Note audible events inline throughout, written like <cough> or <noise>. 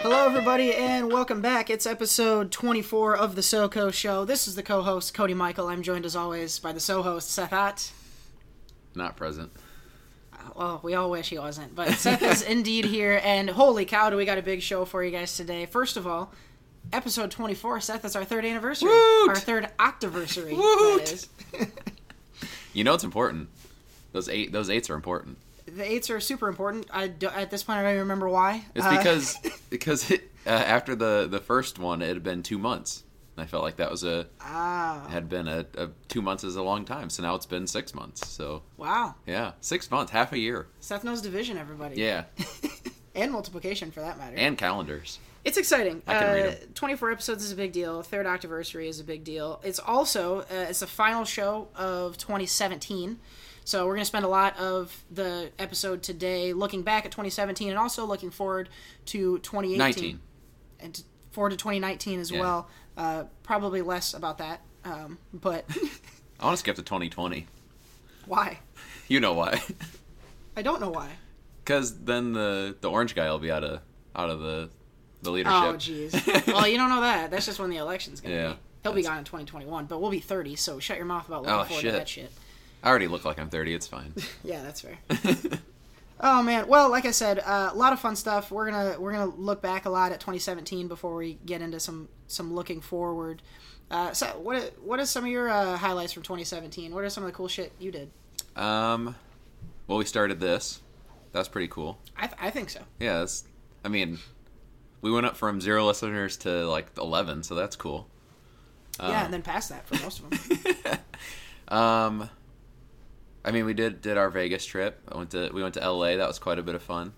Hello, everybody, and welcome back. It's episode 24 of the SoCo Show. This is the co-host Cody Michael. I'm joined, as always, by the so-host Seth Ott. Not present. Well, we all wish he wasn't, but Seth is <laughs> indeed here. And holy cow, do we got a big show for you guys today? First of all, episode 24. Seth, it's our third anniversary, Woot! our third octiversary. Woot! That is. You know it's important. Those eight. Those eights are important. The eights are super important. I do, at this point, I don't even remember why. It's Uh, because <laughs> because it, uh, after the the first one, it had been two months. I felt like that was a ah, had been a, a two months is a long time. So now it's been six months. So wow. yeah, six months, half a year. Seth knows division, everybody. Yeah, <laughs> and multiplication for that matter. and calendars. It's exciting. I can read uh, 'em. 24 episodes is a big deal. Third Octiversary is a big deal. It's also uh, it's the final show of 2017. So we're going to spend a lot of the episode today looking back at 2017 and also looking forward to 2018 Nineteen. and to- forward to 2019 as Yeah. well. Uh, probably less about that, um, but <laughs> I want to skip to 2020. why? You know why? I don't know why. <laughs> Because then the the orange guy will be out of out of the the leadership. Oh, jeez. <laughs> well, you don't know that. That's just when the election's going to Yeah, be. He'll be gone in 2021, but we'll be 30, so shut your mouth about looking Oh, forward shit. to that shit. I already look like I'm 30. It's fine. <laughs> Yeah, that's fair. <laughs> oh man, well, like I said, uh, a lot of fun stuff. We're gonna we're gonna look back a lot at 2017 before we get into some some looking forward. Uh, so, what are- what are some of your uh, highlights from 2017? What are some of the cool shit you did? um, well, we started this. That's pretty cool. I, th- I think so. Yeah, that's, I mean, we went up from zero listeners to like 11, so that's cool. yeah, Um, and then past that for most of them. <laughs> um, I mean, we did did our Vegas trip. I went to we went to L.A. That was quite a bit of fun.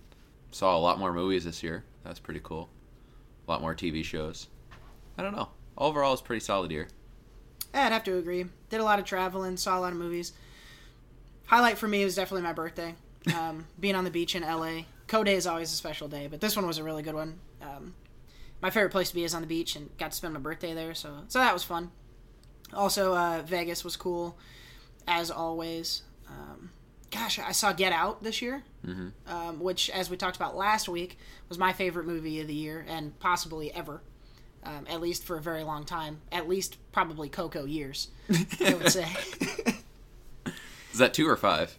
Saw a lot more movies this year. That's pretty cool. A lot more TV shows. I don't know. Overall, it's pretty solid year. Yeah, I'd have to agree. Did a lot of traveling, saw a lot of movies. Highlight for me was definitely my birthday. <laughs> Um, being on the beach in LA. Co Day is always a special day, but this one was a really good one. Um, my favorite place to be is on the beach, and got to spend my birthday there, so so that was fun. Also, uh, Vegas was cool, as always. Um, gosh, I saw Get Out this year, Mhm. um, which, as we talked about last week, was my favorite movie of the year and possibly ever. Um, at least for a very long time. At least probably Coco years, I would say. <laughs> Is that two or five?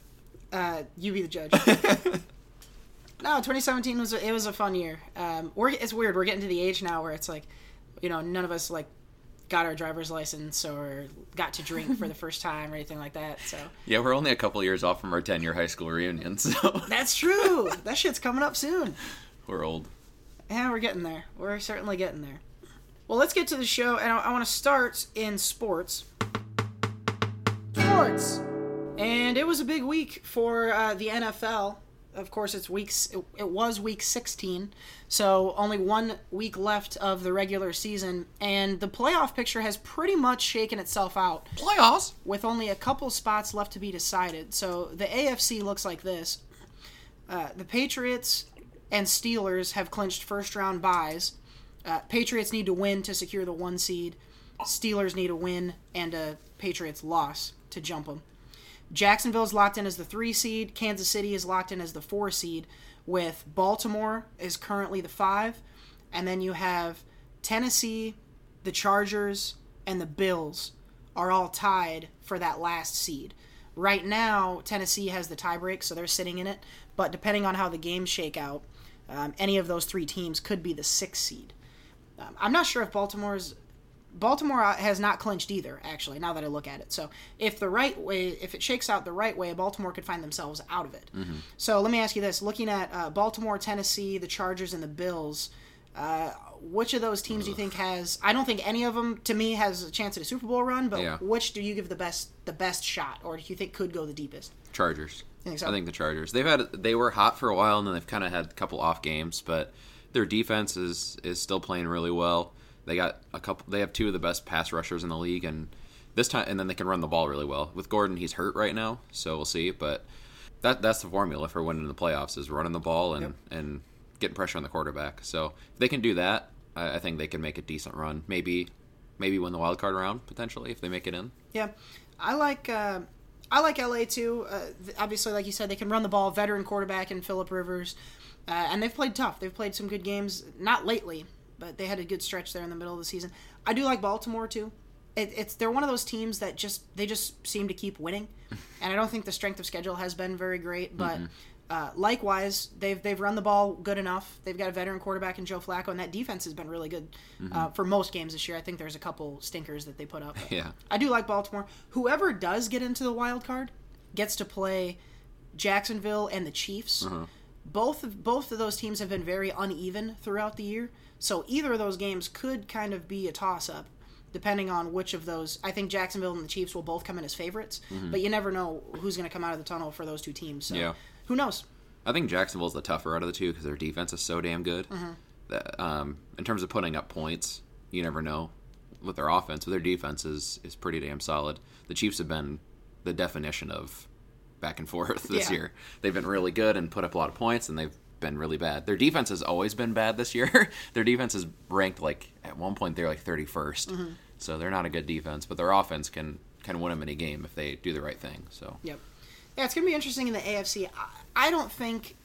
uh, you be the judge. <laughs> No, 2017 was a, it was a fun year. Um, we're it's weird. We're getting to the age now where it's like, you know, none of us like got our driver's license or got to drink for the <laughs> first time or anything like that. So Yeah, we're only a couple years off from our 10 year high school reunion, <laughs> so that's true. that shit's coming up soon. we're old. Yeah, we're getting there. We're certainly getting there. Well, let's get to the show, and I, I want to start in sports. Sports, and it was a big week for uh, the NFL. Of course, it's weeks. It, it was week 16, so only one week left of the regular season, and the playoff picture has pretty much shaken itself out Playoffs? with only a couple spots left to be decided. So the AFC looks like this: uh, the Patriots and Steelers have clinched first round buys. Uh, Patriots need to win to secure the one seed. Steelers need a win and a Patriots loss to jump them. Jacksonville's locked in as the three seed. Kansas City is locked in as the four seed. With Baltimore is currently the five, and then you have Tennessee, the Chargers, and the Bills are all tied for that last seed. Right now, Tennessee has the tiebreak, so they're sitting in it. But depending on how the games shake out, um, any of those three teams could be the sixth seed. Um, I'm not sure if Baltimore's Baltimore uh, has not clinched either. Actually, now that I look at it, so if the right way, if it shakes out the right way, Baltimore could find themselves out of it. So let me ask you this: looking at uh, Baltimore, Tennessee, the Chargers, and the Bills, uh, which of those teams do you think has? I don't think any of them, to me, has a chance at a Super Bowl run. But Yeah. which do you give the best the best shot, or do you think could go the deepest? Chargers. Think so? I think the Chargers. They've had they were hot for a while, and then they've kind of had a couple off games, but their defense is is still playing really well. They got a couple. They have two of the best pass rushers in the league, and this time, and then they can run the ball really well. With Gordon, he's hurt right now, so we'll see. But that that's the formula for winning the playoffs is running the ball and Yep. and getting pressure on the quarterback. So if they can do that, I, I think they can make a decent run. Maybe maybe win the wild card round potentially if they make it in. Yeah, I like uh, I like LA too. Uh, obviously, like you said, they can run the ball. Veteran quarterback in Philip Rivers, uh, and they've played tough. They've played some good games. Not lately, but they had a good stretch there in the middle of the season. I do like Baltimore too. It, it's they're one of those teams that just they just seem to keep winning, <laughs> and I don't think the strength of schedule has been very great, but. Uh, likewise, they've they've run the ball good enough. They've got a veteran quarterback in Joe Flacco, and that defense has been really good uh, for most games this year. I think there's a couple stinkers that they put up. <laughs> Yeah. I do like Baltimore. Whoever does get into the wild card gets to play Jacksonville and the Chiefs. Both of, both of those teams have been very uneven throughout the year, so either of those games could kind of be a toss up, depending on which of those. I think Jacksonville and the Chiefs will both come in as favorites, but you never know who's going to come out of the tunnel for those two teams. So Yeah. who knows? I think Jacksonville's the tougher out of the two because their defense is so damn good. That um, in terms of putting up points, you never know with their offense. But their defense is is pretty damn solid. The Chiefs have been the definition of back and forth <laughs> this Yeah. year. They've been really good and put up a lot of points, and they've been really bad. Their defense has always been bad this year. <laughs> their defense is ranked like at one point they're like 31st, mm-hmm. so they're not a good defense. But their offense can can win them any game if they do the right thing. So Yep. Yeah, it's gonna be interesting in the AFC. I, I don't think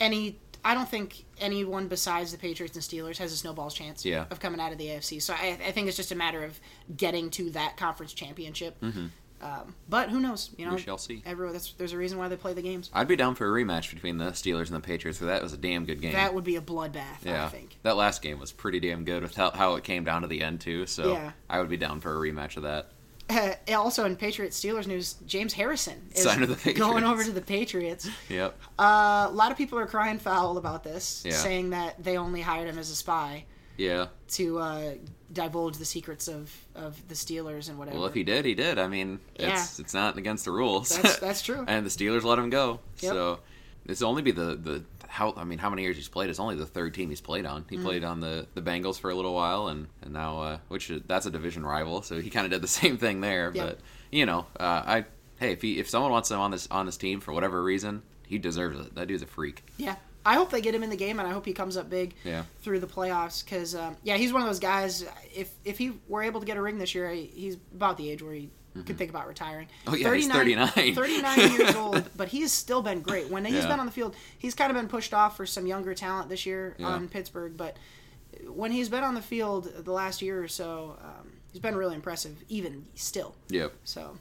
any. I don't think anyone besides the Patriots and Steelers has a snowball's chance Yeah. of coming out of the AFC. So I, I think it's just a matter of getting to that conference championship. Mm-hmm. Um, but who knows? You know. We shall see. Everyone, that's, there's a reason why they play the games. I'd be down for a rematch between the Steelers and the Patriots. For that was a damn good game. That would be a bloodbath. yeah, I think. that last game was pretty damn good with how, how it came down to the end too. So Yeah. I would be down for a rematch of that. Uh, <laughs> also in Patriots Steelers news, James Harrison is Signed with the going over to the Patriots. Yep. Uh, a lot of people are crying foul about this, Yeah. saying that they only hired him as a spy. Yeah. to uh, divulge the secrets of, of the Steelers and whatever. Well, if he did, he did. I mean, it's it's not against the rules. That's- <laughs> that's true. and the Steelers let him go. Yep. So it's only be the the how I mean, how many years he's played? It's only the third team he's played on. He Mm-hmm. played on the the Bengals for a little while, and and now uh, which is, that's a division rival. So he kind of did the <laughs> same thing there. Yep. But you know, uh, I hey, if he if someone wants him on this on this team for whatever reason, he deserves it. That dude's a freak. yeah, I hope they get him in the game, and I hope he comes up big Yeah. through the playoffs. Because um, yeah, he's one of those guys. If if he were able to get a ring this year, he- he's about the age where he could think about retiring. Oh, yeah, he's 39. 39 years <laughs> old, but he's still been great. When he's Yeah. been on the field, he's kind of been pushed off for some younger talent this year Yeah. on Pittsburgh, but when he's been on the field the last year or so, um, he's been really impressive, even still. Yep. So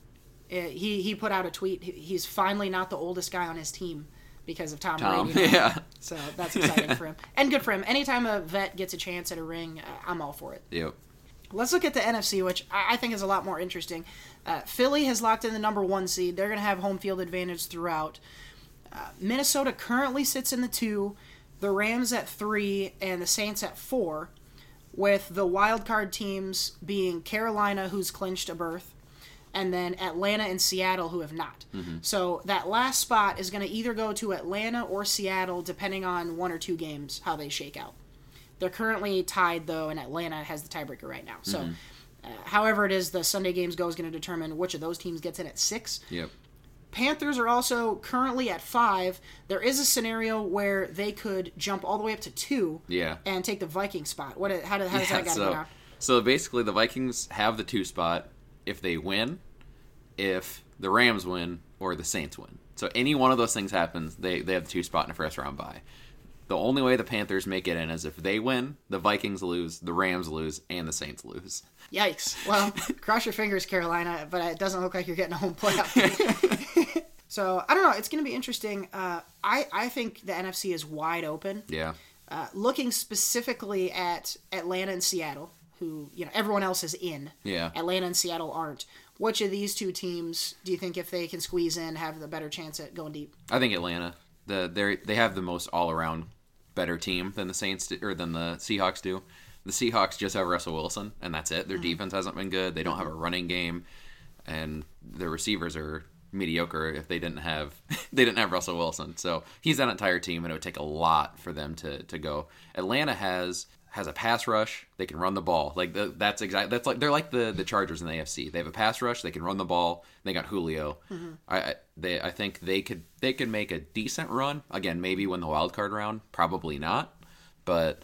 uh, he he put out a tweet. He- He's finally not the oldest guy on his team because of Tom, Tom. Brady. <laughs> Yeah. So that's exciting for him and good for him. Anytime a vet gets a chance at a ring, uh, I'm all for it. Yep. Let's look at the NFC, which I I think is a lot more interesting. Uh, Philly has locked in the number one seed. They're going to have home field advantage throughout. Uh, Minnesota currently sits in the two, the Rams at three, and the Saints at four, with the wild card teams being Carolina, who's clinched a berth, and then Atlanta and Seattle, who have not. So that last spot is going to either go to Atlanta or Seattle, depending on one or two games, how they shake out. They're currently tied though, and Atlanta has the tiebreaker right now. So, uh, however it is, the Sunday games go is going to determine which of those teams gets in at six. Yep. Panthers are also currently at five. There is a scenario where they could jump all the way up to two Yeah. and take the Viking spot. What? How, do, how does Yeah, that got so, down? so basically, the Vikings have the two spot if they win, if the Rams win, or the Saints win. So any one of those things happens, they they have the two spot in a first round bye. The only way the Panthers make it in is if they win, the Vikings lose, the Rams lose, and the Saints lose. Yikes. Well, <laughs> cross your fingers, Carolina, but it doesn't look like you're getting a home playoff. <laughs> so, I don't know. It's going to be interesting. Uh, I, I think the NFC is wide open. Yeah. Uh, looking specifically at Atlanta and Seattle, who, you know, everyone else is in. Yeah. Atlanta and Seattle aren't. Which of these two teams do you think, if they can squeeze in, have the better chance at going deep? I think Atlanta. The they they have the most all around better team than the Saints do, or than the Seahawks do. The Seahawks just have Russell Wilson, and that's it. Their mm-hmm. defense hasn't been good. They don't have a mm-hmm. running game, and their receivers are mediocre. If they didn't have <laughs> they didn't have Russell Wilson, so he's that entire team, and it would take a lot for them to to go. Atlanta has has a pass rush. They can run the ball. Like the, that's exactly that's like they're like the the Chargers in the AFC. They have a pass rush. They can run the ball. They got Julio. Mm-hmm. I, I they I think they could they could make a decent run again. Maybe win the wild card round. Probably not, but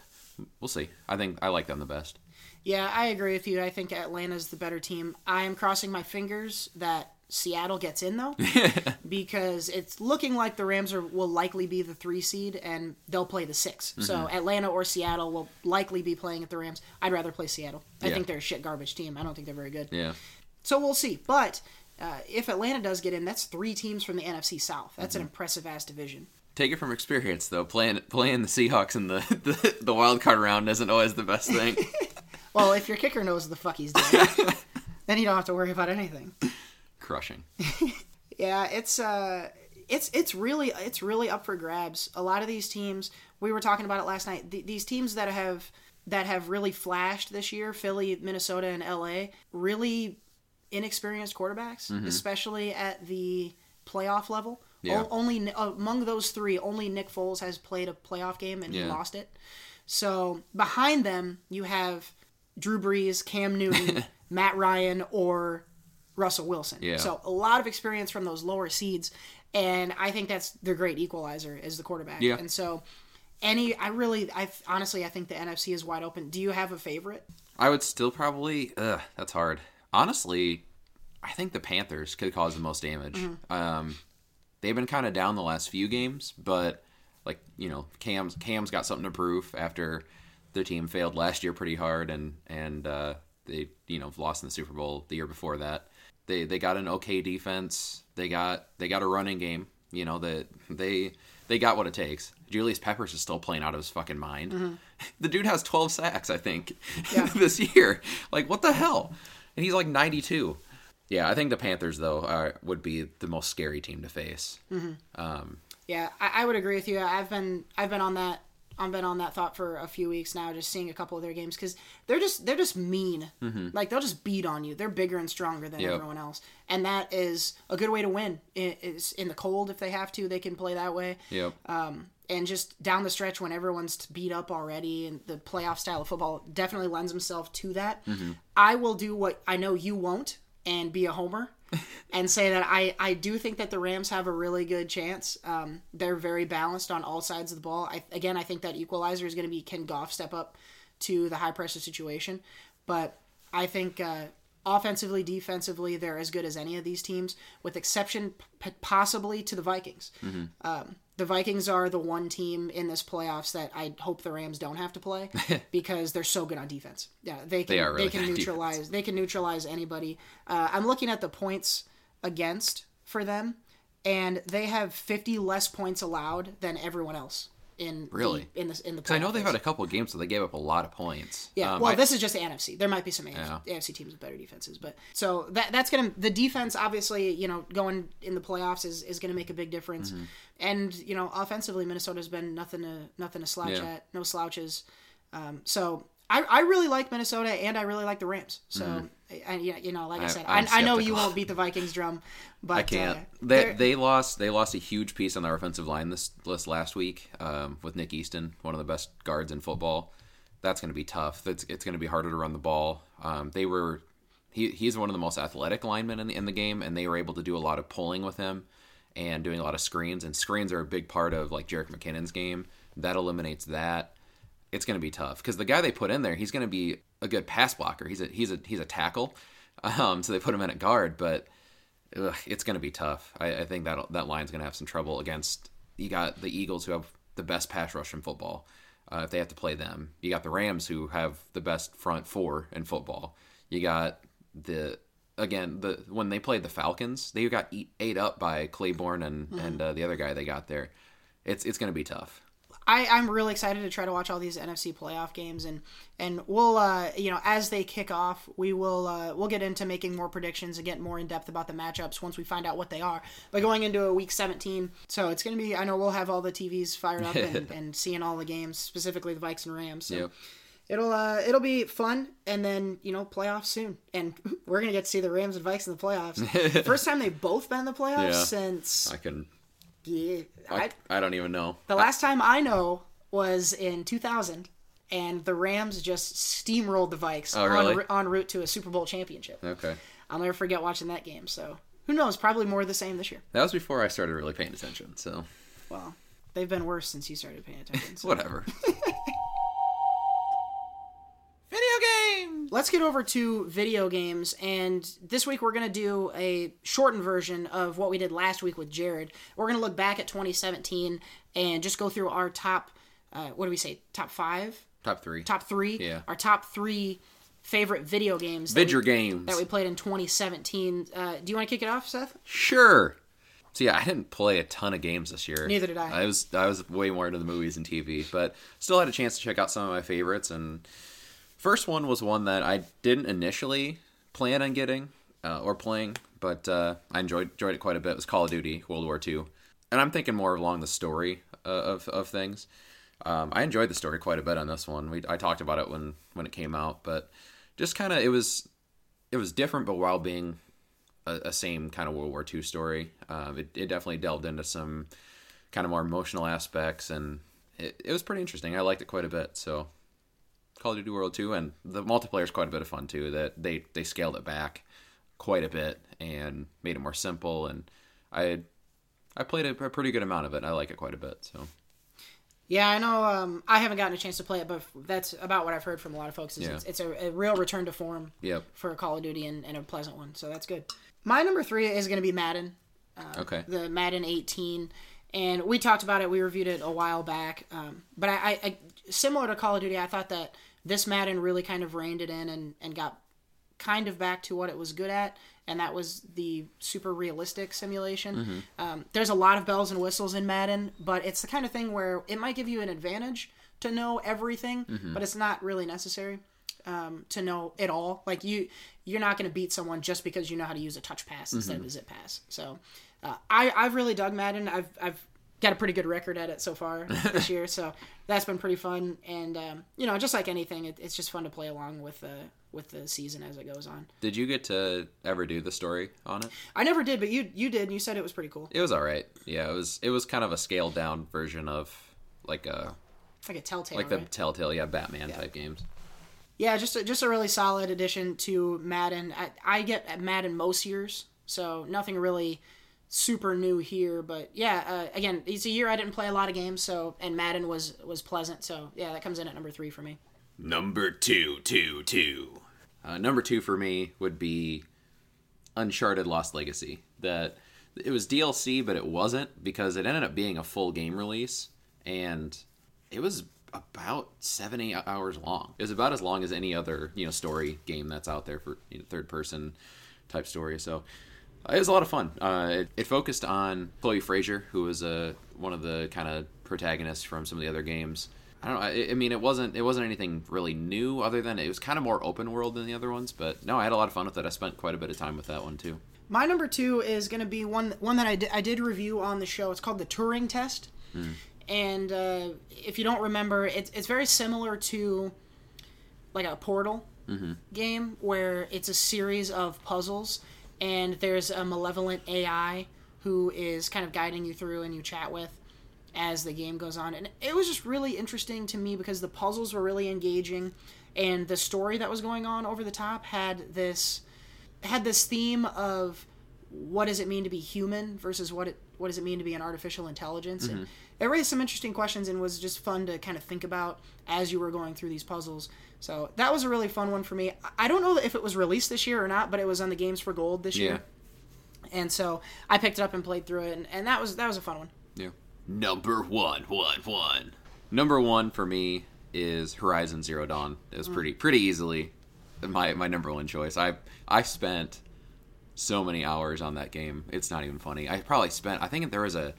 we'll see. I think I like them the best. Yeah, I agree with you. I think Atlanta's the better team. I am crossing my fingers that Seattle gets in though, <laughs> because it's looking like the Rams are will likely be the three seed and they'll play the 6 Mm-hmm. So Atlanta or Seattle will likely be playing at the Rams. I'd rather play Seattle. I Yeah. think they're a shit garbage team. I don't think they're very good. Yeah. So we'll see. But uh, if Atlanta does get in, that's three teams from the NFC South. That's Mm-hmm. an impressive ass division. Take it from experience, though. Playing playing the Seahawks in the, <laughs> the, the wild card round isn't always the best thing. <laughs> Well, if your kicker knows what the fuck he's doing, then you don't have to worry about anything. Crushing. <laughs> Yeah, it's uh it's it's really it's really up for grabs. A lot of these teams, we were talking about it last night. th- these teams that have that have really flashed this year, Philly, Minnesota, and LA, really inexperienced quarterbacks, especially at the playoff level. Yeah. O- only among those three, only Nick Foles has played a playoff game and he lost it. So behind them, you have Drew Brees, Cam Newton, <laughs> Matt Ryan, or Russell Wilson. Yeah. So a lot of experience from those lower seeds, and I think that's their great equalizer as the quarterback. Yeah. And so, any, I really, I honestly, I think the NFC is wide open. Do you have a favorite? I would still probably. Ugh, that's hard. Honestly, I think the Panthers could cause the most damage. Um, they've been kind of down the last few games, but like you know, Cam's Cam's got something to prove after their team failed last year pretty hard, and and uh, they you know lost in the Super Bowl the year before that. They they got an okay defense. They got they got a running game. You know that they they got what it takes. Julius Peppers is still playing out of his fucking mind. Mm-hmm. <laughs> The dude has 12 sacks, I think, Yeah. <laughs> this year. Like, what the hell? And he's like 92. Yeah, I think the Panthers though are, would be the most scary team to face. Mm-hmm. Um, yeah, I, I would agree with you. I've been, I've been on that, I've been on that thought for a few weeks now, just seeing a couple of their games because they're just, they're just mean. Mm-hmm. Like they'll just beat on you. They're bigger and stronger than Yep. everyone else, and that is a good way to win. Is in the cold if they have to, they can play that way. Yep. Um, and just down the stretch when everyone's beat up already and the playoff style of football definitely lends himself to that mm-hmm. i will do what i know you won't and be a homer and say that I, I do think that the rams have a really good chance. Um, they're very balanced on all sides of the ball. I, again i think that equalizer is going to be can goff step up to the high pressure situation? But i think uh, offensively defensively they're as good as any of these teams with exception p- possibly to the vikings the Vikings are the one team in this playoffs that I hope the Rams don't have to play <laughs> because they're so good on defense. Yeah, they can They really can good on neutralize they can neutralize anybody. Uh, I'm looking at the points against for them, and they have 50 less points allowed than everyone else in Really? the, in the in the. I know they've had a couple of games where they gave up a lot of points. Yeah, Um, well, I- this is just the NFC. There might be some AFC, Yeah. AFC teams with better defenses, but so that that's gonna the defense obviously you know going in the playoffs is, is gonna make a big difference, Mm-hmm. and you know offensively Minnesota's been nothing to nothing to slouch Yeah. at, no slouches. Um, so I, I really like Minnesota and I really like the Rams. So and yeah, you know like I, I- said, I, I know you won't beat the Vikings drum, but I can't. Uh, they they lost they lost a huge piece on their offensive line this this last week um, with Nick Easton, one of the best guards in football. That's going to be tough. It's, it's going to be harder to run the ball. Um, they were he he's one of the most athletic linemen in the in the game, and they were able to do a lot of pulling with him and doing a lot of screens. And screens are a big part of like Jerick McKinnon's game. That eliminates that. It's going to be tough because the guy they put in there, he's going to be a good pass blocker. He's a he's a he's a tackle. <laughs> Um, so they put him in at guard, but ugh, it's going to be tough. I, I think that that line's going to have some trouble against. You got the Eagles who have the best pass rush in football. Uh, if they have to play them, you got the Rams who have the best front four in football. You got the again the when they played the Falcons, they got eat, ate up by Clayborn and and uh, the other guy they got there. It's it's going to be tough. I, I'm really excited to try to watch all these NFC playoff games and and we'll uh, you know as they kick off we will uh, we'll get into making more predictions and get more in depth about the matchups once we find out what they are. But going into a week 17, so it's gonna be I know we'll have all the TVs fired up and, <laughs> and seeing all the games specifically the Vikes and Rams. So Yep. it'll uh, it'll be fun and then you know playoffs soon and <laughs> we're gonna get to see the Rams and Vikes in the playoffs. <laughs> First time they've both been in the playoffs Yeah. since I can. Yeah, I, I don't even know. the last time I know was in 2000, and the Rams just steamrolled the Vikes Oh, really? en, en route to a Super Bowl championship. Okay. I'll never forget watching that game. So who knows? Probably more of the same this year. That was before I started really paying attention. So Well, they've been worse since you started paying attention. so- whatever. <laughs> let's get over to video games. And this week we're going to do a shortened version of what we did last week with Jared. We're going to look back at 2017 and just go through our top, uh, what do we say, top five? Top three. Top three? Yeah. Our top three favorite video games Vidger games. that we played in 2017. Uh, do you want to kick it off, Seth? Sure. So yeah, I didn't play a ton of games this year. Neither did I. I was I was way more into the movies and TV, but still had a chance to check out some of my favorites. And first one was one that I didn't initially plan on getting uh, or playing, but uh, I enjoyed enjoyed it quite a bit. It was Call of Duty World War II, and I'm thinking more along the story uh, of of things. Um, I enjoyed the story quite a bit on this one. We I talked about it when when it came out, but just kind of it was it was different, but while being a, a same kind of World War II story. Um, it, it definitely delved into some kind of more emotional aspects, and it, it was pretty interesting. I liked it quite a bit. So, Call of Duty World Two, and the multiplayer is quite a bit of fun too. That they they scaled it back quite a bit and made it more simple. And I I played a, a pretty good amount of it. I like it quite a bit. So. Yeah, I know. Um, I haven't gotten a chance to play it, but that's about what I've heard from a lot of folks. Is Yeah. It's, it's a, a real return to form Yep. for Call of Duty and, and a pleasant one, so that's good. My number three is going to be Madden, Okay. the Madden 18, and we talked about it. We reviewed it a while back, um, but I, I similar to Call of Duty, I thought that this Madden really kind of reined it in and, and got kind of back to what it was good at, and that was the super realistic simulation. Um, there's a lot of bells and whistles in Madden, but it's the kind of thing where it might give you an advantage to know everything, but it's not really necessary um, to know it all. Like you, you're not going to beat someone just because you know how to use a touch pass instead of a zip pass. So, uh, I I've really dug Madden. I've I've got a pretty good record at it so far this <laughs> year. So that's been pretty fun. And um, you know, just like anything, it, it's just fun to play along with the with the season as it goes on. Did you get to ever do the story on it? I never did, but you you did. and You said it was pretty cool. It was all right. Yeah, it was. It was kind of a scaled down version of like a like a Telltale. like the right? Telltale, yeah, Batman type games. Yeah, just a, just a really solid addition to Madden. I, I get Madden most years, so nothing really super new here. But yeah, uh, again, it's a year I didn't play a lot of games, so and Madden was was pleasant. So yeah, that comes in at number three for me. Number two, two, two. Uh, number two for me would be Uncharted Lost Legacy. That it was DLC, but it wasn't because it ended up being a full game release, and it was about seven eight hours long. It was about as long as any other you know story game that's out there for you know, third person type story. So it was a lot of fun. Uh, it, it focused on Chloe Frazer, who was a one of the kind of protagonists from some of the other games. I don't know. I, I mean, it wasn't it wasn't anything really new, other than it was kind of more open world than the other ones. But no, I had a lot of fun with it. I spent quite a bit of time with that one too. My number two is going to be one one that I did, I did review on the show. It's called the Turing Test, and uh, if you don't remember, it's it's very similar to like a Portal game where it's a series of puzzles, and there's a malevolent AI who is kind of guiding you through, and you chat with as the game goes on. And it was just really interesting to me because the puzzles were really engaging, and the story that was going on over the top had this had this theme of what does it mean to be human versus what it what does it mean to be an artificial intelligence? And mm-hmm. it raised some interesting questions and was just fun to kind of think about as you were going through these puzzles so that was a really fun one for me i don't know if it was released this year or not but it was on the games for gold this year and so i picked it up and played through it and, and that was that was a fun one Yeah. Number one, one, one. Number one for me is Horizon Zero Dawn. It was mm. pretty pretty easily my my number one choice. I I spent so many hours on that game. It's not even funny. I probably spent. I think there was a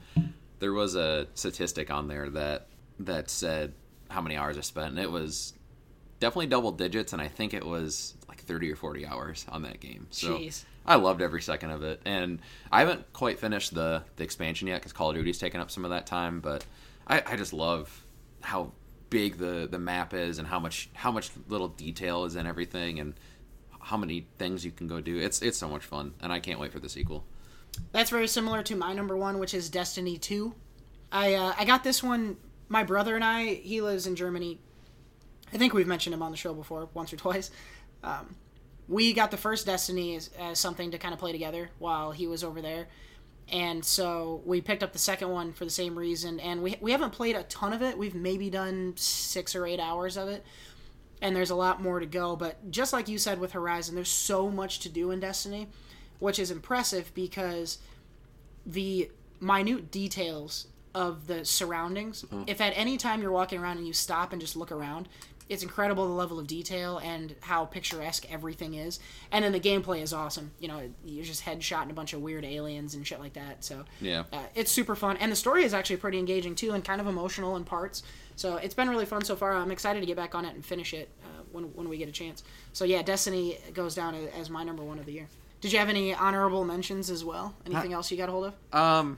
there was a statistic on there that that said how many hours I spent, and it was definitely double digits. And I think it was like thirty or forty hours on that game. So Jeez. I loved every second of it, and I haven't quite finished the the expansion yet because Call of Duty's taken up some of that time. But I, I just love how big the the map is and how much how much little detail is in everything and how many things you can go do. It's it's so much fun, and I can't wait for the sequel. That's very similar to my number one, which is Destiny Two. I uh, I got this one. My brother and I. He lives in Germany. I think we've mentioned him on the show before, once or twice. Um, we got the first Destiny as, as something to kind of play together while he was over there, and so we picked up the second one for the same reason. And we we haven't played a ton of it. We've maybe done six or eight hours of it. and there's a lot more to go. But just like you said with Horizon, there's so much to do in Destiny, which is impressive because the minute details of the surroundings. If at any time you're walking around and you stop and just look around, it's incredible the level of detail and how picturesque everything is. And then the gameplay is awesome. You know, you're just headshotting a bunch of weird aliens and shit like that. So Yeah. uh, it's super fun, and the story is actually pretty engaging too, and kind of emotional in parts. So it's been really fun so far. I'm excited to get back on it and finish it uh, when when we get a chance. So yeah, Destiny goes down as my number one of the year. Did you have any honorable mentions as well? Anything else you got a hold of? Um,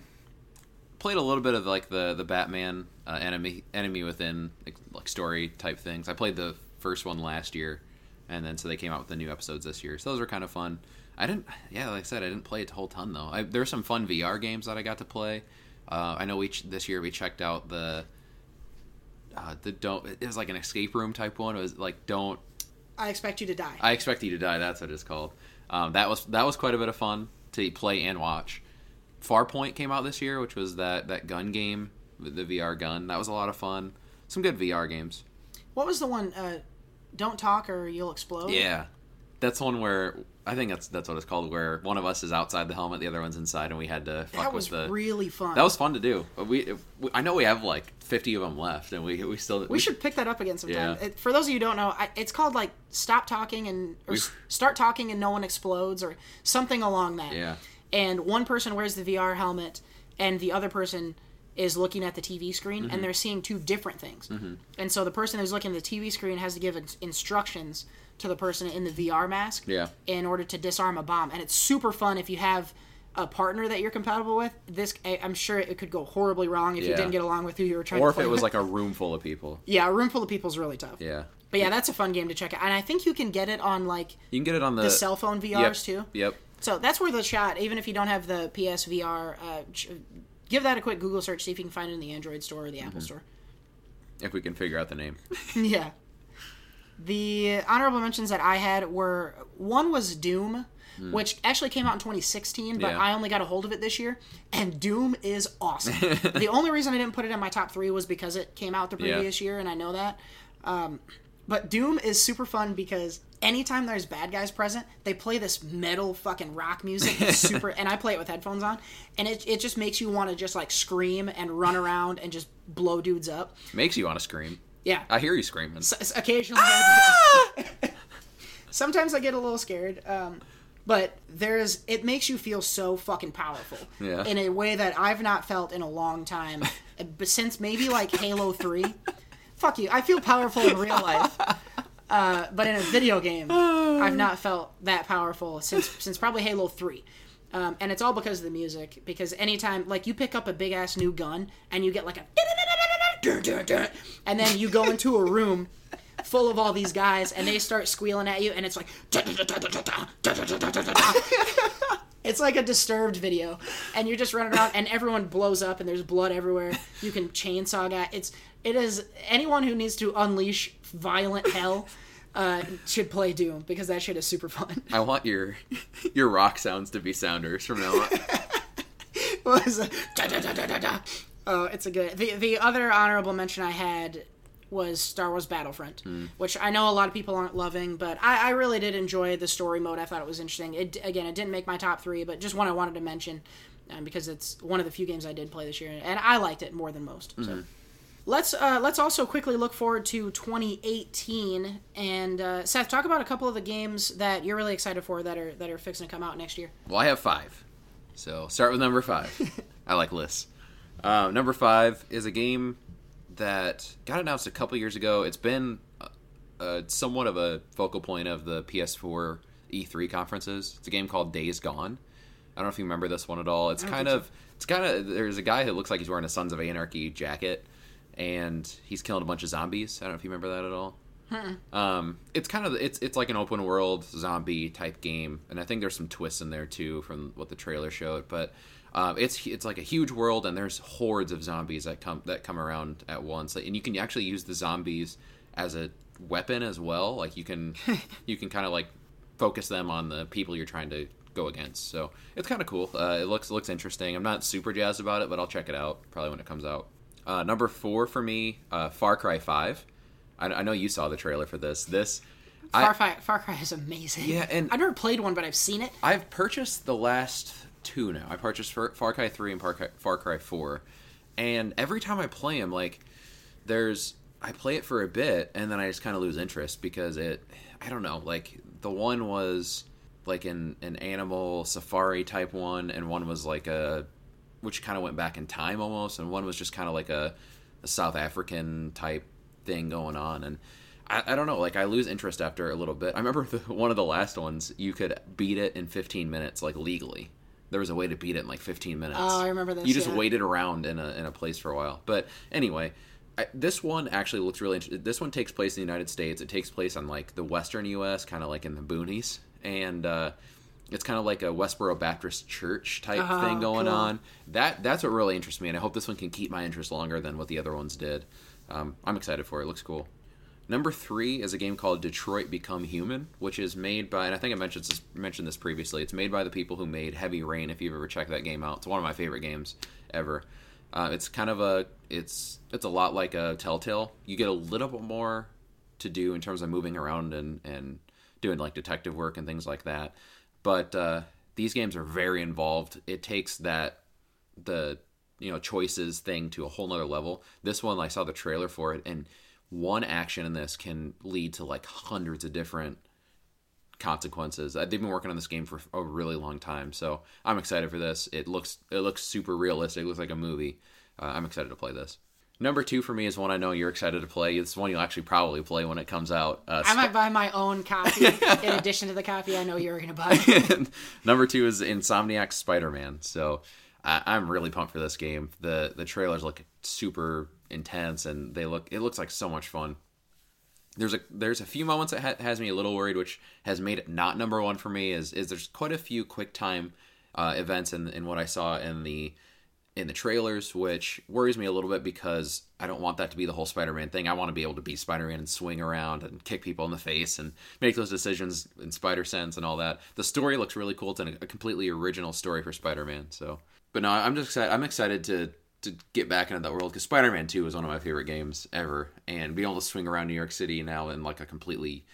played a little bit of like the the Batman uh, enemy enemy within like, like story type things. I played the first one last year, and then so they came out with the new episodes this year. So those were kind of fun. I didn't, yeah, like I said, I didn't play a whole ton though. I, there were some fun VR games that I got to play. Uh, I know we this year we checked out the uh, the don't. It was like an escape room type one. It was like don't I expect you to die. I expect you to die. That's what it's called. Um, that was that was quite a bit of fun to play and watch. Farpoint came out this year, which was that that gun game, the VR gun. That was a lot of fun. Some good VR games. what was the one? Uh, Don't talk or you'll explode. Yeah, that's one where I think that's that's what it's called. Where one of us is outside the helmet, the other one's inside, and we had to fuck that was with the. really fun. that was fun to do. We, we I know we have like fifty of them left, and we we still We should pick that up again sometime. Yeah. It, for those of you who don't know, I, it's called like stop talking and or We've- start talking and no one explodes or something along that. Yeah. And one person wears the VR helmet and the other person is looking at the TV screen Mm-hmm. and they're seeing two different things. And so the person who's looking at the TV screen has to give in- instructions to the person in the VR mask Yeah. in order to disarm a bomb. And it's super fun if you have a partner that you're compatible with. This I- I'm sure it could go horribly wrong if you didn't get along with who you were trying Or to if it was with. like a room full of people. <laughs> Yeah, a room full of people is really tough. Yeah. But yeah, that's a fun game to check out. And I think you can get it on like You can get it on the, the cell phone Yep. VRs too. Yep. So that's worth a shot, even if you don't have the PSVR. Uh, give that a quick Google search, see if you can find it in the Android store or the Mm-hmm. Apple store. If we can figure out the name. <laughs> yeah. The honorable mentions that I had were one was Doom, which actually came out in 2016, but. Yeah. I only got a hold of it this year, and Doom is awesome. <laughs> the only reason I didn't put it in my top three was because it came out the Yeah. previous year, and I know that. Um, but Doom is super fun because anytime there's bad guys present, they play this metal fucking rock music. It's <laughs> super, and I play it with headphones on, and it, it just makes you want to just like scream and run around and just blow dudes up. Makes you want to scream. Yeah, I hear you screaming. S- occasionally do. <laughs> sometimes i get a little scared um, but there's it makes you feel so fucking powerful Yeah. in a way that i've not felt in a long time <laughs> but since maybe like halo 3 fuck you i feel powerful in real life uh, but in a video game <sighs> i've not felt that powerful since since probably halo 3 um, and it's all because of the music because anytime like you pick up a big ass new gun and you get like a and then you go into a room full of all these guys and they start squealing at you and it's like <laughs> <laughs> it's like a disturbed video and you're just running around and everyone blows up and there's blood everywhere you can chainsaw guy it's it is anyone who needs to unleash violent hell uh, should play doom because that shit is super fun I want your your rock sounds to be sounders from now on. <laughs> was a da, da, da, da, da, da. Oh, it's a good. The the other honorable mention I had was Star Wars Battlefront, which I know a lot of people aren't loving, but I, I really did enjoy the story mode. I thought it was interesting. It again, it didn't make my top three, but just one I wanted to mention um, because it's one of the few games I did play this year, and I liked it more than most. So. Let's uh, let's also quickly look forward to 2018 and uh, Seth talk about a couple of the games that you're really excited for that are that are fixing to come out next year. Well, I have five. So start with number five. <laughs> I like lists. Um, number five is a game that got announced a couple years ago. It's been uh, uh, somewhat of a focal point of the PS4 E3 conferences. It's a game called Days Gone. I don't know if you remember this one at all. It's kind of it's kind of there's a guy who looks like he's wearing a Sons of Anarchy jacket, and he's killing a bunch of zombies. I don't know if you remember that at all. Um, it's kind of it's it's like an open world zombie type game, and I think there's some twists in there too from what the trailer showed. But um, it's it's like a huge world, and there's hordes of zombies that come that come around at once, and you can actually use the zombies as a weapon as well. Like you can <laughs> you can kind of like focus them on the people you're trying to go against. So it's kind of cool. Uh, it looks looks interesting. I'm not super jazzed about it, but I'll check it out probably when it comes out. Uh, number four for me, uh, Far Cry Five. I, I know you saw the trailer for this. This Far, I, Cry, Far Cry is amazing. Yeah, and- I've never played one, but I've seen it. I've purchased the last two now. I purchased Far, Cry 3 and Far Cry, 4. And every time I play them, like, there's. I play it for a bit, and then I just kind of lose interest because it. I don't know. Like, the one was like an, an animal safari type one, and one was like a. Which kind of went back in time almost, and one was just kind of like a, a South African type thing going on. And I, I don't know. Like I lose interest after a little bit. I remember <laughs> the, one of the last ones. You could beat it in 15 minutes, like legally. There was a way to beat it in like 15 minutes. Oh, I remember this, You just yeah. waited around in a in a place for a while. But anyway, I, this one actually looks really. interesting. this one takes place in the United States. It takes place on like the western U.S., kind of like in the boonies, and uh, it's kind of like a Westboro Baptist Church type Oh, thing going cool. on. That that's what really interests me, and I hope this one can keep my interest longer than what the other ones did. Um, I'm excited for it. It looks cool. Number three is a game called Detroit Become Human, which is made by, and I think I mentioned this, mentioned this previously. It's made by the people who made Heavy Rain. If you've ever checked that game out, it's one of my favorite games ever. Uh, it's kind of a, it's it's a lot like a Telltale. You get a little bit more to do in terms of moving around and and doing like detective work and things like that. But uh, these games are very involved. It takes that the you know choices thing to a whole nother level. This one I saw the trailer for it, and one action in this can lead to like hundreds of different consequences. Uh, They've been working on this game for a really long time, so I'm excited for this. It looks it looks super realistic. It looks like a movie. Uh, I'm excited to play this. Number two for me is one I know you're excited to play. It's one you'll actually probably play when it comes out. Uh, I might buy my own copy <laughs> in addition to the copy I know you're going to buy. <laughs> Number two is Insomniac Spider Man. So I, I'm really pumped for this game. the The trailers look super intense, and they look it looks like so much fun. There's a there's a few moments that ha- has me a little worried, which has made it not number one for me. Is is there's quite a few quick time uh, events in in what I saw in the in the trailers, which worries me a little bit because I don't want that to be the whole Spider-Man thing. I want to be able to be Spider-Man and swing around and kick people in the face and make those decisions in Spider Sense and all that. The story looks really cool. It's a, a completely original story for Spider-Man. So, but no, I'm just excited. I'm excited to to get back into that world because Spider-Man 2 is one of my favorite games ever, and being able to swing around New York City now in like a completely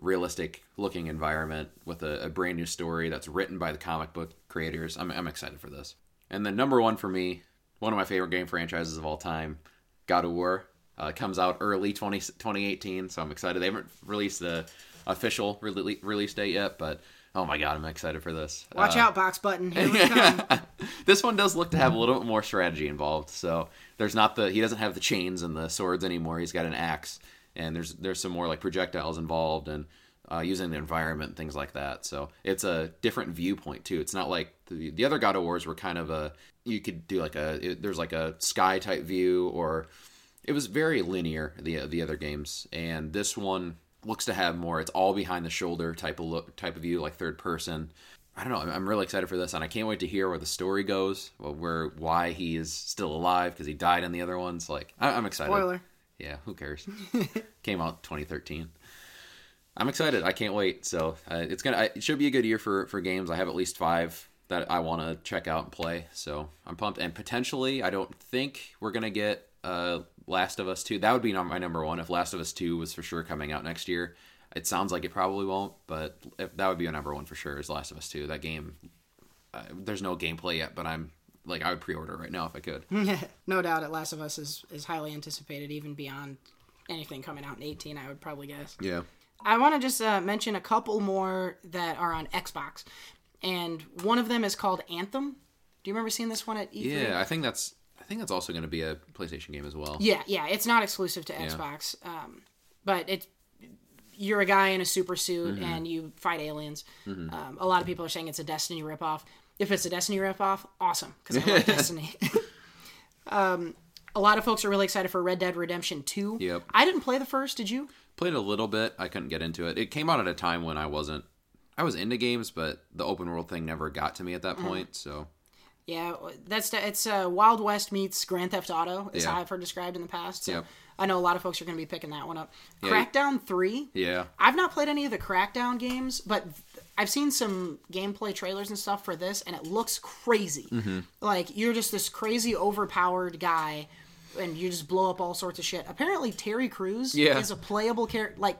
realistic looking environment with a, a brand new story that's written by the comic book creators. I'm, I'm excited for this. And then number one for me, one of my favorite game franchises of all time, God of War. Uh, comes out early 20, 2018, so I'm excited. They haven't released the official rele- release date yet, but oh my god, I'm excited for this. Watch Uh, out, box button. Here we <laughs> come. <laughs> this one does look to have a little bit more strategy involved. So there's not the he doesn't have the chains and the swords anymore. He's got an axe, and there's there's some more like projectiles involved and uh, using the environment and things like that. So it's a different viewpoint too. It's not like the the other God of Wars were kind of a you could do like a it, there's like a sky type view or it was very linear the the other games and this one looks to have more. It's all behind the shoulder type of look type of view like third person. I don't know. I'm- i'm really excited for this and i can't wait to hear where the story goes where why he is still alive because he died in the other ones like I, i'm excited. Spoiler. yeah who cares? <laughs> Came out 2013 i'm excited. I can't wait. So uh, it's gonna it should be a good year for for games. I have at least five that i want to check out and play. So i'm pumped. And potentially i don't think we're gonna get uh last of us 2 that would be my number one if last of us 2 was for sure coming out next year it sounds like it probably won't but if, that would be a number one for sure is last of us 2 that game uh, there's no gameplay yet but i'm like i would pre-order right now if i could <laughs> no doubt, it Last of Us is is highly anticipated, even beyond anything coming out in 18. I would probably guess. yeah I want to just uh, mention a couple more that are on Xbox, and one of them is called Anthem. Do you remember seeing this one at E3? yeah i think that's think that's also going to be a playstation game as well Yeah, yeah. It's not exclusive to Xbox, um, but it's you're a guy in a super suit Mm-hmm. and you fight aliens. Um, a lot of people are saying it's a Destiny ripoff. If it's a Destiny ripoff, awesome because I love <laughs> Destiny. <laughs> um, a lot of folks are really excited for Red Dead Redemption Two. Yep. I didn't play the first. Did you? played a little bit i couldn't get into it it came out at a time when i wasn't i was into games but the open world thing never got to me at that Mm-hmm. point so Yeah, that's it's uh, Wild West meets Grand Theft Auto. Is Yeah. how I've heard described in the past. So Yep. I know a lot of folks are going to be picking that one up. Yeah. Crackdown Three. yeah I've not played any of the Crackdown games, but I've seen some gameplay trailers and stuff for this, and it looks crazy. Mm-hmm. Like you're just this crazy, overpowered guy and you just blow up all sorts of shit. Apparently, Terry Crews Yeah. is a playable character. Like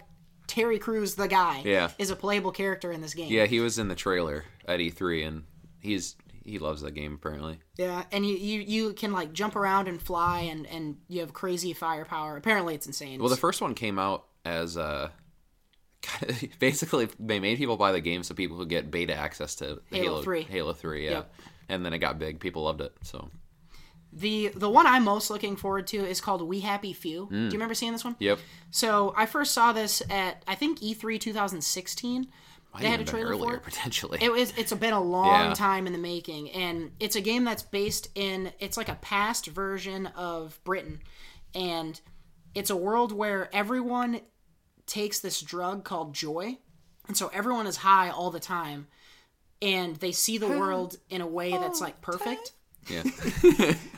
Terry Crews, the guy, Yeah. is a playable character in this game. Yeah, he was in the trailer at E3, and he's he loves that game apparently. Yeah, and you, you you can like jump around and fly, and and you have crazy firepower. Apparently, it's insane. Well, the first one came out as uh, <laughs> basically they made people buy the game so people could get beta access to Halo Halo 3. Halo Three, yeah. Yep. And then it got big. People loved it. So the the one I'm most looking forward to is called We Happy Few. Do you remember seeing this one? yep. So I first saw this at I think E E3 2016. Might They had a been trailer for earlier it? potentially. It was it's been a <laughs> long Yeah. time in the making, and it's a game that's based in it's like a past version of Britain, and it's a world where everyone takes this drug called joy, and so everyone is high all the time, and they see the world in a way that's oh, like perfect. <laughs> yeah.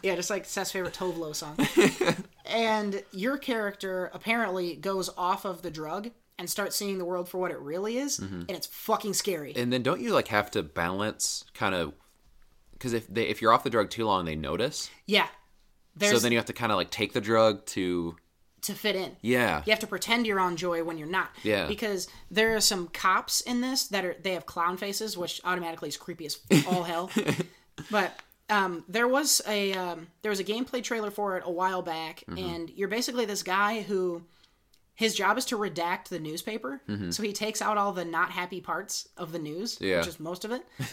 Yeah, just like Seth's favorite Tove Lo song. <laughs> and your character apparently goes off of the drug and start seeing the world for what it really is, and it's fucking scary. and then don't you like have to balance kind of because if they if you're off the drug too long, they notice. yeah. There's so then you have to kind of like take the drug to to fit in. yeah. You have to pretend you're on joy when you're not. Yeah. Because there are some cops in this that are they have clown faces, which automatically is creepy as all hell. <laughs> But um, there was a um, there was a gameplay trailer for it a while back, Mm-hmm. and you're basically this guy who his job is to redact the newspaper. So he takes out all the not happy parts of the news, Mm-hmm. Yeah. which is most of it. <laughs>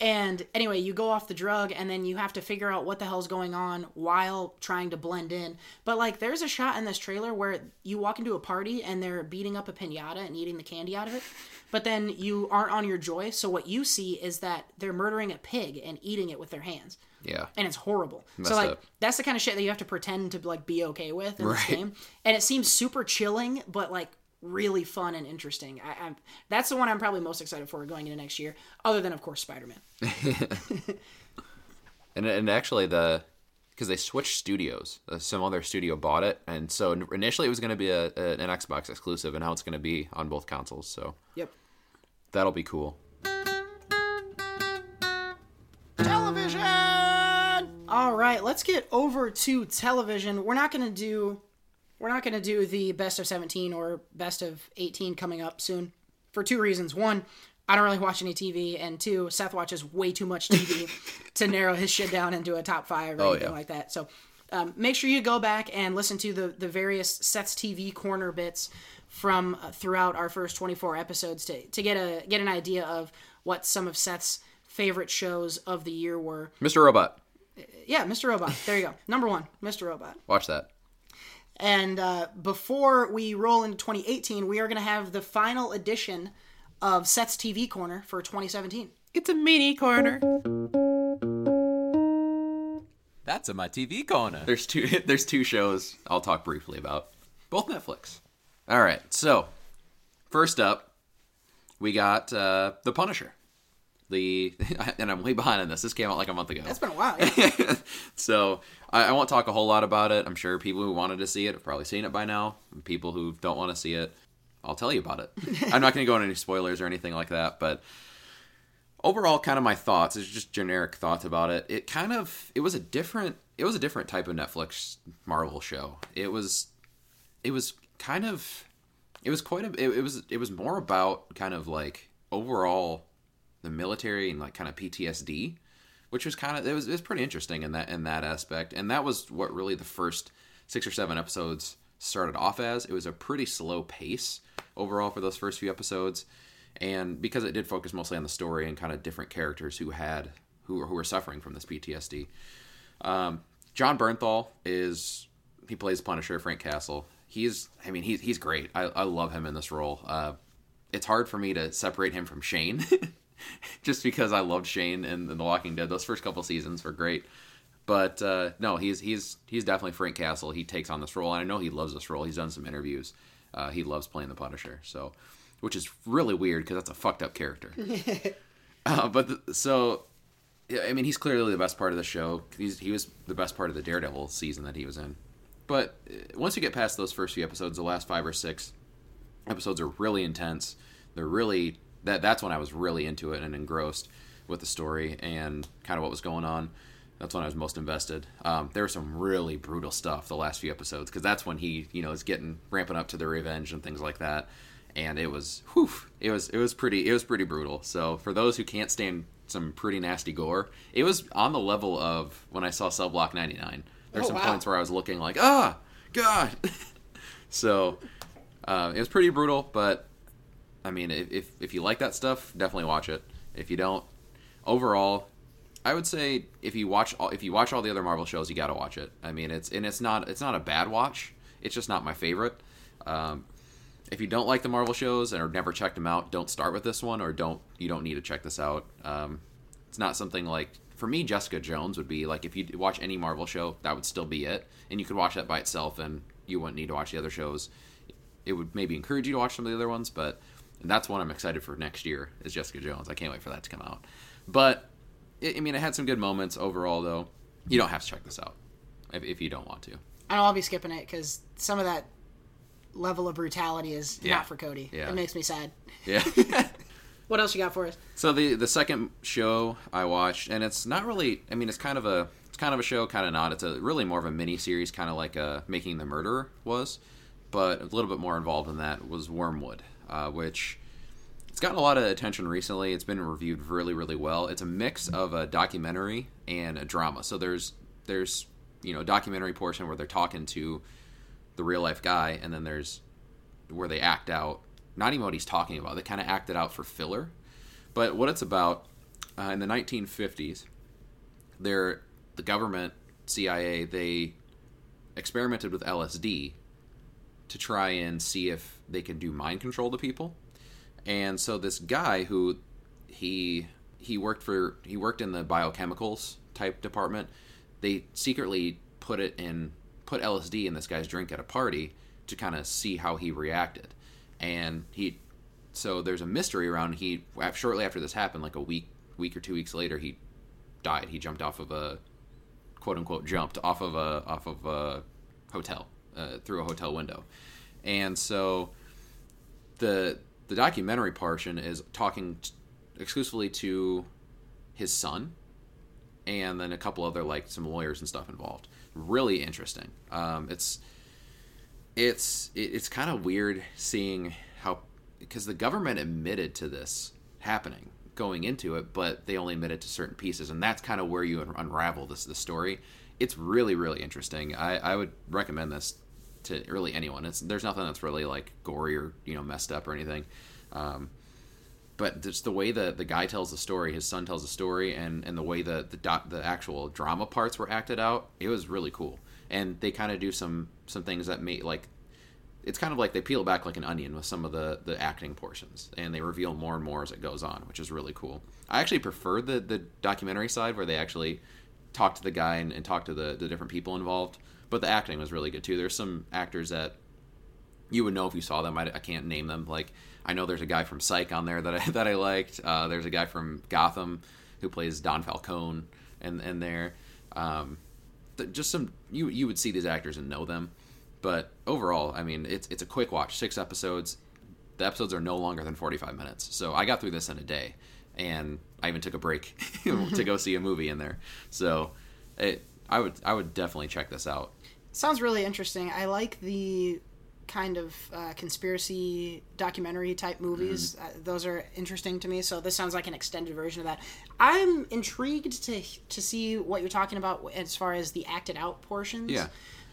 And anyway, you go off the drug and then you have to figure out what the hell's going on while trying to blend in. But like there's a shot in this trailer where you walk into a party and they're beating up a piñata and eating the candy out of it. But then you aren't on your joy, so what you see is that they're murdering a pig and eating it with their hands. Yeah. And it's horrible. Messed so like up. that's the kind of shit that you have to pretend to like be okay with in this game. And it seems super chilling, but like really fun and interesting. I, I'm that's the one I'm probably most excited for going into next year, other than of course Spider Man. <laughs> <laughs> And and actually the because they switched studios, uh, some other studio bought it, and so initially it was going to be a, a an Xbox exclusive, and now it's going to be on both consoles. So Yep. that'll be cool. All right, let's get over to television. We're not going to do we're not going to do the best of 17 or best of 18 coming up soon for two reasons. One, I don't really watch any TV, and two, Seth watches way too much TV <laughs> to narrow his shit down into a top five or Oh, anything yeah. like that. So um, make sure you go back and listen to the the various Seth's TV corner bits from uh, throughout our first 24 episodes to to get a get an idea of what some of Seth's favorite shows of the year were. Mr. Robot, Yeah, Mr. Robot. There you go. Number one, Mr. Robot. watch that. And uh, before we roll into 2018, we are going to have the final edition of Seth's TV Corner for 2017. It's a mini corner. That's a my TV corner. There's two. <laughs> There's two shows I'll talk briefly about. Both Netflix. All right. So first up, we got uh, the Punisher. The <laughs> and I'm way behind on this. This came out like a month ago. That's been a while. Yeah. <laughs> so I, I won't talk a whole lot about it. I'm sure people who wanted to see it have probably seen it by now. And people who don't want to see it, I'll tell you about it. <laughs> I'm not going to go into any spoilers or anything like that, but overall, kind of my thoughts is just generic thoughts about it. It kind of it was a different it was a different type of Netflix Marvel show. It was it was kind of it was quite a it, it was it was more about kind of like overall the military and like kind of PTSD, which was kind of it was it was pretty interesting in that in that aspect. And that was what really the first six or seven episodes started off as. It was a pretty slow pace overall for those first few episodes, and because it did focus mostly on the story and kind of different characters who had who who were suffering from this PTSD. Um, Jon Bernthal is he plays Punisher, Frank Castle. He's I mean he's he's great. I, I love him in this role. Uh, it's hard for me to separate him from Shane, <laughs> <laughs> just because I loved Shane and, in The Walking Dead. Those first couple seasons were great, but uh, no, he's he's he's definitely Frank Castle. He takes on this role, and I know he loves this role. He's done some interviews. Uh, he loves playing the Punisher, so which is really weird because that's a fucked up character. <laughs> uh, but the, so yeah, I mean, he's clearly the best part of the show. He's, he was the best part of the Daredevil season that he was in. But uh, once you get past those first few episodes, the last five or six episodes are really intense. They're really that. That's when I was really into it and engrossed with the story and kind of what was going on. That's when I was most invested. Um, there was some really brutal stuff the last few episodes because that's when he, you know, is getting ramping up to the revenge and things like that. And it was, whew, it was, it was pretty, it was pretty brutal. So for those who can't stand some pretty nasty gore, it was on the level of when I saw Cell Block 99. There's Oh, some wow. points where I was looking like, ah, God. <laughs> so uh, it was pretty brutal, but I mean, if, if you like that stuff, definitely watch it. If you don't, overall, I would say if you watch all, if you watch all the other Marvel shows, you got to watch it. I mean, it's and it's not it's not a bad watch. It's just not my favorite. Um, if you don't like the Marvel shows or never checked them out, don't start with this one, or don't you don't need to check this out. Um, it's not something like for me. Jessica Jones would be like if you watch any Marvel show, that would still be it, and you could watch that by itself, and you wouldn't need to watch the other shows. It would maybe encourage you to watch some of the other ones, but and that's one I'm excited for next year is Jessica Jones. I can't wait for that to come out. But I I mean, it had some good moments overall, though. You don't have to check this out if, if you don't want to. I know I'll be skipping it because some of that level of brutality is Yeah. not for Cody. Yeah. It makes me sad. Yeah. <laughs> What else you got for us? so the the second show I watched, and it's not really. I mean, it's kind of a it's kind of a show, kind of not. It's a really more of a mini series, kind of like uh, Making the Murderer was, but a little bit more involved in that was Wormwood, uh, which it's gotten a lot of attention recently. It's been reviewed really, really well. It's a mix of a documentary and a drama. So there's there's you know documentary portion where they're talking to the real life guy, and then there's where they act out not even what he's talking about. They kind of act it out for filler. But what it's about uh, in the 1950s, they're the government CIA they experimented with LSD to try and see if they could do mind control to people. And so this guy who he he worked for he worked in the biochemicals type department. They secretly put it in put LSD in this guy's drink at a party to kind of see how he reacted. And he so there's a mystery around he shortly after this happened like a week week or 2 weeks later he died. He jumped off of a quote unquote jumped off of a off of a hotel uh, through a hotel window. And so the the documentary portion is talking t- exclusively to his son and then a couple other like some lawyers and stuff involved. Really interesting. Um, it's it's it, it's kind of weird seeing how because the government admitted to this happening going into it but they only admitted to certain pieces and that's kind of where you un- unravel this the story. It's really really interesting. I, I would recommend this to really anyone it's there's nothing that's really like gory or you know messed up or anything um, but just the way the the guy tells the story, his son tells the story, and and the way the the doc, the actual drama parts were acted out, it was really cool. And they kind of do some some things that make like it's kind of like they peel back like an onion with some of the the acting portions, and they reveal more and more as it goes on, which is really cool. I actually prefer the the documentary side where they actually talk to the guy and, and talk to the the different people involved. But the acting was really good too. There's some actors that you would know if you saw them. I, I can't name them. Like I know there's a guy from Psych on there that I <laughs> that I liked. Uh, there's a guy from Gotham who plays Don Falcone, and and there, um, th- just some you you would see these actors and know them. But overall, I mean, it's it's a quick watch. Six episodes. The episodes are no longer than 45 minutes. So I got through this in a day, and I even took a break <laughs> to go <laughs> see a movie in there. So it I would I would definitely check this out. Sounds really interesting. I like the kind of uh, conspiracy documentary type movies. Mm-hmm. Uh, those are interesting to me. So this sounds like an extended version of that. I'm intrigued to to see what you're talking about as far as the acted out portions. Yeah.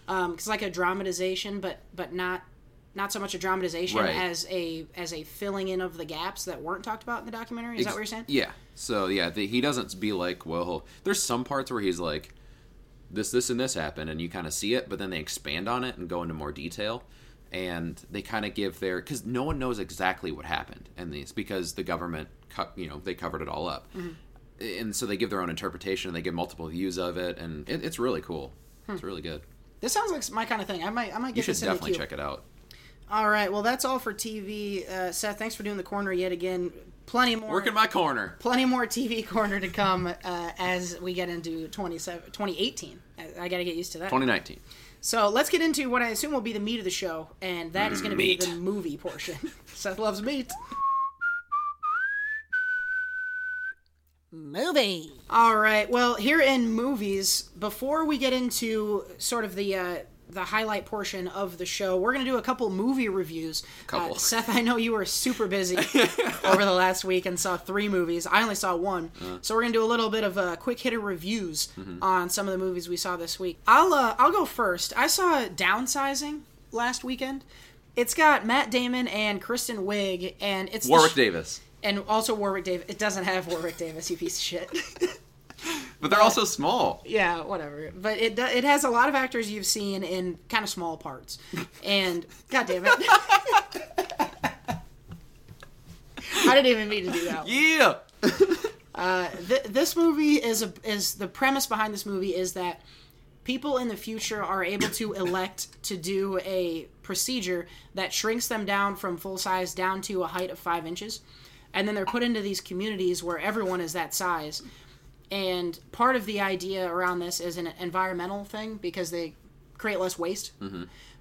Um, it's like a dramatization, but but not not so much a dramatization Right. as a as a filling in of the gaps that weren't talked about in the documentary. Is that what you're saying? Yeah. So yeah, the, he doesn't be like, well, there's some parts where he's like, this, this, and this happened, and you kind of see it, but then they expand on it and go into more detail, and they kind of give their because no one knows exactly what happened in these because the government, cut, you know, they covered it all up, and so they give their own interpretation and they give multiple views of it, and it, it's really cool. It's really good. This sounds like my kind of thing. I might I might get. You should this definitely check it out. All right. Well, that's all for TV. Uh, Seth, thanks for doing the corner yet again. Plenty more. Work in my corner. plenty more TV corner to come uh, as we get into 27 2018. I, I got to get used to that. 2019. So let's get into what I assume will be the meat of the show, and that is going to be the movie portion. <laughs> Seth loves meat. Movie. All right. Well, here in movies, before we get into sort of the uh, the highlight portion of the show, we're going to do a couple movie reviews. Couple. Uh, Seth, I know you were super busy <laughs> <laughs> over the last week and saw three movies. I only saw one, so we're going to do a little bit of uh, quick hitter reviews on some of the movies we saw this week. I'll uh, I'll go first. I saw Downsizing last weekend. It's got Matt Damon and Kristen Wiig, and it's Warwick sh- Davis. and also Warwick Davis. It doesn't have Warwick Davis, you piece of shit. <laughs> But they're also small. Yeah, whatever. But it it has a lot of actors you've seen in kind of small parts, and <laughs> god damn it, <laughs> I didn't even mean to do that. Yeah. Uh, Th- this movie is a is the premise behind this movie is that people in the future are able to elect to do a procedure that shrinks them down from full size down to a height of five inches, and then they're put into these communities where everyone is that size. And part of the idea around this is an environmental thing because they create less waste.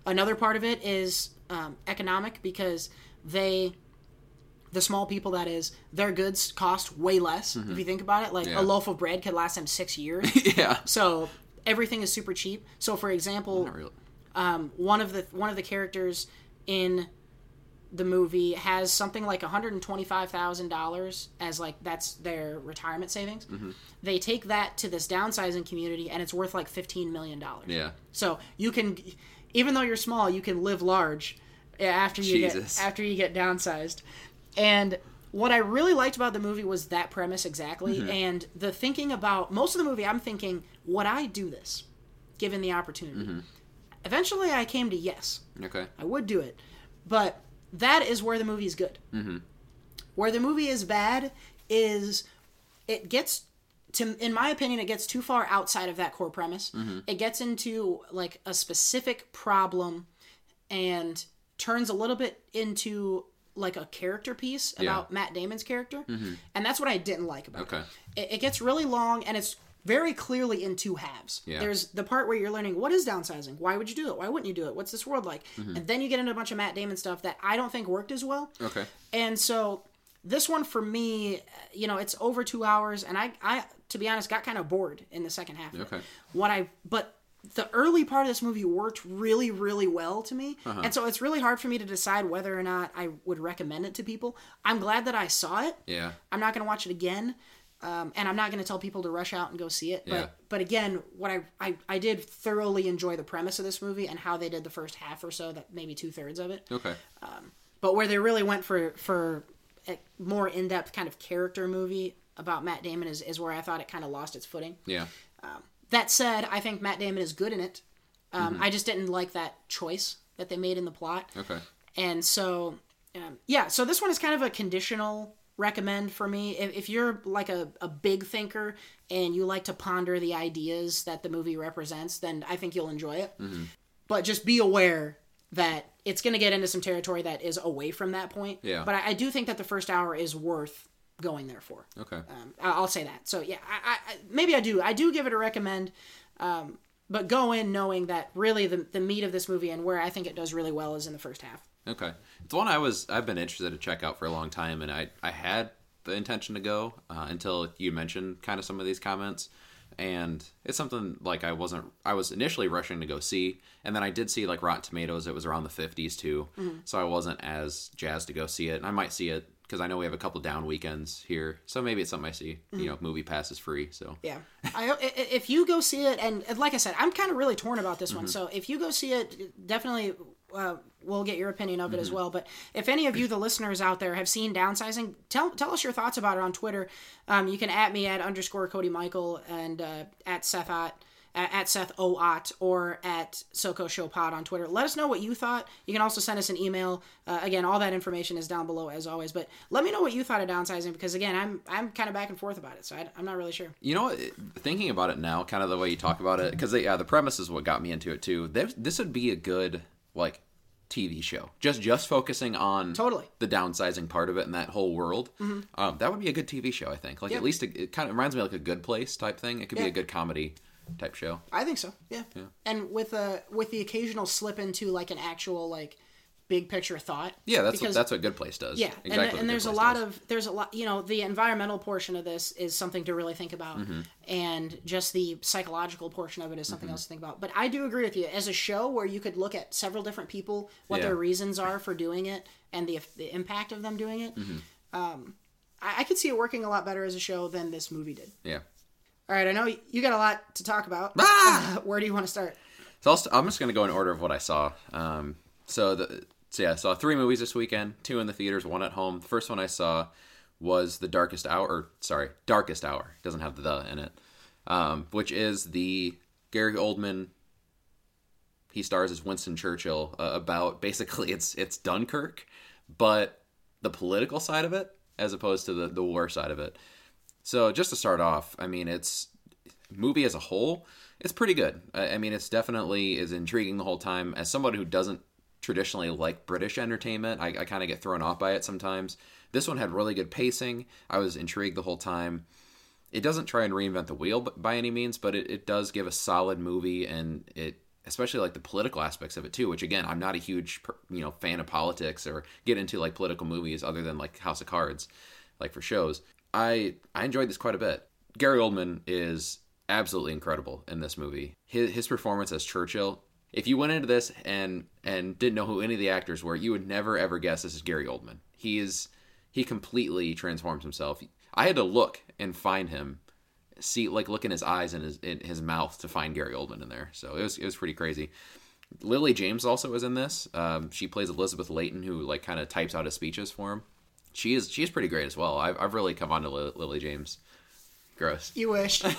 Another part of it is um, economic because they, the small people that is, their goods cost way less. If you think about it, like Yeah. a loaf of bread could last them six years. <laughs> yeah. so everything is super cheap. So for example, really. um, one of the one of the characters in the movie has something like $125,000 as like that's their retirement savings. Mm-hmm. They take that to this downsizing community and it's worth like 15 million dollars. Yeah. So you can even though you're small, you can live large after you Jesus. get after you get downsized. And what I really liked about the movie was that premise exactly Mm-hmm. and the thinking about most of the movie I'm thinking would I do this given the opportunity. Mm-hmm. Eventually I came to yes. Okay. I would do it. But that is where the movie is good. Mm-hmm. Where the movie is bad is it gets to in my opinion it gets too far outside of that core premise. It gets into like a specific problem and turns a little bit into like a character piece about Matt Damon's character. And that's what I didn't like about Okay. it. It gets really long and it's very clearly in two halves. Yeah. There's the part where you're learning what is downsizing? Why would you do it? Why wouldn't you do it? What's this world like? Mm-hmm. And then you get into a bunch of Matt Damon stuff that I don't think worked as well. Okay. And so this one for me, you know, it's over two hours, and I, I to be honest, got kind of bored in the second half. Okay. What I but the early part of this movie worked really, really well to me, uh-huh. and so it's really hard for me to decide whether or not I would recommend it to people. I'm glad that I saw it. Yeah. I'm not going to watch it again. Um, and I'm not going to tell people to rush out and go see it. But Yeah. but again, what I, I I did thoroughly enjoy the premise of this movie and how they did the first half or so, that maybe two thirds of it. Okay. But where they really went for for a more in depth kind of character movie about Matt Damon is, is where I thought it kind of lost its footing. Yeah. That said, I think Matt Damon is good in it. Um, Mm-hmm. I just didn't like that choice that they made in the plot. Okay. And so, um, yeah, so this one is kind of a conditional recommend for me. If, if you're like a, a big thinker and you like to ponder the ideas that the movie represents, then I think you'll enjoy it. But just be aware that it's going to get into some territory that is away from that point. Yeah. But I, I do think that the first hour is worth going there for. Okay. Um, I'll say that. So yeah, I, I, I- maybe I do. I do give it a recommend, um, but go in knowing that really the the meat of this movie and where I think it does really well is in the first half. Okay. It's one I was I've been interested to check out for a long time, and I I had the intention to go uh, until you mentioned kind of some of these comments, and it's something like I wasn't I was initially rushing to go see, and then I did see like Rotten Tomatoes. It was around the fifties too, so I wasn't as jazzed to go see it. And I might see it because I know we have a couple down weekends here, so maybe it's something I see. You know, Movie Pass is free, so Yeah, I, if you go see it, and like I said, I'm kind of really torn about this one. Mm-hmm. So if you go see it, definitely uh, we'll get your opinion of it Mm-hmm. as well. But if any of you, the listeners out there, have seen downsizing, tell tell us your thoughts about it on Twitter. Um, you can at me at underscore Cody Michael and uh, at Seth Ott. At at Seth Oot or at SoCo Show Pod on Twitter. Let us know what you thought. You can also send us an email. Uh, again, all that information is down below as always. But let me know what you thought of downsizing because again, I'm I'm kind of back and forth about it, so I, I'm not really sure. You know what? Thinking about it now, kind of the way you talk about it, because yeah, the premise is what got me into it too. This, this would be a good like TV show, just just focusing on Totally. the downsizing part of it and that whole world. Um, that would be a good TV show, I think. Like Yeah. at least it, it kind of reminds me of like a Good Place type thing. It could be a good comedy type show. I think so. Yeah. And with a with the occasional slip into like an actual like big picture thought. Yeah, that's because- what, that's what Good Place does. yeah, exactly. and, and there's a lot does. of there's a lot you know the environmental portion of this is something to really think about, Mm-hmm. and just the psychological portion of it is something else to think about. But I do agree with you as a show where you could look at several different people, what Yeah. their reasons are for doing it, and the the impact of them doing it. Mm-hmm. Um, I, I could see it working a lot better as a show than this movie did. yeah. All right, I know you got a lot to talk about. Ah! <laughs> where do you want to start? So I'll st- I'm just going to go in order of what I saw. Um, so the so yeah, I saw three movies this weekend, two in the theaters, one at home. The first one I saw was The Darkest Hour, or sorry, Darkest Hour. It doesn't have the in it, um, which is the Gary Oldman. He stars as Winston Churchill uh, about <laughs> basically it's it's Dunkirk, but the political side of it as opposed to the the war side of it. So just to start off, I mean, it's movie as a whole, it's pretty good. I, I mean, it's definitely is intriguing the whole time. As somebody who doesn't traditionally like British entertainment, I, I kind of get thrown off by it sometimes. This one had really good pacing. I was intrigued the whole time. It doesn't try and reinvent the wheel by any means, but it, it does give a solid movie, and it especially like the political aspects of it too. Which again, I'm not a huge you know fan of politics or get into like political movies other than like House of Cards, like for shows. I I enjoyed this quite a bit. Gary Oldman is absolutely incredible in this movie. His his performance as Churchill. If you went into this and and didn't know who any of the actors were, you would never ever guess this is Gary Oldman. He is he completely transforms himself. I had to look and find him, see like look in his eyes and his in his mouth to find Gary Oldman in there. So it was it was pretty crazy. Lily James also is in this. Um, she plays Elizabeth Layton, who like kind of types out his speeches for him. She is she's pretty great as well. I've I've really come on to Li- Lily James. Gross. You wish. <laughs>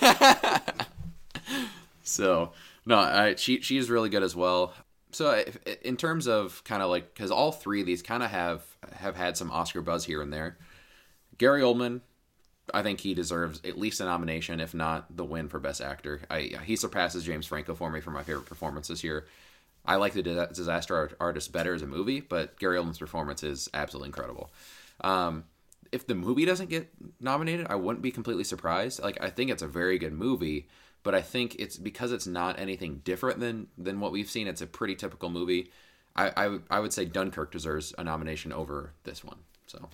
So no, I, she she is really good as well. So in terms of kind of like because all three of these kind of have have had some Oscar buzz here and there. Gary Oldman, I think he deserves at least a nomination, if not the win for Best Actor. I, he surpasses James Franco for me for my favorite performances here. I like the Disaster Artist better as a movie, but Gary Oldman's performance is absolutely incredible. Um, if the movie doesn't get nominated, I wouldn't be completely surprised. Like I think it's a very good movie, but I think it's because it's not anything different than than what we've seen. It's a pretty typical movie. I I, would- say Dunkirk deserves a nomination over this one. So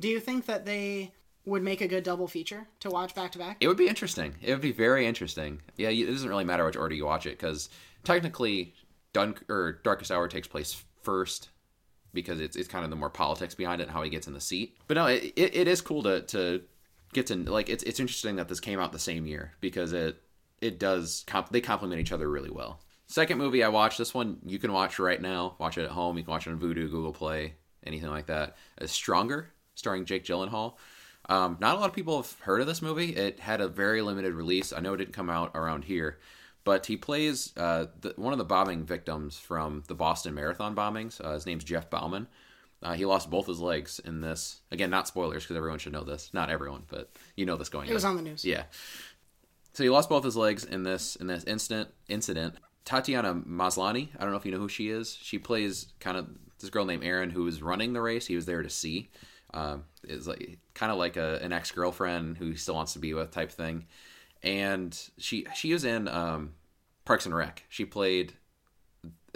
Do you think that they would make a good double feature to watch back to back? it would be interesting. It would be very interesting. Yeah, it doesn't really matter which order you watch it because technically, Dunk or Darkest Hour takes place first because it's it's kind of the more politics behind it and how he gets in the seat. But no, it, it, it is cool to to get to like it's it's interesting that this came out the same year because it it does comp- they complement each other really well. Second movie I watched this one you can watch right now. Watch it at home. You can watch it on Vudu, Google Play, anything like that. Is Stronger, starring Jake Gyllenhaal. Um, not a lot of people have heard of this movie. It had a very limited release. I know it didn't come out around here, but he plays uh, the, one of the bombing victims from the Boston Marathon bombings. Uh, his name's Jeff Bauman. Uh, he lost both his legs in this. Again, not spoilers because everyone should know this. Not everyone, but you know this going. It was on the news. Yeah. So he lost both his legs in this in this incident incident. Tatiana Maslany, I don't know if you know who she is. She plays kind of this girl named Erin who is running the race. He was there to see. Um, is like kind of like a, an ex girlfriend who he still wants to be with type thing. And she she was in um, Parks and Rec. She played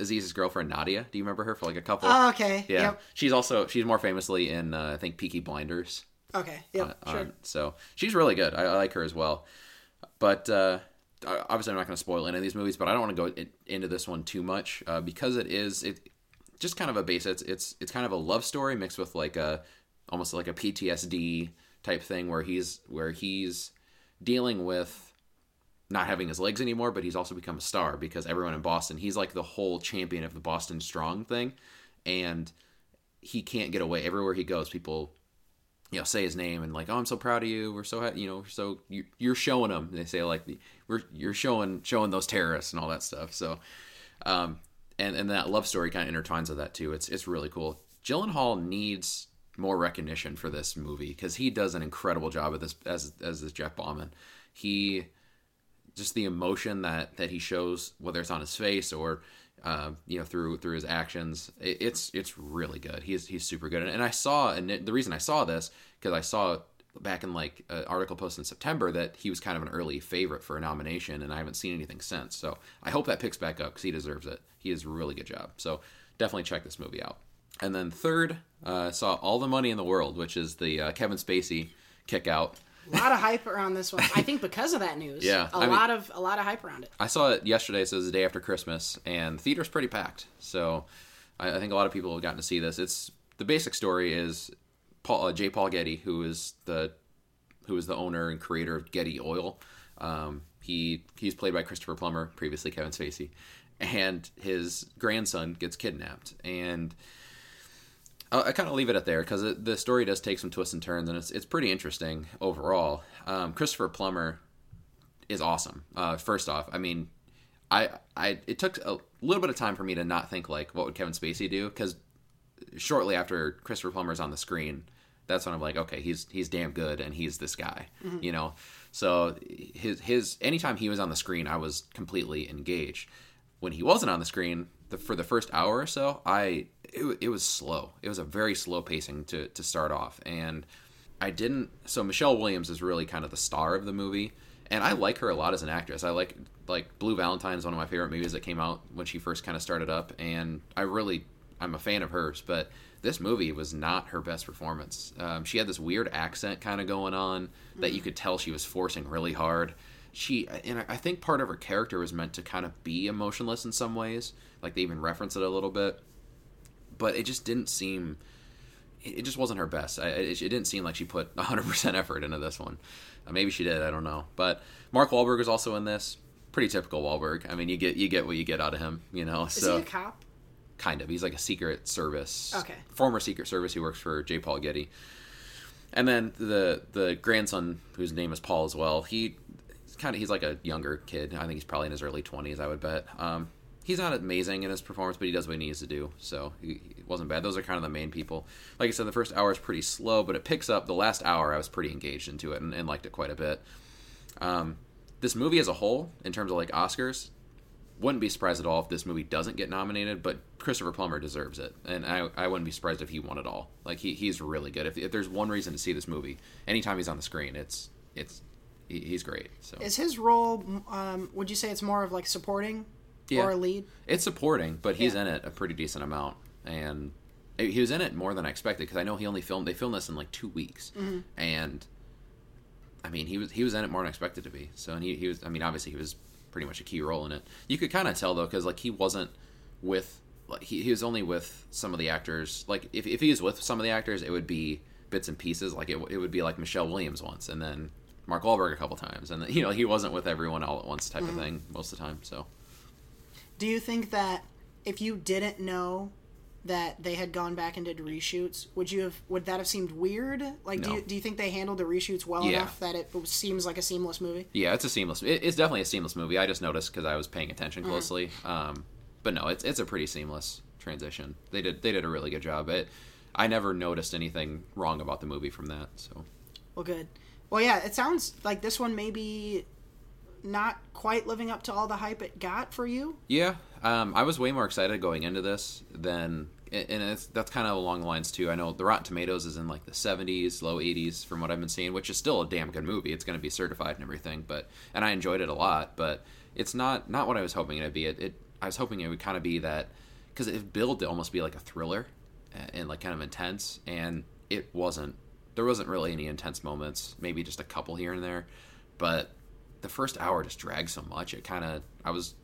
Aziz's girlfriend Nadia. Do you remember her for like a couple? Oh, okay. yeah. Yep. She's also she's more famously in uh, I think Peaky Blinders. Okay. Yeah. Uh, sure. so she's really good. I, I like her as well. But uh, obviously, I'm not going to spoil any of these movies. But I don't want to go in, into this one too much uh, because it is it just kind of a base. It's it's it's kind of a love story mixed with like a almost like a PTSD type thing where he's where he's dealing with not having his legs anymore, but he's also become a star because everyone in Boston, he's like the whole champion of the Boston Strong thing, and he can't get away. Everywhere he goes, people you know say his name and like oh i'm so proud of you. We're so you know so you, you're showing them they say like we're you're showing showing those terrorists and all that stuff. So um and and that love story kind of intertwines with that too. It's it's really cool. Gyllenhaal needs more recognition for this movie because he does an incredible job of this as as this Jeff Bauman he just the emotion that that he shows whether it's on his face or uh, you know through through his actions it, it's it's really good he's he's super good and, I saw and the reason I saw this because I saw back in like an article posted in September that he was kind of an early favorite for a nomination and I haven't seen anything since so I hope that picks back up because he deserves it he does a really good job so definitely check this movie out. And then third, uh, saw All the Money in the World, which is the uh, Kevin Spacey kick out. A <laughs> lot of hype around this one. I think because of that news. Yeah, a I mean- lot of a lot of hype around it. I saw it yesterday, so it was the day after Christmas, and the theater's pretty packed. So I, I think a lot of people have gotten to see this. It's the basic story is Paul uh, J. Paul Getty, who is the who is the owner and creator of Getty Oil. Um, he he's played by Christopher Plummer, previously Kevin Spacey, and his grandson gets kidnapped and. I, I kind of leave it at there because the story does take some twists and turns, and it's it's pretty interesting overall. Um, Christopher Plummer is awesome. Uh, first off, I mean, I I it took a little bit of time for me to not think like what would Kevin Spacey do because shortly after Christopher Plummer's on the screen, that's when I'm like, okay, he's he's damn good and he's this guy, you know. So his his anytime he was on the screen, I was completely engaged. When he wasn't on the screen, the, for the first hour or so, I it, it was slow. It was a very slow pacing to to start off, and I didn't. So Michelle Williams is really kind of the star of the movie, and I like her a lot as an actress. I like like Blue Valentine is one of my favorite movies that came out when she first kind of started up, and I really I'm a fan of hers. But this movie was not her best performance. Um, she had this weird accent kind of going on that you could tell she was forcing really hard. She and I- think part of her character was meant to kind of be emotionless in some ways. Like they even reference it a little bit, but it just didn't seem it it just wasn't her best. I, it, it didn't seem like she put 100% effort into this one. Uh, maybe she did. I don't know. But Mark Wahlberg is also in this. Pretty typical Wahlberg. I mean, you get you get what you get out of him. You know. Is so he a cop? kind of. He's like a Secret Service. Okay. Former Secret Service. He works for J. Paul Getty. And then the the grandson, whose name is Paul as well. He kind of he's like a younger kid. I think he's probably in his early twenties. I would bet. Um, he's not amazing in his performance, but he does what he needs to do. So he, he wasn't bad. Those are kind of the main people. Like I said, the first hour is pretty slow, but it picks up. The last hour, I was pretty engaged into it and, and liked it quite a bit. Um, this movie as a whole, in terms of like Oscars, wouldn't be surprised at all if this movie doesn't get nominated, but Christopher Plummer deserves it, and I, I wouldn't be surprised if he won it all. Like he, he's really good. If, if there's one reason to see this movie, anytime he's on the screen, it's it's he, he's great. So Is his role? Um, would you say it's more of like supporting Yeah. or a lead? it's supporting, but he's Yeah. in it a pretty decent amount, and he was in it more than I expected because I know he only filmed they filmed this in like two weeks, and I mean he was he was in it more than I expected to be. So and he, he was I mean obviously he was pretty much a key role in it. You could kind of tell though because like he wasn't with like he, he was only with some of the actors. Like if if he was with some of the actors, it would be bits and pieces. Like it it would be like Michelle Williams once, and then Mark Wahlberg a couple times, and you know he wasn't with everyone all at once type of thing most of the time. So. Do you think that if you didn't know that they had gone back and did reshoots, would you have would that have seemed weird? Like, do you, do you think they handled the reshoots well Yeah. enough that it seems like a seamless movie? Yeah, it's a seamless. It, it's definitely a seamless movie. I just noticed because I was paying attention closely. Um, but no, it's it's a pretty seamless transition. They did they did a really good job. It, I never noticed anything wrong about the movie from that. So Well, good. Well, yeah, it sounds like this one maybe not quite living up to all the hype it got for you. yeah, um, I was way more excited going into this than, and that's kind of along the lines too. I know the Rotten Tomatoes is in like the 70s, low 80s from what I've been seeing, which is still a damn good movie. It's going to be certified and everything, but and I enjoyed it a lot. But it's not not what I was hoping it would be. It, it I was hoping it would kind of be that because it billed to almost be like a thriller and like kind of intense, and it wasn't. There wasn't really any intense moments. Maybe just a couple here and there, but the first hour just dragged so much. It kind of I was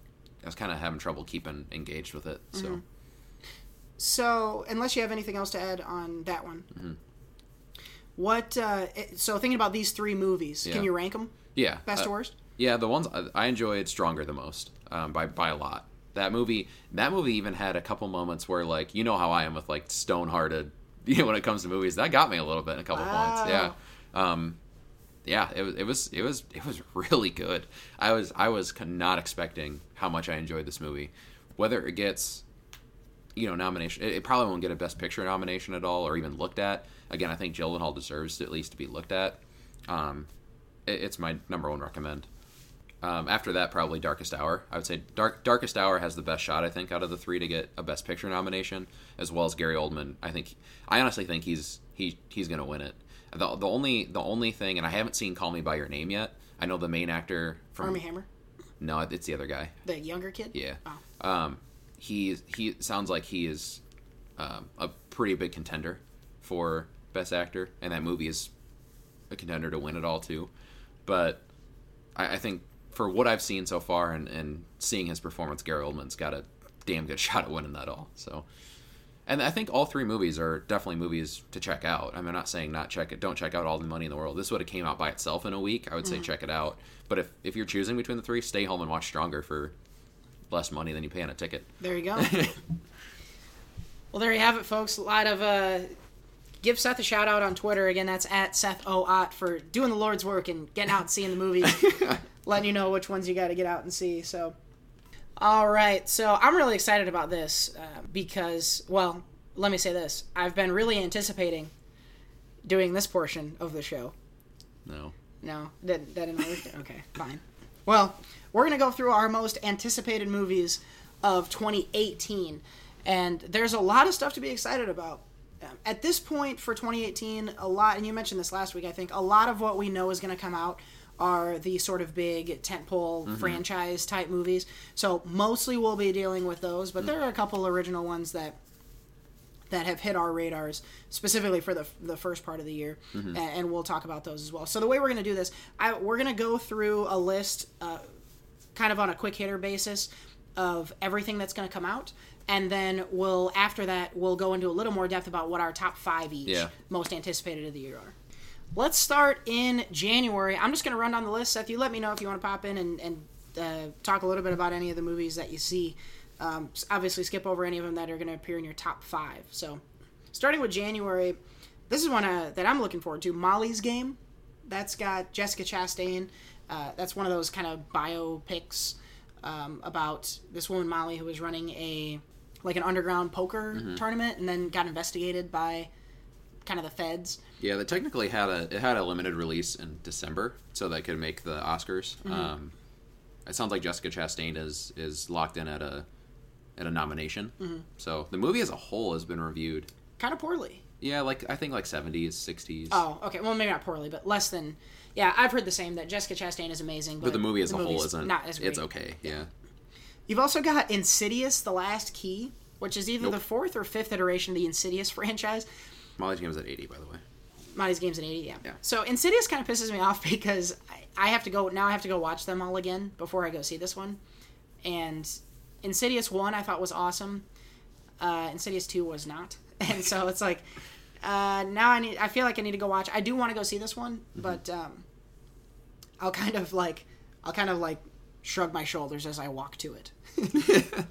I was kind of having trouble keeping engaged with it. So. So, unless you have anything else to add on that one, Mm-hmm. what? Uh, so, thinking about these three movies, Yeah. can you rank them Yeah, best uh, to worst? Yeah, the ones I- I enjoyed Stronger the most um, by by a lot. That movie, that movie even had a couple moments where like you know how I am with like stone hearted, <laughs> you know when it comes to movies. That got me a little bit in a couple Wow. points. Yeah, um, yeah, it was it was it was it was <laughs> really good. I was I was not expecting how much I enjoyed this movie. Whether it gets you know nomination, it, it probably won't get a Best Picture nomination at all, or even looked at. Again, I think Gyllenhaal deserves at least to be looked at. Um, it, it's my number one recommend. Um, after that, probably Darkest Hour. I would say Dark Darkest Hour has the best shot. I think out of the three to get a Best Picture nomination, as well as Gary Oldman. I think I honestly think he's he he's gonna win it. The, the only the only thing, and I haven't seen Call Me by Your Name yet. I know the main actor from Armie Hammer, no, it's the other guy. the younger kid. Yeah. Oh. Um, he he sounds like he is um, a pretty big contender for best actor, and that movie is a contender to win it all too. But I, I think for what I've seen so far and, and seeing his performance, Gary Oldman's got a damn good <laughs> shot at winning that all. So, and I think all three movies are definitely movies to check out. I mean, I'm not saying not check it, don't check out All the Money in the World. This would have came out by itself in a week. I would say check it out. But if if you're choosing between the three, stay home and watch Stronger for less money than you pay on a ticket. There you go. <laughs> well, there you have it, folks. A lot of uh, give Seth a shout out on Twitter. Again, that's at Seth O Ott for doing the Lord's work and getting out and seeing the movies, <laughs> letting you know which ones you got to get out and see. So, all right. So I'm really excited about this uh, because, well, let me say this: I've been really anticipating doing this portion of the show. No. No, that that didn't work. Okay, fine. Well, we're gonna go through our most anticipated movies of 2018, and there's a lot of stuff to be excited about. At this point for 2018, a lot, and you mentioned this last week, I think a lot of what we know is going to come out are the sort of big tentpole mm-hmm. franchise type movies. So mostly we'll be dealing with those, but mm. there are a couple original ones that that have hit our radars specifically for the, the first part of the year, mm-hmm. and, and we'll talk about those as well. So the way we're going to do this, I, we're going to go through a list, uh, kind of on a quick hitter basis, of everything that's going to come out, and then we'll after that we'll go into a little more depth about what our top five each Yeah. most anticipated of the year are. Let's start in January. I'm just going to run down the list. Seth, you let me know if you want to pop in and, and uh, talk a little bit about any of the movies that you see. Um, obviously, skip over any of them that are going to appear in your top five. So, starting with January, this is one uh, that I'm looking forward to. Molly's Game. That's got Jessica Chastain. Uh, that's one of those kind of biopics um, about this woman Molly who was running a like an underground poker mm-hmm. tournament and then got investigated by kind of the feds. Yeah, that technically had a it had a limited release in December, so that could make the Oscars. Mm-hmm. Um, it sounds like Jessica Chastain is is locked in at a at a nomination. Mm-hmm. So the movie as a whole has been reviewed. Kind of poorly. Yeah, like I think like seventies, sixties. Oh, okay. Well, maybe not poorly, but less than. Yeah, I've heard the same that Jessica Chastain is amazing, but, but the movie as a whole isn't. not as great. It's okay. Yeah. You've also got Insidious: The Last Key, which is either Nope. the fourth or fifth iteration of the Insidious <laughs> franchise. Molly's game is at eighty, by the way. Molly's Games at 80, yeah. Yeah. So Insidious kind of pisses me off <laughs> because I, I have to go now. I have to go watch them all again before I go see this one. And Insidious one I thought was awesome. Uh, Insidious two was not, <laughs> and so it's like uh, now I need. I feel like I need to go watch. I do want to go see this one, but um, I'll kind of like I'll kind of like shrug my shoulders as I walk to it. <laughs>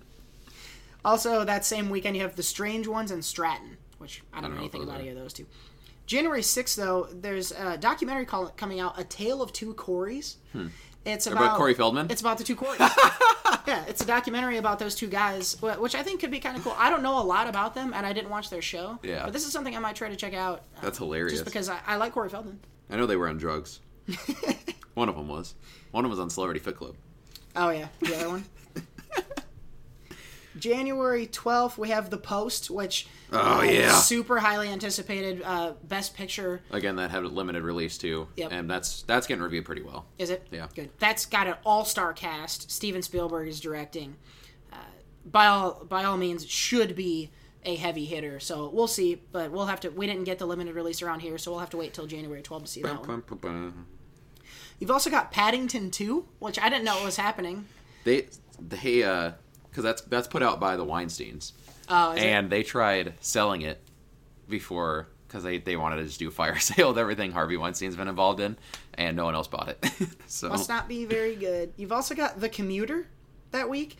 also, that same weekend you have The Strange Ones and Stratton, which I don't, know know anything about any of those two. January 6th, though, there's a documentary called, coming out, A Tale of Two Corys. It's about, Hmm. About Corey Feldman? It's about the two Corys. <laughs> yeah, it's a documentary about those two guys, which I think could be kind of cool. I don't know a lot about them, and I didn't watch their show. Yeah. But this is something I might try to check out. uh, That's hilarious. Just because I, I like Corey Feldman. I know they were on drugs. <laughs> One of them was. One of them was on Celebrity Fit Club. Oh, yeah. The other one. January 12th, we have The Post, which Oh, uh, yeah. super highly anticipated uh, Best Picture. Again, that had a limited release too, Yep. and that's that's getting reviewed pretty well. Is it? Yeah. Good. That's got an all-star cast. Steven Spielberg is directing. Uh, by all by all means, should be a heavy hitter. So we'll see, but we'll have to. We didn't get the limited release around here, so we'll have to wait till January 12th to see that one. Bum, bum, bum. You've also got Paddington 2, which I didn't know was happening. They they uh because that's that's put out by the Weinstein's, Oh, is it? and they tried selling it before because they they wanted to just do a fire <laughs> sale with everything Harvey Weinstein's been involved in, and no one else bought it. <laughs> so must not be very good. You've also got The Commuter that week,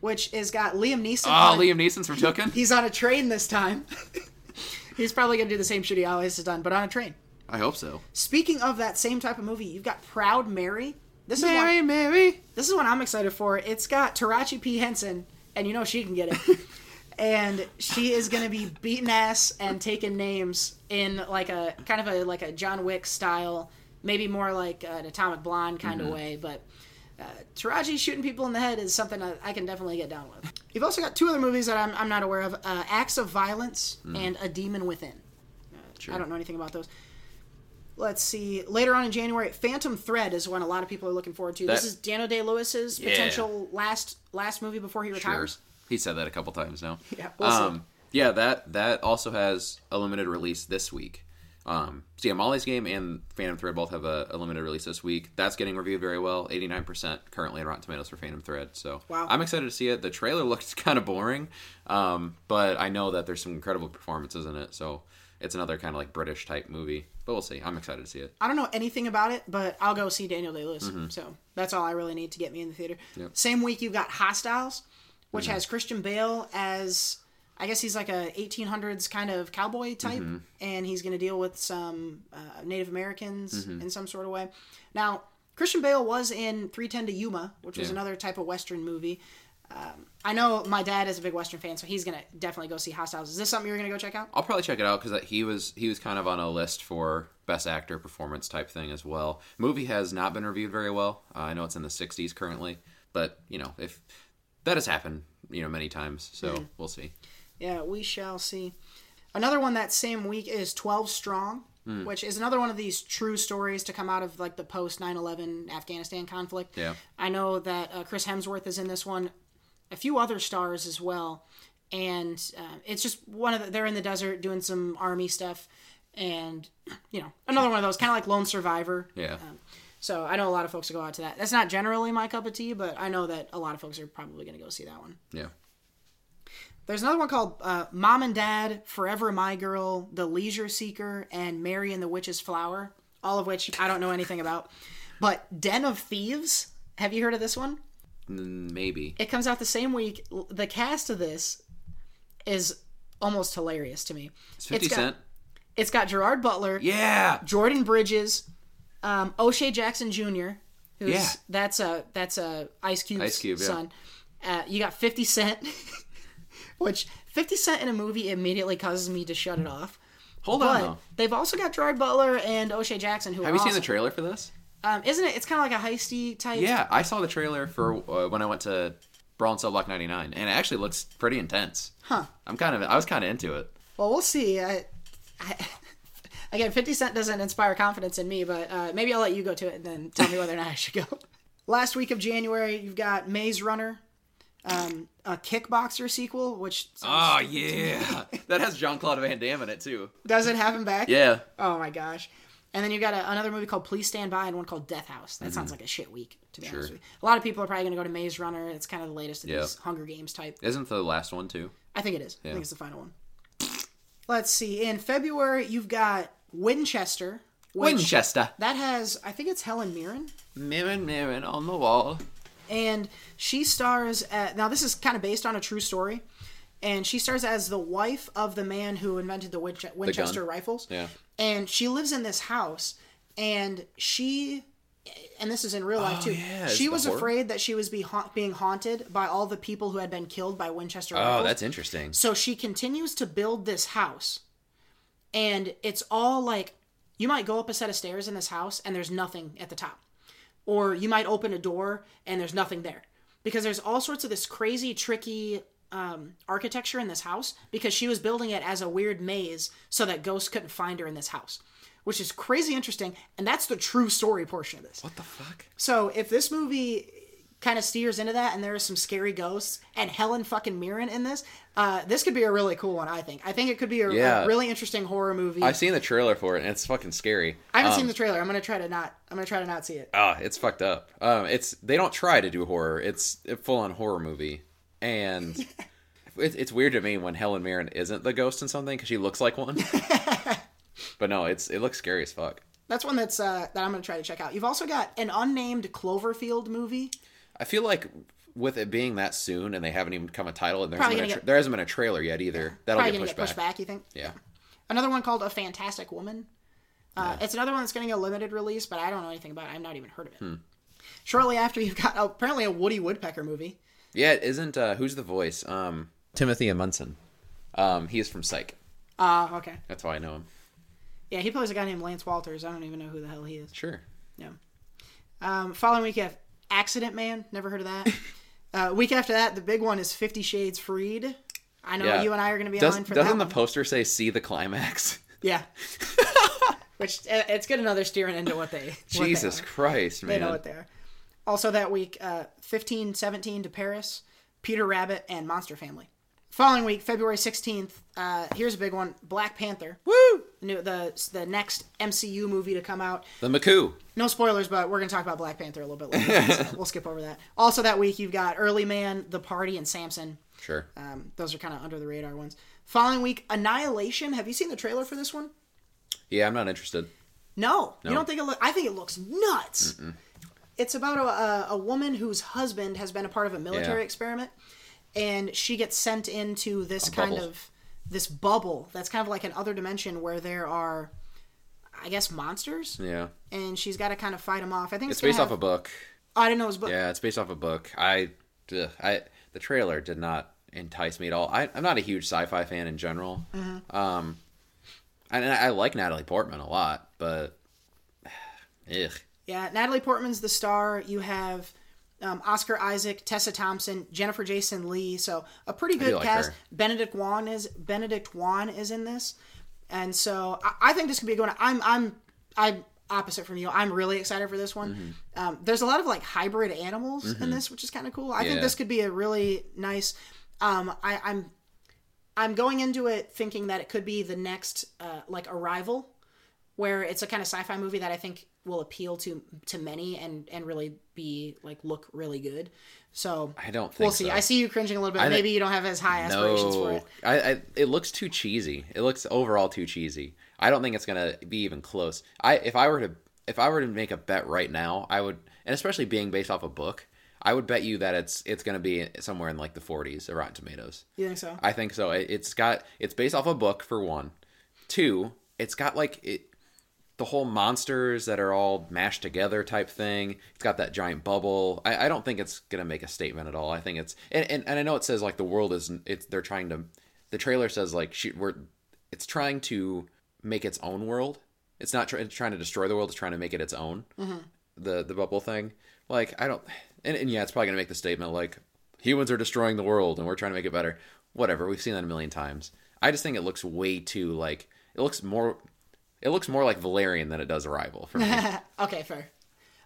which has got Liam Neeson. oh, on- Liam Neeson's from Taken. He's on a train this time. <laughs> He's probably going to do the same shit he always has done, but on a train. I hope so. Speaking of that same type of movie, you've got Proud Mary. This is one, Mary. this is one I'm excited for. It's got Taraji P Henson, and you know she can get it. <laughs> and she is going to be beating ass and taking names in like a kind of a like a John Wick style, maybe more like an Atomic Blonde kind of way. But uh, Taraji shooting people in the head is something I, I can definitely get down with. You've also got two other movies that I'm, I'm not aware of: uh, Acts of Violence and A Demon Within. Sure. I don't know anything about those. Let's see. Later on in January, Phantom Thread is one a lot of people are looking forward to. this is Daniel Day Lewis's Yeah. potential last last movie before he retires. He said that a couple times now. <laughs> Yeah, we'll see. um, yeah, that that also has a limited release this week. Um, so yeah, Molly's Game and Phantom Thread both have a, a limited release this week. That's getting reviewed very well. Eighty nine percent currently on Rotten Tomatoes for Phantom Thread. So Wow. I'm excited to see it. The trailer <laughs> looks kind of boring, um, but I know that there's some incredible performances in it. So it's another kind of like British type movie. But we'll see. I'm excited to see it. I don't know anything about it, but I'll go see Daniel Day Lewis. So that's all I really need to get me in the theater. Mm-hmm. Yep. Mm-hmm. Same week you've got Hostiles, which has Christian Bale as I guess he's like a 1800s kind of cowboy type, Mm-hmm. and he's going to deal with some uh, Native Americans Mm-hmm. in some sort of way. Now Christian Bale was in 310 to Yuma, which was Yeah. another type of Western movie. Um, I know my dad is a big Western fan, so he's gonna definitely go see Hostiles. Is this something you're gonna go check out? I'll probably check it out because he was he was kind of on a list for best actor performance type thing as well. Movie has not been reviewed very well. Uh, I know it's in the 60s currently, but you know if that has happened, you know many times, so we'll see. Yeah, we shall see. Another one that same week is 12 Strong, which is another one of these true stories to come out of like the post 9/11 Afghanistan conflict. Yeah. I know that uh, Chris Hemsworth is in this one, a few other stars as well, and uh, it's just one of the, they're in the desert doing some army stuff, and <clears throat> you know another one of those kind of like Lone Survivor. Yeah, So I know a lot of folks will go out to that. That's not generally my cup of tea, but I know that a lot of folks are probably going to go see that one. yeah. There's another one called uh, Mom and Dad, Forever My Girl, The Leisure Seeker, and Mary and the Witch's Flower, all of which I don't know anything about. But Den of Thieves, have you heard of this one? Mm, Maybe. It comes out the same week. The cast of this is almost hilarious to me. It's 50 got, Cent. It's got Gerard Butler, Yeah. Jordan Bridges, um, O'Shea Jackson Jr., who's Yeah. that's a that's a Ice Cube's Ice Cube, yeah. son. Uh, you got Fifty Cent, <laughs> which Fifty Cent in a movie immediately causes me to shut it off. Hold on though. they've also got Gerard Butler and O'Shea Jackson, who Have you seen the trailer for this? Um, isn't it? It's kind of like a heisty type. Yeah, I saw the trailer for uh, when I went to Brawl in Cell Block 99, and it actually looks pretty intense. Huh. I'm kind of I was kind of into it. Well, we'll see. I, I, <laughs> again, 50 Cent doesn't inspire confidence in me, but uh, maybe I'll let you go to it and then tell me whether or not I should go. <laughs> Last week of January, you've got Maze Runner, um, a Kickboxer sequel, which Oh yeah, that has Jean Claude Van Damme in it too. does it have him back? Yeah, Oh my gosh. And then you've got a, another movie called Please Stand By and one called Death House. That mm-hmm. sounds like a shit week, to be honest Sure. with you. A lot of people are probably going to go to Maze Runner. It's kind of the latest of Yeah. these Hunger Games type. isn't the last one too? I think it is. I think it's the final one. Let's see. In February, you've got Winchester. Winchester. That has, I think it's Helen Mirren. Mirren, mirren on the wall. And she stars at, now this is kind of based on a true story. And she stars as the wife of the man who invented the Winch- Winchester rifles. Yeah. And she lives in this house. And she, and this is in real life Oh, too, yeah, she was horror- afraid that she was be ha- being haunted by all the people who had been killed by Winchester Oh, rifles. that's interesting. So she continues to build this house. And it's all like you might go up a set of stairs in this house and there's nothing at the top. Or you might open a door and there's nothing there. Because there's all sorts of this crazy, tricky um, architecture in this house because she was building it as a weird maze so that ghosts couldn't find her in this house. Which is crazy interesting. And that's the true story portion of this. What the fuck? So if this movie kind of steers into that and there are some scary ghosts and Helen fucking Mirren in this, uh, this could be a really cool one, I think. I think it could be a, a really interesting horror movie. I've seen the trailer for it, and it's fucking scary. I haven't Um, seen the trailer. I'm gonna try to not. I'm gonna try to not see it. Ah, it's fucked up. Um, it's they don't try to do horror. It's a full on horror movie, and it's it's weird to me when Helen Mirren isn't the ghost in something because she looks like one. <laughs> but no, it's it looks scary as fuck. That's one that's uh, that I'm gonna try to check out. You've also got an unnamed Cloverfield movie. I feel like with it being that soon and they haven't even come a title, and there hasn't, been a tra- get- there hasn't been a trailer yet either. That'll Probably get pushed, get pushed back. back. You think? Yeah. Another one called A Fantastic Woman. Uh, It's another one that's getting a limited release, but I don't know anything about it. I've not even heard of it. Hmm. Shortly after, you've got oh, apparently a Woody Woodpecker movie. Yeah, it isn't uh, who's the voice? Um, Timothy Omundson. Um, he's from Psych. Ah, okay. That's why I know him. Yeah, he plays a guy named Lance Walters. I don't even know who the hell he is. Sure. Yeah. Um, following week, you have Accident Man. Never heard of that. <laughs> uh, week after that, the big one is Fifty Shades Freed. I know Yeah. you and I are going to be Does, on for that. doesn't the poster say "See the climax"? yeah. <laughs> Which uh, it's good to know they're steering into what they. what they Jesus. Christ, They man! know what they are. Also that week, uh, fifteen seventeen to Paris, Peter Rabbit, and Monster Family. Following week, February 16th, uh, here's a big one Black Panther. Woo! The, new- the, the next MCU movie to come out. The McCoo. No spoilers, but we're going to talk about Black Panther a little bit later. so <laughs> we'll skip over that. Also, that week, you've got Early Man, The Party, and Samson. Sure. Um, those are kind of under the radar ones. Following week, Annihilation. Have you seen the trailer for this one? Yeah, I'm not interested. No, you don't think it look? I think it looks nuts. It's about a, a, a woman whose husband has been a part of a military Yeah. experiment, and she gets sent into this kind bubble. of this bubble that's kind of like an other dimension where there are, I guess, monsters, Yeah. and she's got to kind of fight them off. I think It's gonna based have- off a book. Oh, I didn't know it was book. Yeah, it's based off a book. I, ugh, I, the trailer did not entice me at all. I, I'm not a huge sci-fi fan in general. Mm-hmm. Um, and I, I like Natalie Portman a lot, but, <sighs> ugh. Yeah, Natalie Portman's the star. You have um, Oscar Isaac, Tessa Thompson, Jennifer Jason Lee. So a pretty good like cast. her. Benedict Wong is Benedict Wong is in this, and so I, I think this could be a good. one. I'm I'm I'm opposite from you. I'm really excited for this one. Mm-hmm. Um, there's a lot of like hybrid animals in this, which is kind of cool. I think this could be a really nice. Um, I, I'm I'm going into it thinking that it could be the next uh, like Arrival, where it's a kind of sci-fi movie that I think will appeal to to many and and really be like look really good. So I don't think we'll see. so. I see you cringing a little bit. I Maybe you don't have as high aspirations for it. I, I, it looks too cheesy. It looks overall too cheesy. I don't think it's gonna be even close. I, if I were to, if I were to make a bet right now, I would, and especially being based off a book, I would bet you that it's, it's gonna be somewhere in like the 40s, of Rotten Tomatoes. You think so? I think so. It, it's got, it's based off a book for one. Two, it's got like it, the whole monsters that are all mashed together type thing. It's got that giant bubble. I, I don't think it's gonna make a statement at all. I think it's and, and, and I know it says like the world is it's they're trying to the trailer says like she, we're it's trying to make its own world. It's not try, trying to destroy the world. It's trying to make it its own. Mm-hmm. The the bubble thing. Like I don't and, and yeah, it's probably gonna make the statement like humans are destroying the world and we're trying to make it better. Whatever. We've seen that a million times. I just think it looks way too like it looks more it looks more like Valerian than it does Arrival for me. <laughs> Okay, fair.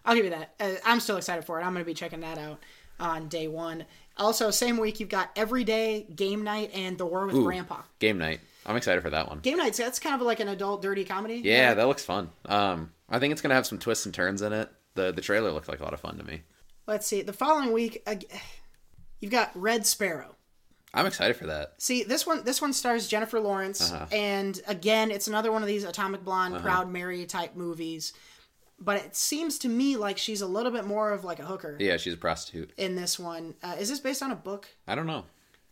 I'll give you that. Uh, I'm still excited for it. I'm going to be checking that out on day one. Also, same week you've got Everyday Game Night and The War with Grandpa. Game night. I'm excited for that one. Game Night's that's kind of like an adult dirty comedy. Yeah, that looks fun. Um, I think it's gonna have some twists and turns in it. the The trailer looked like a lot of fun to me. Let's see. The following week, ag- <sighs> you've got Red Sparrow. I'm excited for that. See this one. This one stars Jennifer Lawrence, Uh-huh. and again, it's another one of these Atomic Blonde, Proud Mary type movies. But it seems to me like she's a little bit more of like a hooker Yeah, she's a prostitute. in this one. Uh, is this based on a book? I don't know.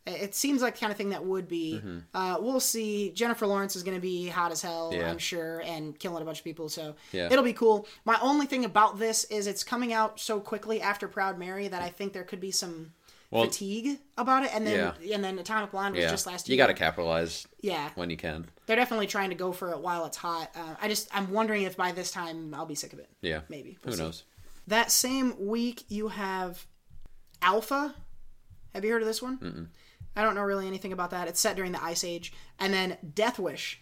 It seems like the kind of thing that would be. Uh, we'll see. Jennifer Lawrence is going to be hot as hell, Mm-hmm. Yeah. I'm sure, and killing a bunch of people. So Yeah. it'll be cool. My only thing about this is it's coming out so quickly after Proud Mary that I think there could be some Well- fatigue about it. And then Yeah. and then Atomic Blonde was Yeah, just last year. you got to capitalize Yeah, when you can. they're definitely trying to go for it while it's hot. Uh, I just I'm wondering if by this time I'll be sick of it. Yeah, Maybe. Who We'll see. knows? That same week, you have Alpha. Have you heard of this one? Mm-mm. I don't know really anything about that. It's set during the Ice Age. And then Death Wish.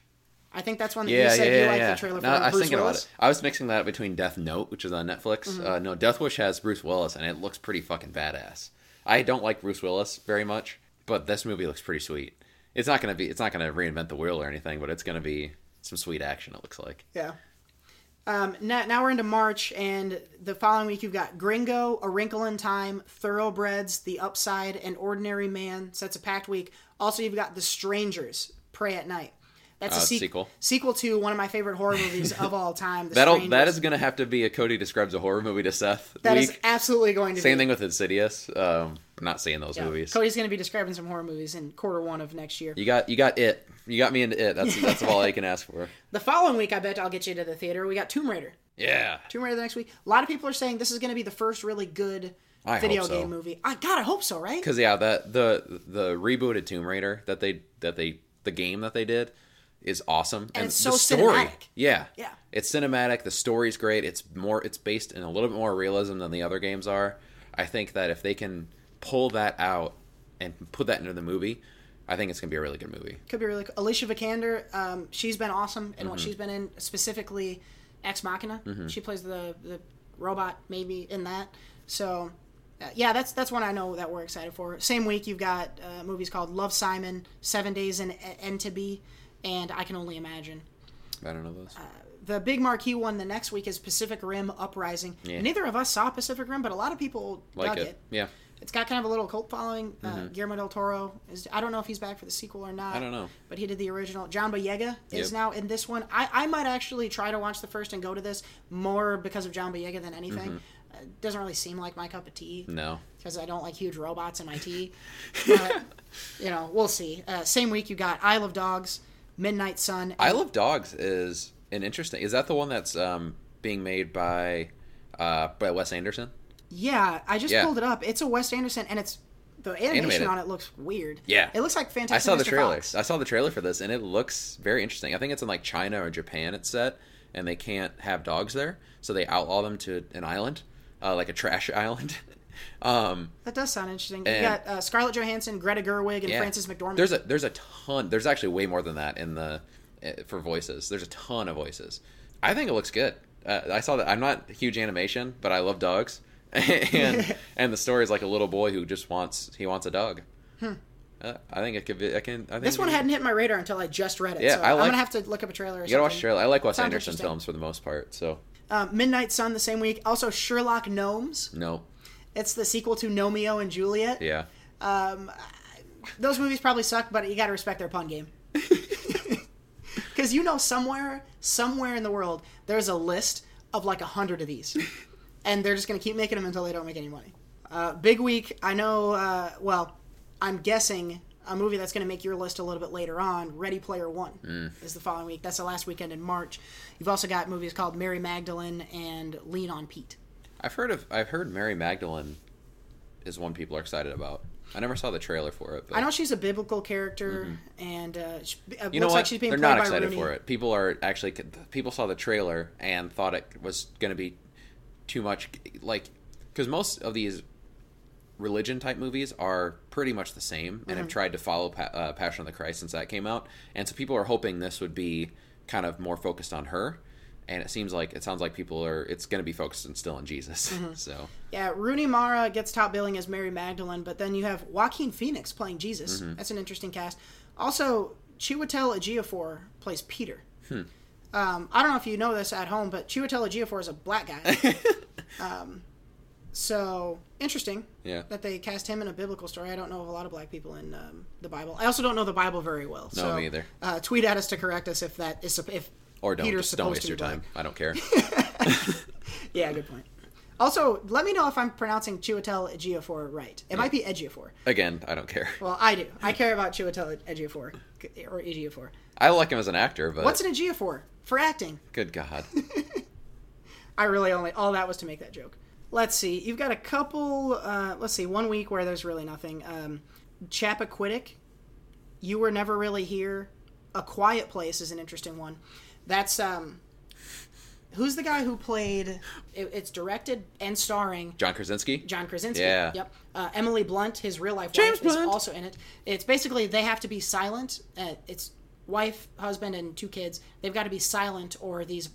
I think that's one that Yeah, you said yeah, you yeah. liked yeah. the trailer for. No, I was Bruce thinking Willis. about it. I was mixing that between Death Note, which is on Netflix. Mm-hmm. Uh, no, Death Wish has Bruce Willis, and it looks pretty fucking badass. I don't like Bruce Willis very much, but this movie looks pretty sweet. It's not gonna be. It's not gonna reinvent the wheel or anything, but it's gonna be some sweet action. It looks like. Yeah. Um, now, now we're into March, and the following week you've got Gringo, A Wrinkle in Time, Thoroughbreds, The Upside, and Ordinary Man. So that's a packed week. Also, you've got The Strangers, Prey at Night. That's Uh, a sequ- sequel. Sequel to one of my favorite horror movies of all time. That'll that is gonna have to be a Cody describes a horror movie to Seth That week. is absolutely going to be. Same be. thing with Insidious. Um, not seeing those Yeah. movies. Cody's going to be describing some horror movies in quarter one of next year. You got you got it. You got me into it. That's that's all I can ask for. <laughs> The following week, I bet I'll get you to the theater. We got Tomb Raider. Yeah. Tomb Raider the next week. A lot of people are saying this is going to be the first really good I video so. game movie. I God, I hope so, right? Because yeah, that the the rebooted Tomb Raider that they that they the game that they did is awesome, and, it's so the story, cinematic. yeah, Yeah. it's cinematic. The story's great. It's more it's based in a little bit more realism than the other games are. I think that if they can pull that out and put that into the movie, I think it's gonna be a really good movie. Could be really cool. Alicia Vikander, um, she's been awesome in Mm-hmm. what she's been in, specifically Ex Machina. She plays the the robot maybe in that. So Uh, yeah, that's that's one I know that we're excited for. Same week, you've got uh, movies called Love Simon, Seven Days in Entebbe, and I Can Only Imagine. I don't know those. The big marquee one the next week is Pacific Rim Uprising. Yeah. Neither of us saw Pacific Rim, but a lot of people like dug it. it. Yeah. It's got kind of a little cult following. Uh, Guillermo del Toro is. I don't know if he's back for the sequel or not. I don't know. But he did the original. John Boyega is Yep. now in this one. I, I might actually try to watch the first and go to this more because of John Boyega than anything. Mm-hmm. Uh, doesn't really seem like my cup of tea No. because I don't like huge robots in my tea. <laughs> But you know, we'll see. Uh, same week you got Isle of Dogs, Midnight Sun. Isle of Dogs is an interesting. Is that the one that's um, being made by uh, by Wes Anderson? Yeah, I just Yeah. pulled it up. It's a Wes Anderson, and it's the animation Animated. on it looks weird. Yeah. it looks like Fantastic. I saw the trailer. Fox. I saw the trailer for this, and it looks very interesting. I think it's in like China or Japan. It's set, and they can't have dogs there, so they outlaw them to an island, uh, like a trash <laughs> island. Um, That does sound interesting. you got uh, Scarlett Johansson, Greta Gerwig, and yeah. Frances McDormand. There's a there's a ton. There's actually way more than that in the uh, for voices. There's a ton of voices. I think it looks good. Uh, I saw that. I'm not huge animation, but I love dogs, <laughs> and <laughs> and the story is like a little boy who just wants he wants a dog. Uh, I think it could be. I can. I think Hmm. this one hadn't hit my radar until I just read it. Yeah, so I I'm like- gonna have to look up a trailer. Or You gotta watch the trailer. I like Wes Sounds Anderson films for the most part. So Uh, Midnight Sun the same week. Also Sherlock Gnomes. no, It's the sequel to Romeo and Juliet. yeah. Those movies probably suck, but you got to respect their pun game. <laughs> Because you know, somewhere, somewhere in the world, there's a list of like a hundred of these, <laughs> and they're just gonna keep making them until they don't make any money. Uh, big week. I know. Uh, well, I'm guessing a movie that's gonna make your list a little bit later on. Ready Player One is the following week. That's the last weekend in March. You've also got movies called Mary Magdalene and Lean on Pete. I've heard of. I've heard Mary Magdalene is one people are excited about. I never saw the trailer for it. But I know she's a biblical character, and uh, she, Mm-hmm. You know what? like They're not excited Rooney. for it. People are actually. People saw the trailer and thought it was going to be too much. Like, because most of these religion type movies are pretty much the same and Mm-hmm. have tried to follow pa- uh, Passion of the Christ since that came out. And so people are hoping this would be kind of more focused on her. And it seems like it sounds like people are. It's going to be focused still on Jesus. <laughs> Mm-hmm. So Yeah, Rooney Mara gets top billing as Mary Magdalene, but then you have Joaquin Phoenix playing Jesus. Mm-hmm. That's an interesting cast. Also, Chiwetel Ejiofor plays Peter. Hmm. Um, I don't know if you know this at home, but Chiwetel Ejiofor is a black guy. <laughs> um, so interesting yeah. that they cast him in a biblical story. I don't know of a lot of black people in um, the Bible. I also don't know the Bible very well. No, so, me either. Uh, tweet at us to correct us if that is if Or don't Peter's just don't waste your be black. time. I don't care. <laughs> Yeah, good point. Also, let me know if I'm pronouncing Chiwetel Ejiofor right. It might be Ejiofor. Again, I don't care. Well, I do. I care about Chiwetel Ejiofor or Ejiofor. I like him as an actor, but What's an Ejiofor for acting? good God. <laughs> I really only all that was to make that joke. Let's see. You've got a couple. Uh, let's see. One week where there's really nothing. Um, Chappaquiddick. You were never really here. A Quiet Place is an interesting one. That's um. Who's the guy who played? It, it's directed and starring John Krasinski? John Krasinski. Yeah. Yep. Uh, Emily Blunt, his real life James wife, Blunt. is also in it. It's basically they have to be silent. Uh, it's wife, husband, and two kids. They've got to be silent, or these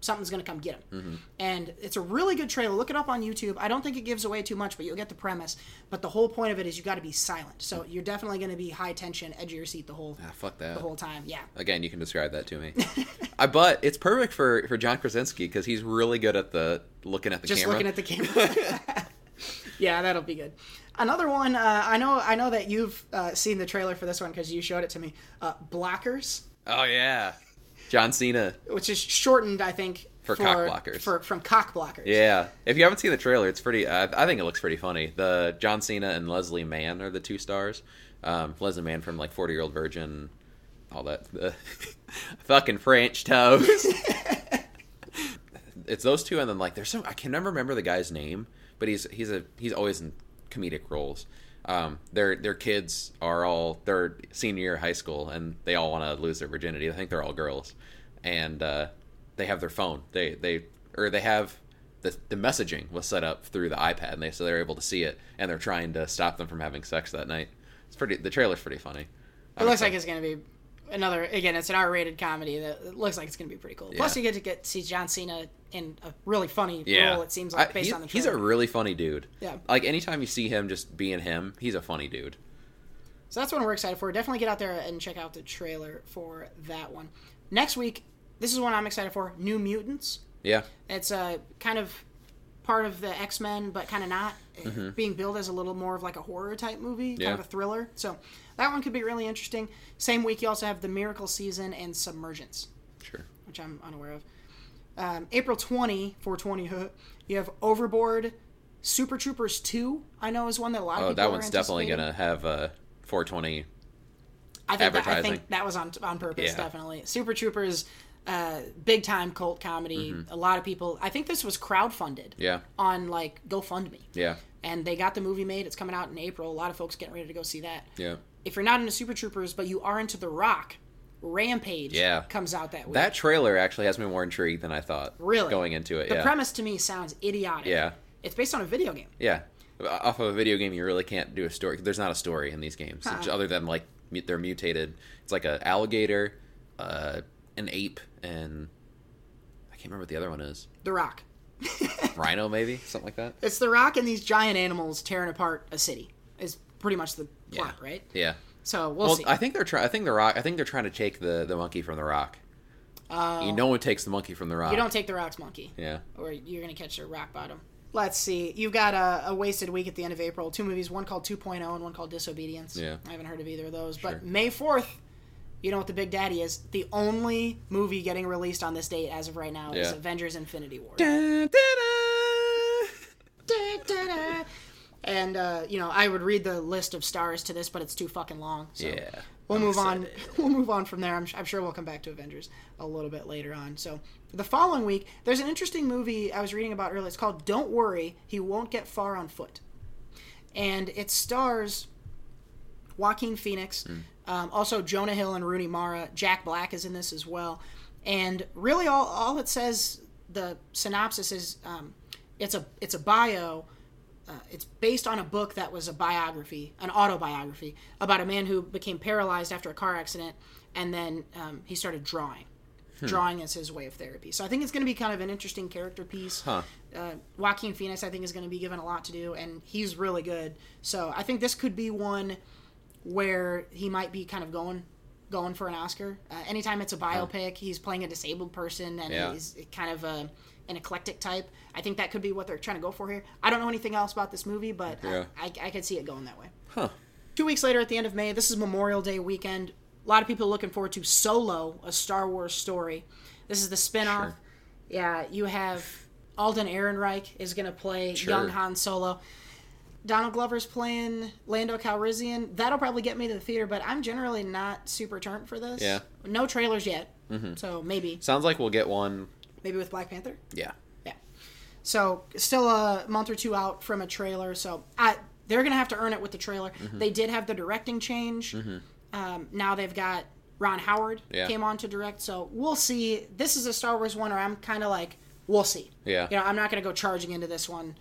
something's going to come get him. Mm-hmm. And it's a really good trailer. Look it up on YouTube. I don't think it gives away too much, but you'll get the premise. But the whole point of it is you got to be silent. So you're definitely going to be high tension, edge of your seat the whole Ah, fuck that. the whole time. Yeah. Again, you can describe that to me. <laughs> I, but it's perfect for, for John Krasinski because he's really good at the looking at the just camera. looking at the camera. <laughs> <laughs> yeah, that'll be good. Another one. Uh, I know. I know that you've uh, seen the trailer for this one because you showed it to me. Uh, Blockers, oh yeah, John Cena. which is shortened, I think, For cock blockers. For from cock blockers. Yeah, if you haven't seen the trailer, it's pretty. Uh, I think it looks pretty funny. The John Cena and Leslie Mann are the two stars. Um, Leslie Mann from like Forty Year Old Virgin, all that. The <laughs> fucking French toast. <laughs> it's those two, and then like there's some. I can never remember the guy's name, but he's he's a he's always in comedic roles. Um, their their kids are all they're senior year of high school, and they all want to lose their virginity. I think they're all girls, and uh, they have their phone. They they or they have the the messaging was set up through the iPad, and they so they're able to see it, and they're trying to stop them from having sex that night. It's pretty. The trailer's pretty funny. It looks like it's going to be another again, it's an R-rated comedy that looks like it's going to be pretty cool. Plus, you get to get see John Cena in a really funny Yeah, role. It seems like I- based he- on the he's a really funny dude. Yeah. like anytime you see him just being him, he's a funny dude. So that's what we're excited for. Definitely get out there and check out the trailer for that one. Next week, this is one I'm excited for. New Mutants. Yeah, It's a kind of part of the X Men, but kind of not. uh, Being billed as a little more of like a horror type movie, kind Mm-hmm. Yeah. of a thriller. So that one could be really interesting. Same week, you also have The Miracle Season and Submergence, sure. which I'm unaware of. Um, April 20, 420, you have Overboard. Super Troopers 2, I know, is one that a lot of Oh, people that one's definitely gonna have a 420. I think that, I think that was on on purpose, Yeah. definitely. Super Troopers, uh, big time cult comedy. A lot of people. I think this was crowdfunded Mm-hmm. Yeah, on like GoFundMe, yeah, and they got the movie made. It's coming out in April. A lot of folks getting ready to go see that. yeah. If you're not into Super Troopers, but you are into The Rock, Rampage Yeah. comes out that week. That trailer actually has me more intrigued than I thought. Really? going into it. the yeah, premise to me sounds idiotic. yeah, It's based on a video game. yeah. Off of a video game, you really can't do a story. There's not a story in these games, Huh. Other than like they're mutated. It's like an alligator, uh, an ape, and I can't remember what the other one is. The Rock. <laughs> Rhino, maybe something like that. It's The Rock and these giant animals tearing apart a city. Is pretty much the plot, Yeah. right? Yeah. So we'll, Well, see. I think they're trying. I think the rock. I think they're trying to take the the monkey from the rock. Oh. you no one takes the monkey from the rock. You don't take The Rock's monkey. Yeah. or you're going to catch a rock bottom. Let's see. You've got a, a wasted week at the end of April. Two movies, one called 2.0 and one called Disobedience. Yeah. I haven't heard of either of those. Sure. But May 4th, you know what the big daddy is? The only movie getting released on this date as of right now is Avengers Infinity War. Da-da-da. Da-da-da. And, uh, you know, I would read the list of stars to this, but it's too fucking long. So Yeah. We'll I'm move on. <laughs> We'll move on from there. I'm, I'm sure we'll come back to Avengers a little bit later on. So the following week, there's an interesting movie I was reading about earlier. It's called "Don't Worry, He Won't Get Far on Foot," and it stars Joaquin Phoenix, Hmm. um, also Jonah Hill and Rooney Mara. Jack Black is in this as well. And really, all all it says the synopsis is um, it's a it's a bio uh, it's based on a book that was a biography, an autobiography about a man who became paralyzed after a car accident, and then um, he started drawing. Hmm. Drawing is his way of therapy. So I think it's going to be kind of an interesting character piece. Huh. Uh, Joaquin Phoenix, I think, is going to be given a lot to do, and he's really good. So I think this could be one where he might be kind of going going for an Oscar. Uh, anytime it's a biopic, he's playing a disabled person, and Yeah. he's kind of a, an eclectic type. I think that could be what they're trying to go for here. I don't know anything else about this movie, but Yeah. I, I, I could see it going that way. Huh. Two weeks later, at the end of May, this is Memorial Day weekend. A lot of people are looking forward to Solo, a Star Wars story. This is the spinoff. Sure. Yeah, you have Alden Ehrenreich is going to play Sure. young Han Solo. Donald Glover's playing Lando Calrissian. That'll probably get me to the theater, but I'm generally not super turned for this. Yeah. No trailers yet, so maybe Sounds like we'll get one. maybe with Black Panther. Yeah. Yeah. So still a month or two out from a trailer. So I they're gonna have to earn it with the trailer. Mm-hmm. They did have the directing change. Um, now they've got Ron Howard Yeah. came on to direct. So we'll see. This is a Star Wars one, or I'm kind of like we'll see. Yeah. You know, I'm not gonna go charging into this one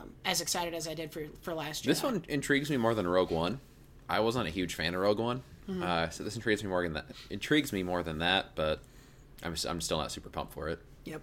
um, as excited as I did for for last year. This one intrigues me more than Rogue One. I wasn't a huge fan of Rogue One, Mm-hmm. uh, so this intrigues me more than that. Intrigues me more than that, but I'm I'm still not super pumped for it. Yep.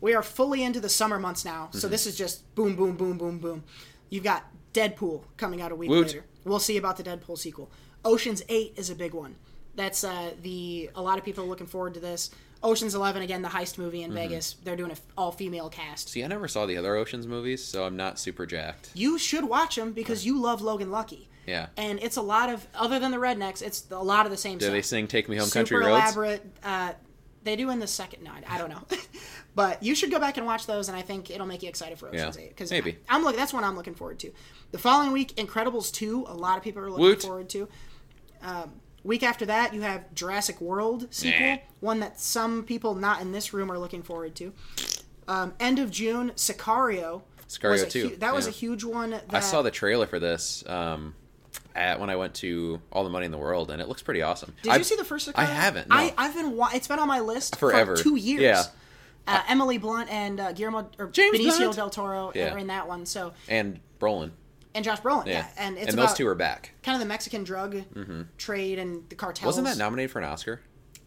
We are fully into the summer months now, Mm-hmm. so this is just boom, boom, boom, boom, boom. You've got Deadpool coming out a week Woot. later. We'll see about the Deadpool sequel. Ocean's Eight is a big one. That's uh, the a lot of people are looking forward to this. Ocean's Eleven again, the heist movie Mm-hmm. in Vegas. They're doing an all female cast. See, I never saw the other Ocean's movies, so I'm not super jacked. You should watch them because you love Logan Lucky. Yeah. And it's a lot of other than the rednecks, it's a lot of the same Do stuff. they sing "Take Me Home, super Country Roads"? elaborate. Uh, they do in the second. No, I don't know. <laughs> but you should go back and watch those, and I think it'll make you excited for Ocean's Yeah, Eight because maybe. I'm looking. That's one I'm looking forward to. The following week, Incredibles two. A lot of people are looking Woot. forward to. Um, week after that, you have Jurassic World sequel, Nah. one that some people not in this room are looking forward to. Um, end of June, Sicario. Sicario 2, hu- that was a huge one. That, I saw the trailer for this um, at when I went to All the Money in the World, and it looks pretty awesome. Did I, you see the first Sicario? I haven't. No. I, I've been. wa- It's been on my list Forever. for two years. Yeah. Uh, Emily Blunt and uh, Guillermo or James Benicio Blunt? del Toro Yeah. are in that one. So and Brolin. And Josh Brolin. Yeah, and it's and those two are back. kind of the Mexican drug trade and the cartels. Wasn't that nominated for an Oscar?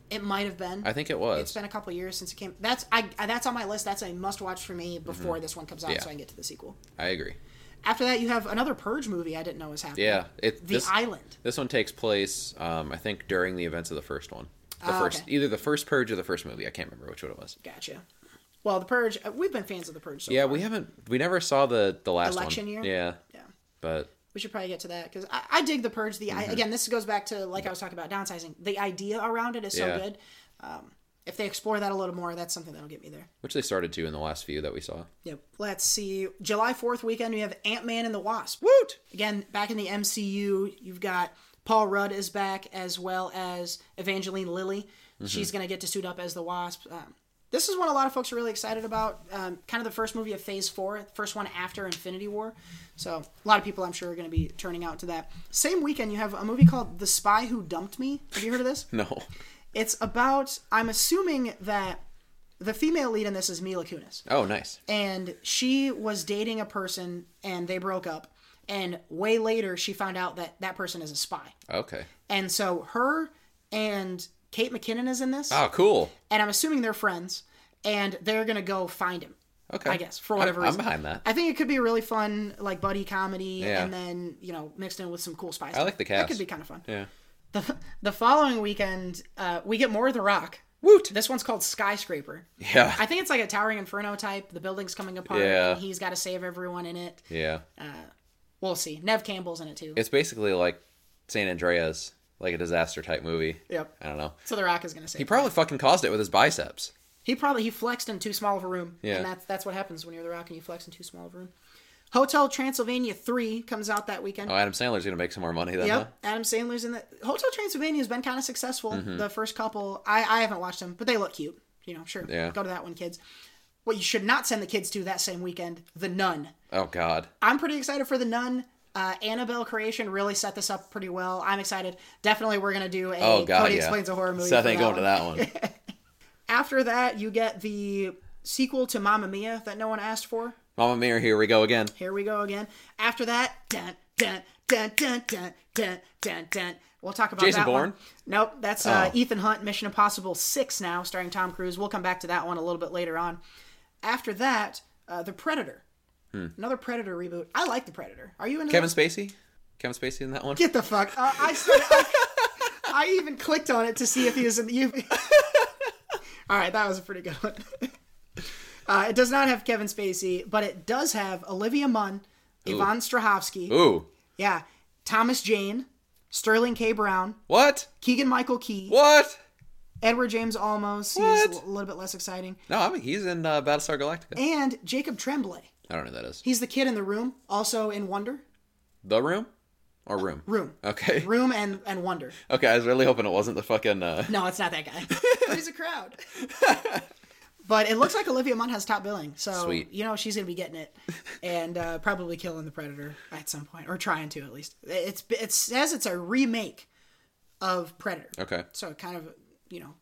It might have been. I think it was. It's been a couple years since it came. That's I, that's on my list. That's a must watch for me before this one comes out, Mm-hmm. Yeah. so I can get to the sequel. I agree. After that, you have another Purge movie I didn't know was happening. Yeah, it The this, Island. This one takes place, um, I think, during the events of the first one. The Ah, first, okay. either the first Purge or the first movie. I can't remember which one it was. Gotcha. Well, the Purge. uh, We've been fans of the Purge. So yeah, far. we haven't. We never saw the the last Election one. year? Yeah, Yeah. But We should probably get to that because I, I dig the Purge. The Mm-hmm. I, again, this goes back to like I was talking about downsizing. The idea around it is so Yeah. good. Um, if they explore that a little more, that's something that'll get me there. which they started to in the last few that we saw. Yep. Let's see. July 4th weekend, we have Ant Man and the Wasp. Woot! Again, back in the MCU, you've got Paul Rudd is back as well as Evangeline Lilly. She's going to get to suit up as the Wasp. Um, this is what a lot of folks are really excited about. Um, kind of the first movie of Phase 4, first one after Infinity War. So a lot of people, I'm sure, are going to be turning out to that. Same weekend, you have a movie called The Spy Who Dumped Me. Have you heard of this? <laughs> No. It's about, I'm assuming that the female lead in this is Mila Kunis Oh, nice. and she was dating a person and they broke up and way later she found out that that person is a spy Okay. and so her and kate mckinnon is in this Oh, cool. and i'm assuming they're friends and they're gonna go find him Okay. i guess for whatever I'm, I'm reason behind that. i think it could be a really fun like buddy comedy Yeah. and then you know mixed in with some cool spice I like the cast. that could be kind of fun Yeah. the, the following weekend uh, we get more of the rock Woot. this one's called skyscraper Yeah. I think it's like a towering inferno type. The building's coming apart, Yeah. and he's got to save everyone in it. yeah. We'll see. Neve Campbell's in it too. It's basically like San Andreas, like a disaster type movie. Yep. I don't know. So the Rock is going to say He probably fucking caused it with his biceps. he probably he flexed in too small of a room. Yeah. And that's that's what happens when you're the Rock and you flex in too small of a room. Hotel Transylvania three comes out that weekend. Oh, Adam Sandler's gonna make some more money then. Yep, Adam Sandler's in the Hotel Transylvania has been kind of successful. Mm-hmm. The first couple, I I haven't watched them, but they look cute. You know, sure, Yeah. go to that one, kids. What you should not send the kids to that same weekend, The Nun. Oh God. I'm pretty excited for the Nun. Uh, Annabelle creation really set this up pretty well. I'm excited. Definitely, we're gonna do a Oh God. Cody yeah. explains a horror movie. Seth ain't going to that one. <laughs> After that, you get the sequel to Mamma Mia that no one asked for. Mama Mia, here we go again. Here we go again. After that, dun dun dun dun dun dun dun dun. We'll talk about Jason that one. Bourne? Nope, that's uh, Oh. Ethan Hunt, Mission Impossible Six now, starring Tom Cruise. We'll come back to that one a little bit later on. After that, uh, The Predator, another Predator reboot. I like The Predator. Are you into Kevin that? Spacey. Kevin Spacey in that one. Get the fuck! Uh, I, started, I I even clicked on it to see if he was in the. You... <laughs> All right, that was a pretty good one. <laughs> Uh, it does not have Kevin Spacey, but it does have Olivia Munn, Yvonne Strahovski, Ooh. yeah, Thomas Jane, Sterling K. Brown, What? Keegan Michael Key, What? Edward James Olmos. He's What? a little bit less exciting, No, I mean he's in uh, Battlestar Galactica. and Jacob Tremblay. I don't know who that is. He's the kid in the room, also in Wonder. The Room, or Room? Room, Okay. <laughs> Room, and and Wonder. Okay, I was really hoping it wasn't the fucking. Uh... No, it's not that guy. <laughs> But he's a crowd. <laughs> but it looks like Olivia Munn has top billing, so Sweet. you know she's gonna be getting it, and uh, probably killing the Predator at some point, or trying to at least. It's it says it's a remake of Predator, Okay. so it kind of you know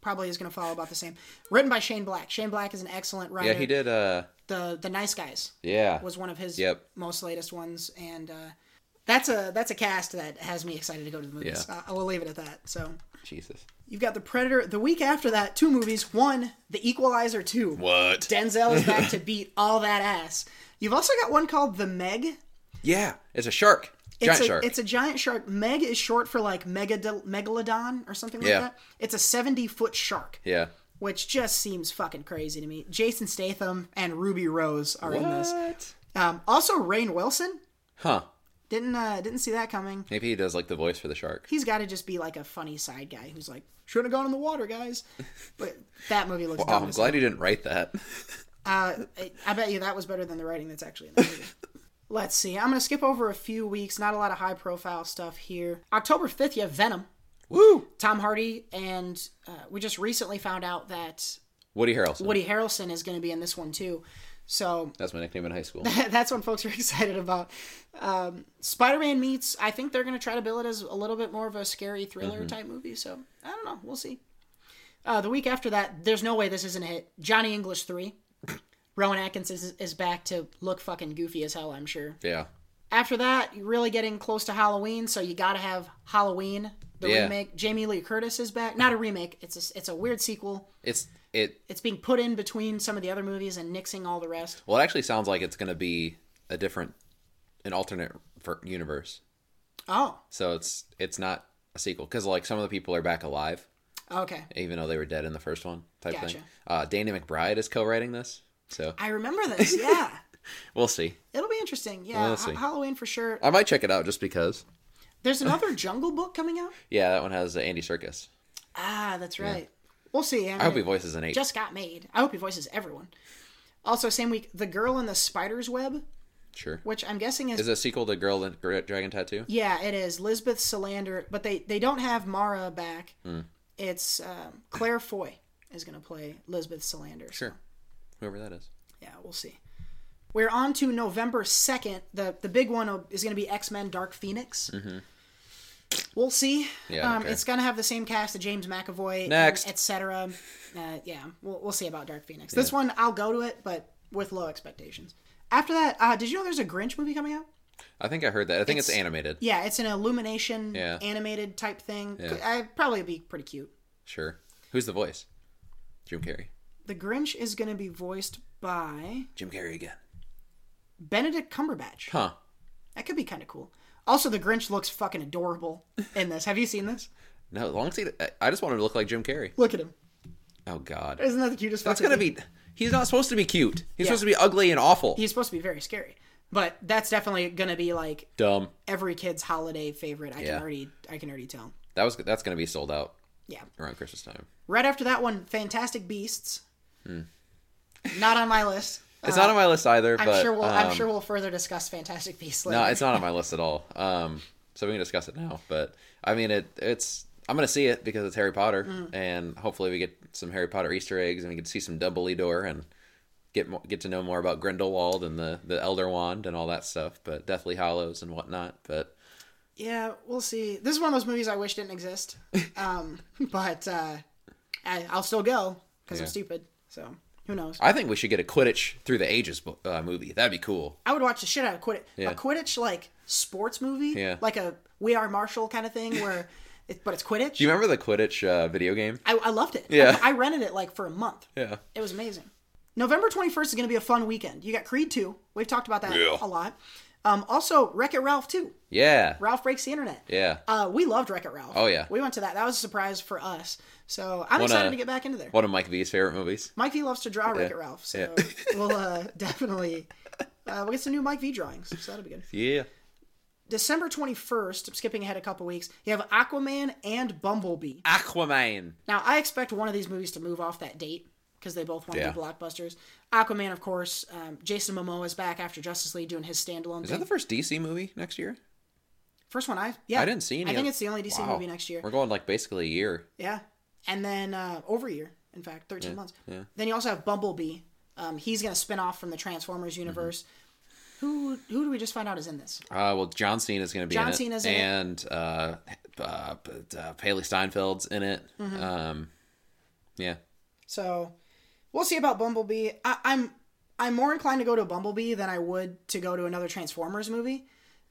probably is gonna follow about the same. Written by Shane Black. Shane Black is an excellent writer. Yeah, he did. Uh, The the Nice Guys yeah. was one of his Yep. most latest ones, and uh, that's a that's a cast that has me excited to go to the movies. Yeah. I, I will leave it at that. So. Jesus. You've got the Predator. The week after that, two movies. One, The Equalizer. Two, What? Denzel is back <laughs> to beat all that ass. You've also got one called The Meg. Yeah, it's a shark. It's Giant a, shark. It's a giant shark. Meg is short for like megad- megalodon or something like Yeah. that. It's a 70 foot shark, Yeah. which just seems fucking crazy to me. Jason Statham and Ruby Rose are in this. Um, also, Rainn Wilson. Huh. Didn't uh, didn't see that coming. Maybe he does like the voice for the shark. He's got to just be like a funny side guy who's like, shouldn't have gone in the water, guys. <laughs> But that movie looks dumb I'm glad he didn't write that. Uh, I- I bet you that was better than the writing that's actually in the movie. <laughs> Let's see. I'm going to skip over a few weeks. Not a lot of high profile stuff here. October 5th, you have Venom. Woo! Tom Hardy, and uh, we just recently found out that Woody Harrelson. Woody Harrelson is going to be in this one too. So That's my nickname in high school. <laughs> that's what folks are <laughs> excited about. Um, Spider Man meets, I think they're going to try to bill it as a little bit more of a scary thriller type movie. So I don't know. We'll see. Uh, the week after that, there's no way this isn't a hit. Johnny English 3. Rowan Atkins is, is back to look fucking goofy as hell, I'm sure. yeah. After that, you're really getting close to Halloween, so you got to have Halloween, the Yeah. remake. Jamie Lee Curtis is back. Not a remake. It's a, it's a weird sequel. It's it. It's being put in between some of the other movies and nixing all the rest. Well, it actually sounds like it's going to be a different, an alternate for universe. Oh, So it's it's not a sequel because like some of the people are back alive, okay. even though they were dead in the first one. Type Gotcha. thing. Uh, Danny McBride is co-writing this, so I remember <laughs> this. Yeah, we'll see. it'll be interesting. Yeah, We'll. Halloween for sure. I might check it out just because. There's <laughs> another Jungle Book coming out. Yeah, that one has uh, Andy Serkis. Ah, that's right. We'll see. I hope he voices an eight. just got made. I hope he voices everyone. Also, same week, The Girl in the Spider's Web, sure. which I'm guessing is Is a sequel to Girl Gra- Dragon Tattoo? Yeah, it is. Lisbeth Salander, but they they don't have Mara back. Hmm. It's um, Claire Foy is going to play Lisbeth Salander. so, Sure. Whoever that is. yeah, we'll see. We're on to November second. the The big one is going to be X Men: Dark Phoenix. We'll see. Mm-hmm. Yeah, um, okay. it's going to have the same cast of James McAvoy, etc. Uh, yeah, we'll we'll see about Dark Phoenix. This one I'll go to it, but with low expectations. After that, uh, did you know there's a Grinch movie coming out? I think I heard that. I think it's, It's- animated. Yeah, it's an Illumination Yeah. animated type thing. Yeah. I probably be pretty cute. Sure. Who's the voice? Jim Carrey. The Grinch is going to be voiced by Jim Carrey again. Benedict Cumberbatch. Huh. That could be kind of cool. Also, the Grinch looks fucking adorable in this. Have you seen this? No, long as he, I just wanted to look like Jim Carrey. Look at him. Oh God. Isn't that the cutest? That's gonna thing? be. He's not supposed to be cute. He's Yeah. supposed to be ugly and awful. He's supposed to be very scary, but that's definitely going to be like Dumb. every kid's holiday favorite. I Yeah. can already, I can already tell. That was. That's gonna be sold out Yeah. around Christmas time. Right after that one, Fantastic Beasts. Not on my list. It's not on my list either. Uh, I'm but sure we'll. um, I'm sure we'll further discuss Fantastic Beasts later. No, it's not on my <laughs> list at all. Um, so we can discuss it now. But I mean, it. It's. I'm gonna see it because it's Harry Potter, Mm. and hopefully we get some Harry Potter Easter eggs, and we get to see some Dumbledore and get mo- get to know more about Grindelwald and the the Elder Wand and all that stuff. But Deathly Hallows and whatnot. But Yeah, we'll see. This is one of those movies I wish didn't exist. <laughs> Um, but uh, I, I'll still go because I'm stupid. So who knows? I think we should get a Quidditch through the ages uh, movie. That'd be cool. I would watch the shit out of Quidditch. Yeah. A Quidditch like sports movie, Yeah. like a We Are Marshall kind of thing, where, <laughs> it, but it's Quidditch. Do you remember the Quidditch uh, video game? I, I loved it. Yeah. I, I rented it like for a month. Yeah. It was amazing. November 21st is going to be a fun weekend. You got Creed 2. We've talked about that Yeah. a lot. Um, also, Wreck It Ralph too. Yeah. Ralph Breaks the Internet. Yeah. Uh, we loved Wreck It Ralph. Oh, yeah. We went to that. That was a surprise for us. So I'm One, excited to get back into there. One of Mike V's favorite movies. Mike V loves to draw Wreck It Ralph. So Yeah. <laughs> we'll uh, definitely uh, we'll get some new Mike V drawings. So that'll be good. Yeah. December 21st, I'm skipping ahead a couple weeks, you have Aquaman and Bumblebee. Aquaman. Now, I expect one of these movies to move off that date because they both want to Yeah. be blockbusters. Aquaman, of course, um, Jason Momoa is back after Justice League doing his standalone Is thing. that the first DC movie next year? First one I yeah I didn't see any. I think it's the only DC Wow. movie next year. We're going like basically a year. Yeah, and then uh, over a year, in fact, thirteen months. yeah. Then you also have Bumblebee. Um, he's going to spin off from the Transformers universe. Who who do we just find out is in this? Uh, well, John Cena is going to be John in it, Cena's in it. and uh, uh, but, uh, Hailee Steinfeld's in it. Mm-hmm. Um, yeah, So we'll see about Bumblebee. I, I'm I'm more inclined to go to Bumblebee than I would to go to another Transformers movie.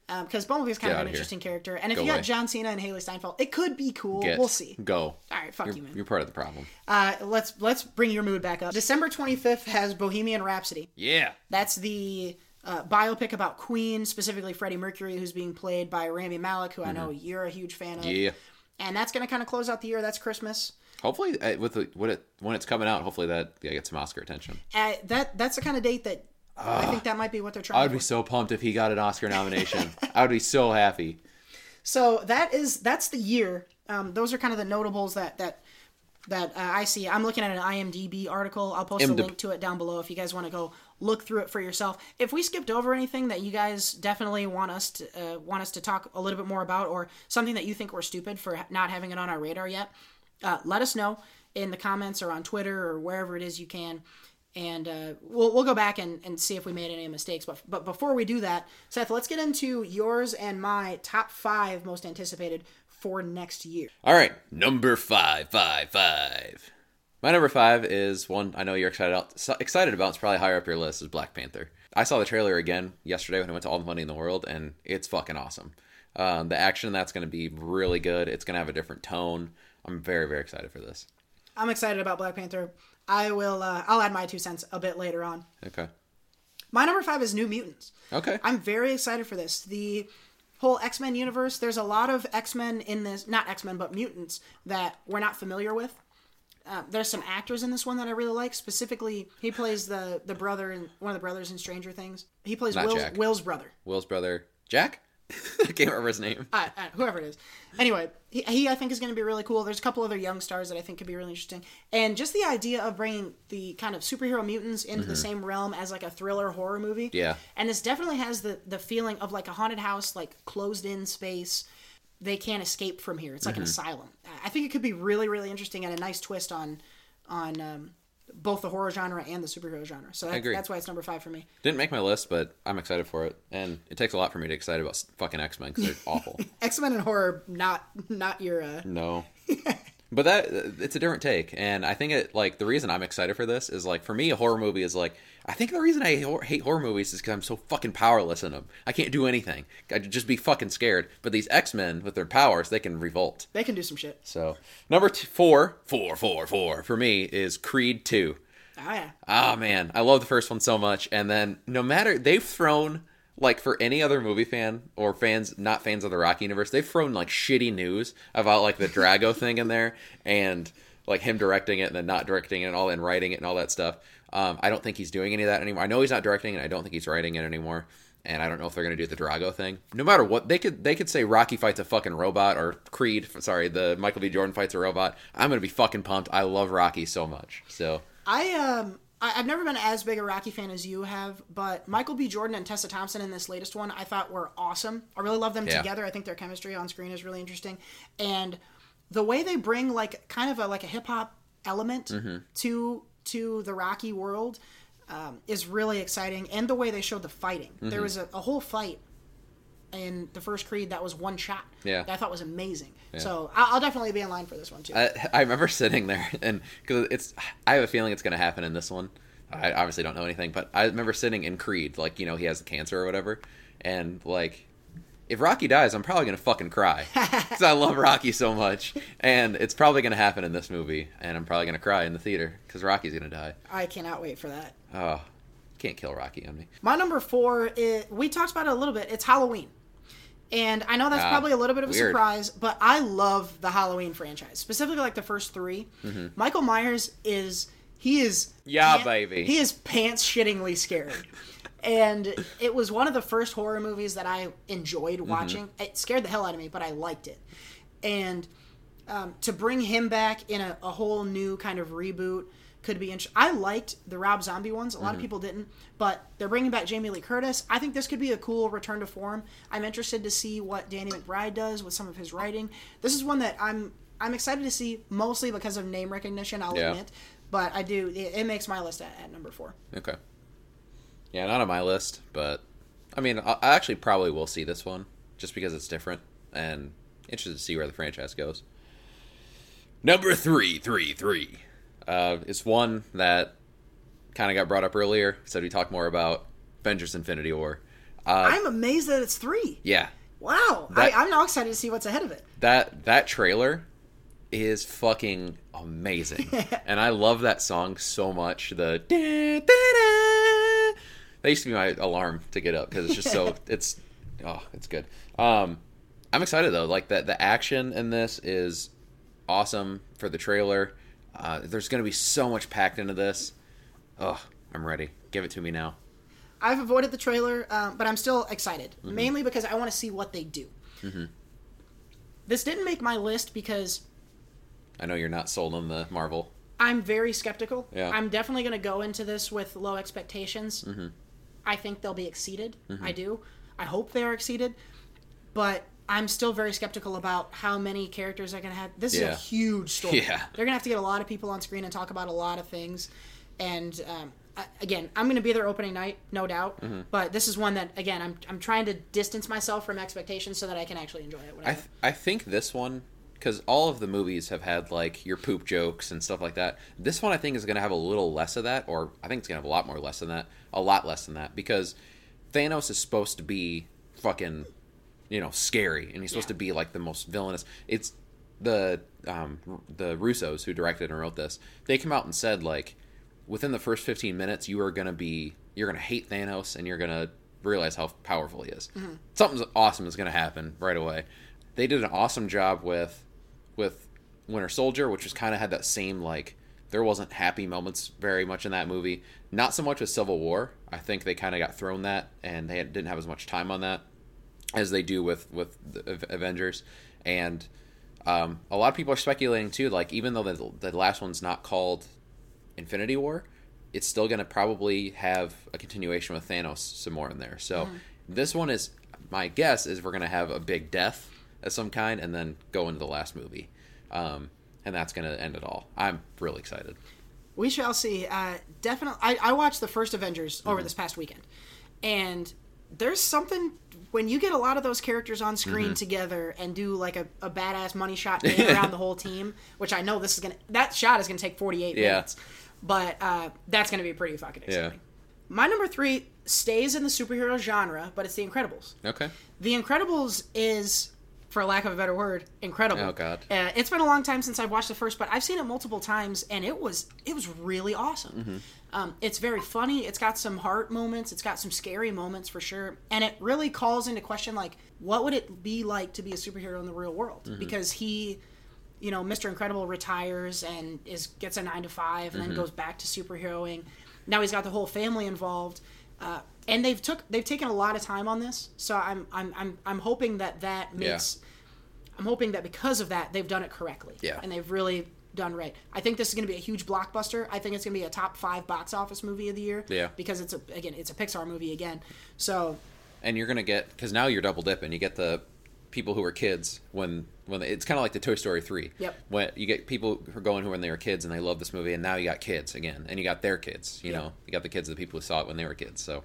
Because Bumblebee's kind Get of an interesting character, and if Go you away. got John Cena and Hailee Steinfeld, it could be cool. Get. We'll see. Go. All right, fuck You're, you, man. you're part of the problem. Uh, let's let's bring your mood back up. December 25th has Bohemian Rhapsody. Yeah. That's the uh, biopic about Queen, specifically Freddie Mercury, who's being played by Rami Malek, who I know you're a huge fan of. Mm-hmm. Yeah. And that's going to kind of close out the year. That's Christmas. Hopefully, uh, with the, when it when it's coming out, hopefully that yeah, gets some Oscar attention. Uh, that that's the kind of date that I think that might be what they're trying. I would for. be so pumped if he got an Oscar nomination. I would be so happy. So that is that's the year. Um, those are kind of the notables that that that uh, I see. I'm looking at an IMDb article. I'll post a link to it down below if you guys want to go look through it for yourself. If we skipped over anything that you guys definitely want us to uh, want us to talk a little bit more about, or something that you think we're stupid for not having it on our radar yet, uh, let us know in the comments or on Twitter or wherever it is you can. And uh, we'll, we'll go back and, and see if we made any mistakes. But, but before we do that, Seth, let's get into yours and my top five most anticipated for next year. All right, number five, five, five. My number five is one I know you're excited about. Excited about. It's probably higher up your list. Is Black Panther. I saw the trailer again yesterday when I went to All the Money in the World, and it's fucking awesome. Um, the action that's going to be really good. It's going to have a different tone. I'm very very excited for this. I'm excited about Black Panther. I will. Uh, I'll add my two cents a bit later on. Okay. My number five is New Mutants. Okay. I'm very excited for this. The whole X Men universe. There's a lot of X Men in this, not X Men, but mutants that we're not familiar with. Uh, there's some actors in this one that I really like. Specifically, he plays the the brother in one of the brothers in Stranger Things. He plays Will's, Will's brother. Will's brother Jack. <laughs> I can't remember his name. uh, uh, whoever it is. Anyway, he, he I think is going to be really cool. There's a couple other young stars that I think could be really interesting, and just the idea of bringing the kind of superhero mutants into the same realm as like a thriller horror movie. Mm-hmm. Yeah. and this definitely has the the feeling of like a haunted house, like closed in space. They can't escape from here. It's like Mm-hmm. an asylum. I think it could be really really interesting and a nice twist on on um, both the horror genre and the superhero genre. So that, that's why it's number five for me. Didn't make my list, but I'm excited for it, and it takes a lot for me to get excited about fucking X Men because they're awful. <laughs> X Men and horror, not not your. Uh, No. <laughs> But that it's a different take, and I think it like the reason I'm excited for this is like for me a horror movie is like I think the reason I hate horror movies is because I'm so fucking powerless in them. I can't do anything. I just be fucking scared. But these X Men with their powers, they can revolt. they can do some shit. So number two, four, four, four, four for me is Creed two. Oh yeah. Ah man, I love the first one so much. And then no matter they've thrown like for any other movie fan or fans not fans of the Rocky universe, they've thrown like shitty news about like the Drago <laughs> thing in there and like him directing it and then not directing it and all and writing it and all that stuff. Um, I don't think he's doing any of that anymore. I know he's not directing and I don't think he's writing it anymore. And I don't know if they're gonna do the Drago thing. No matter what, they could they could say Rocky fights a fucking robot or Creed. Sorry, the Michael B. Jordan fights a robot. I'm gonna be fucking pumped. I love Rocky so much. So I um I, I've never been as big a Rocky fan as you have, but Michael B. Jordan and Tessa Thompson in this latest one I thought were awesome. I really love them Yeah. together. I think their chemistry on screen is really interesting, and the way they bring like kind of a like a hip hop element Mm-hmm. to to the Rocky world um, is really exciting, and the way they showed the fighting. Mm-hmm. There was a, a whole fight in the first Creed that was one shot. Yeah. that I thought was amazing. So I'll, I'll definitely be in line for this one too. I, I remember sitting there and because it's I have a feeling it's going to happen in this one. I obviously don't know anything, but I remember sitting in Creed, like you know he has the cancer or whatever, and like if Rocky dies, I'm probably going to fucking cry <laughs> because I love Rocky so much, and it's probably going to happen in this movie, and I'm probably going to cry in the theater because Rocky's going to die. I cannot wait for that. Oh, can't kill Rocky on me. My number four is we talked about it a little bit. It's Halloween. And I know that's Ah, probably a little bit of a weird. surprise, but I love the Halloween franchise, specifically like the first 3 Michael Myers is he is Mm-hmm. Yeah, pan- baby. He is pants shittingly scary. <laughs> and it was one of the first horror movies that I enjoyed Mm-hmm. watching. It scared the hell out of me, but I liked it. And um, to bring him back in a, a whole new kind of reboot could be interesting. I liked the Rob Zombie ones. A lot of people didn't, but they're bringing back Jamie Lee Curtis. I think this could be a cool return to form. I'm interested to see what Danny McBride does with some of his writing. This is one that I'm I'm excited to see, mostly because of name recognition. I'll Yeah. admit, but I do. It, it makes my list at, at number four. Okay. Yeah, not on my list, but I mean, I actually probably will see this one just because it's different and interested to see where the franchise goes. Number three, three, three. Uh, it's one that kind of got brought up earlier. Said we talk more about Avengers: Infinity War. Uh, I'm amazed that it's three. yeah, Wow, That- I, I'm now excited to see what's ahead of it. that that trailer is fucking amazing, <laughs> and I love that song so much. The da, da, da. That used to be my alarm to get up because it's just so <laughs> it's oh it's good. Um, I'm excited though. Like that the action in this is awesome for the trailer. Uh, there's going to be so much packed into this. Oh, I'm ready. Give it to me now. I've avoided the trailer, um, but I'm still excited, mainly because I want to see what they do. Mm-hmm. This didn't make my list because I know you're not sold on the Marvel. I'm very skeptical. Yeah. I'm definitely going to go into this with low expectations. I think they'll be exceeded. I do. I hope they are exceeded, but I'm still very skeptical about how many characters they're going to have. This is a huge story. <laughs> Yeah. They're going to have to get a lot of people on screen and talk about a lot of things. And um, I- again, I'm going to be there opening night, no doubt. Mm-hmm. But this is one that, again, I'm, I'm trying to distance myself from expectations so that I can actually enjoy it. I th- I think this one because all of the movies have had like your poop jokes and stuff like that. This one I think is going to have a little less of that, or I think it's going to have a lot more less than that, a lot less than that, because Thanos is supposed to be fucking, you know, scary, and he's supposed Yeah. to be like the most villainous. It's the um, the Russos who directed and wrote this. They come out and said like, within the first fifteen minutes, you are going to be you're going to hate Thanos, and you're going to realize how powerful he is. Something awesome is going to happen right away. They did an awesome job with with Winter Soldier, which was kind of had that same like there wasn't happy moments very much in that movie. Not so much with Civil War. I think they kind of got thrown that, and they had, didn't have as much time on that as they do with with Avengers. And um, a lot of people are speculating too. Like even though the, the last one's not called Infinity War, it's still going to probably have a continuation with Thanos some more in there. So this one is my guess is we're going to have a big death of some kind and then go into the last movie. Um, and that's going to end it all. I'm really excited. We shall see. Uh, definitely, I, I watched the first Avengers over Mm-hmm. this past weekend, and there's something when you get a lot of those characters on screen Mm-hmm. together and do like a, a badass money shot <laughs> around the whole team, which I know this is gonna that shot is gonna take 48 Yeah. minutes, but uh, that's gonna be pretty fucking Yeah. exciting. My number three stays in the superhero genre, but it's The Incredibles. Okay. The Incredibles is, for lack of a better word, incredible. Oh, God. Uh, it's been a long time since I've watched the first, but I've seen it multiple times, and it was it was really awesome. Mm-hmm. Um, it's very funny. It's got some heart moments. It's got some scary moments for sure, and it really calls into question like what would it be like to be a superhero in the real world? Mm-hmm. Because he you know, Mr. Incredible retires and is gets a nine to 5 and Mm-hmm. then goes back to superheroing. Now he's got the whole family involved, uh, and they've took they've taken a lot of time on this. So I'm I'm I'm I'm hoping that that makes. I'm hoping that because of that they've done it correctly. Yeah. And they've really done right. I think this is going to be a huge blockbuster. I think it's going to be a top five box office movie of the year. Yeah. Because it's a again it's a Pixar movie again. So and you're gonna get because now you're double dipping. You get the people who were kids when when they, it's kind of like the Toy Story three. Yep. When you get people who are going who when they were kids and they love this movie, and now you got kids again, and you got their kids. You Yeah. know, you got the kids of the people who saw it when they were kids. So,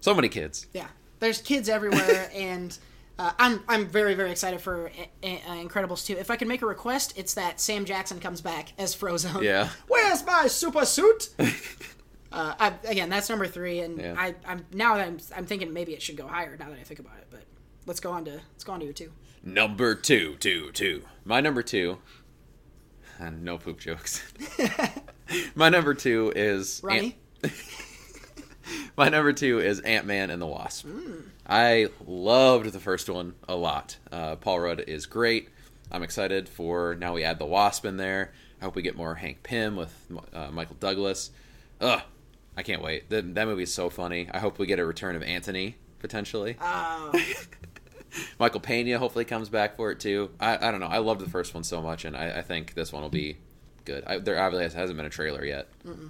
so many kids. yeah, there's kids everywhere, <laughs> and uh, I'm I'm very very excited for uh, uh, Incredibles 2. If I can make a request, it's that Sam Jackson comes back as Frozone. Yeah. <laughs> Where's my super suit? <laughs> uh, I, again, that's number three, and Yeah. I, I'm now that I'm I'm thinking maybe it should go higher now that I think about it. But let's go on to let's go on to your two. Number two, two, two. My number two. <laughs> And no poop jokes. My number two is Ronnie. My number two is Ant <laughs> Man and the Wasp. Hmm. I loved the first one a lot. Uh, Paul Rudd is great. I'm excited for now. We add the Wasp in there. I hope we get more Hank Pym with uh, Michael Douglas. Ugh, I can't wait. The, that movie is so funny. I hope we get a return of Anthony potentially. Oh, <laughs> Michael Pena hopefully comes back for it too. I, I don't know. I loved the first one so much, and I, I think this one will be good. I, there obviously hasn't been a trailer yet,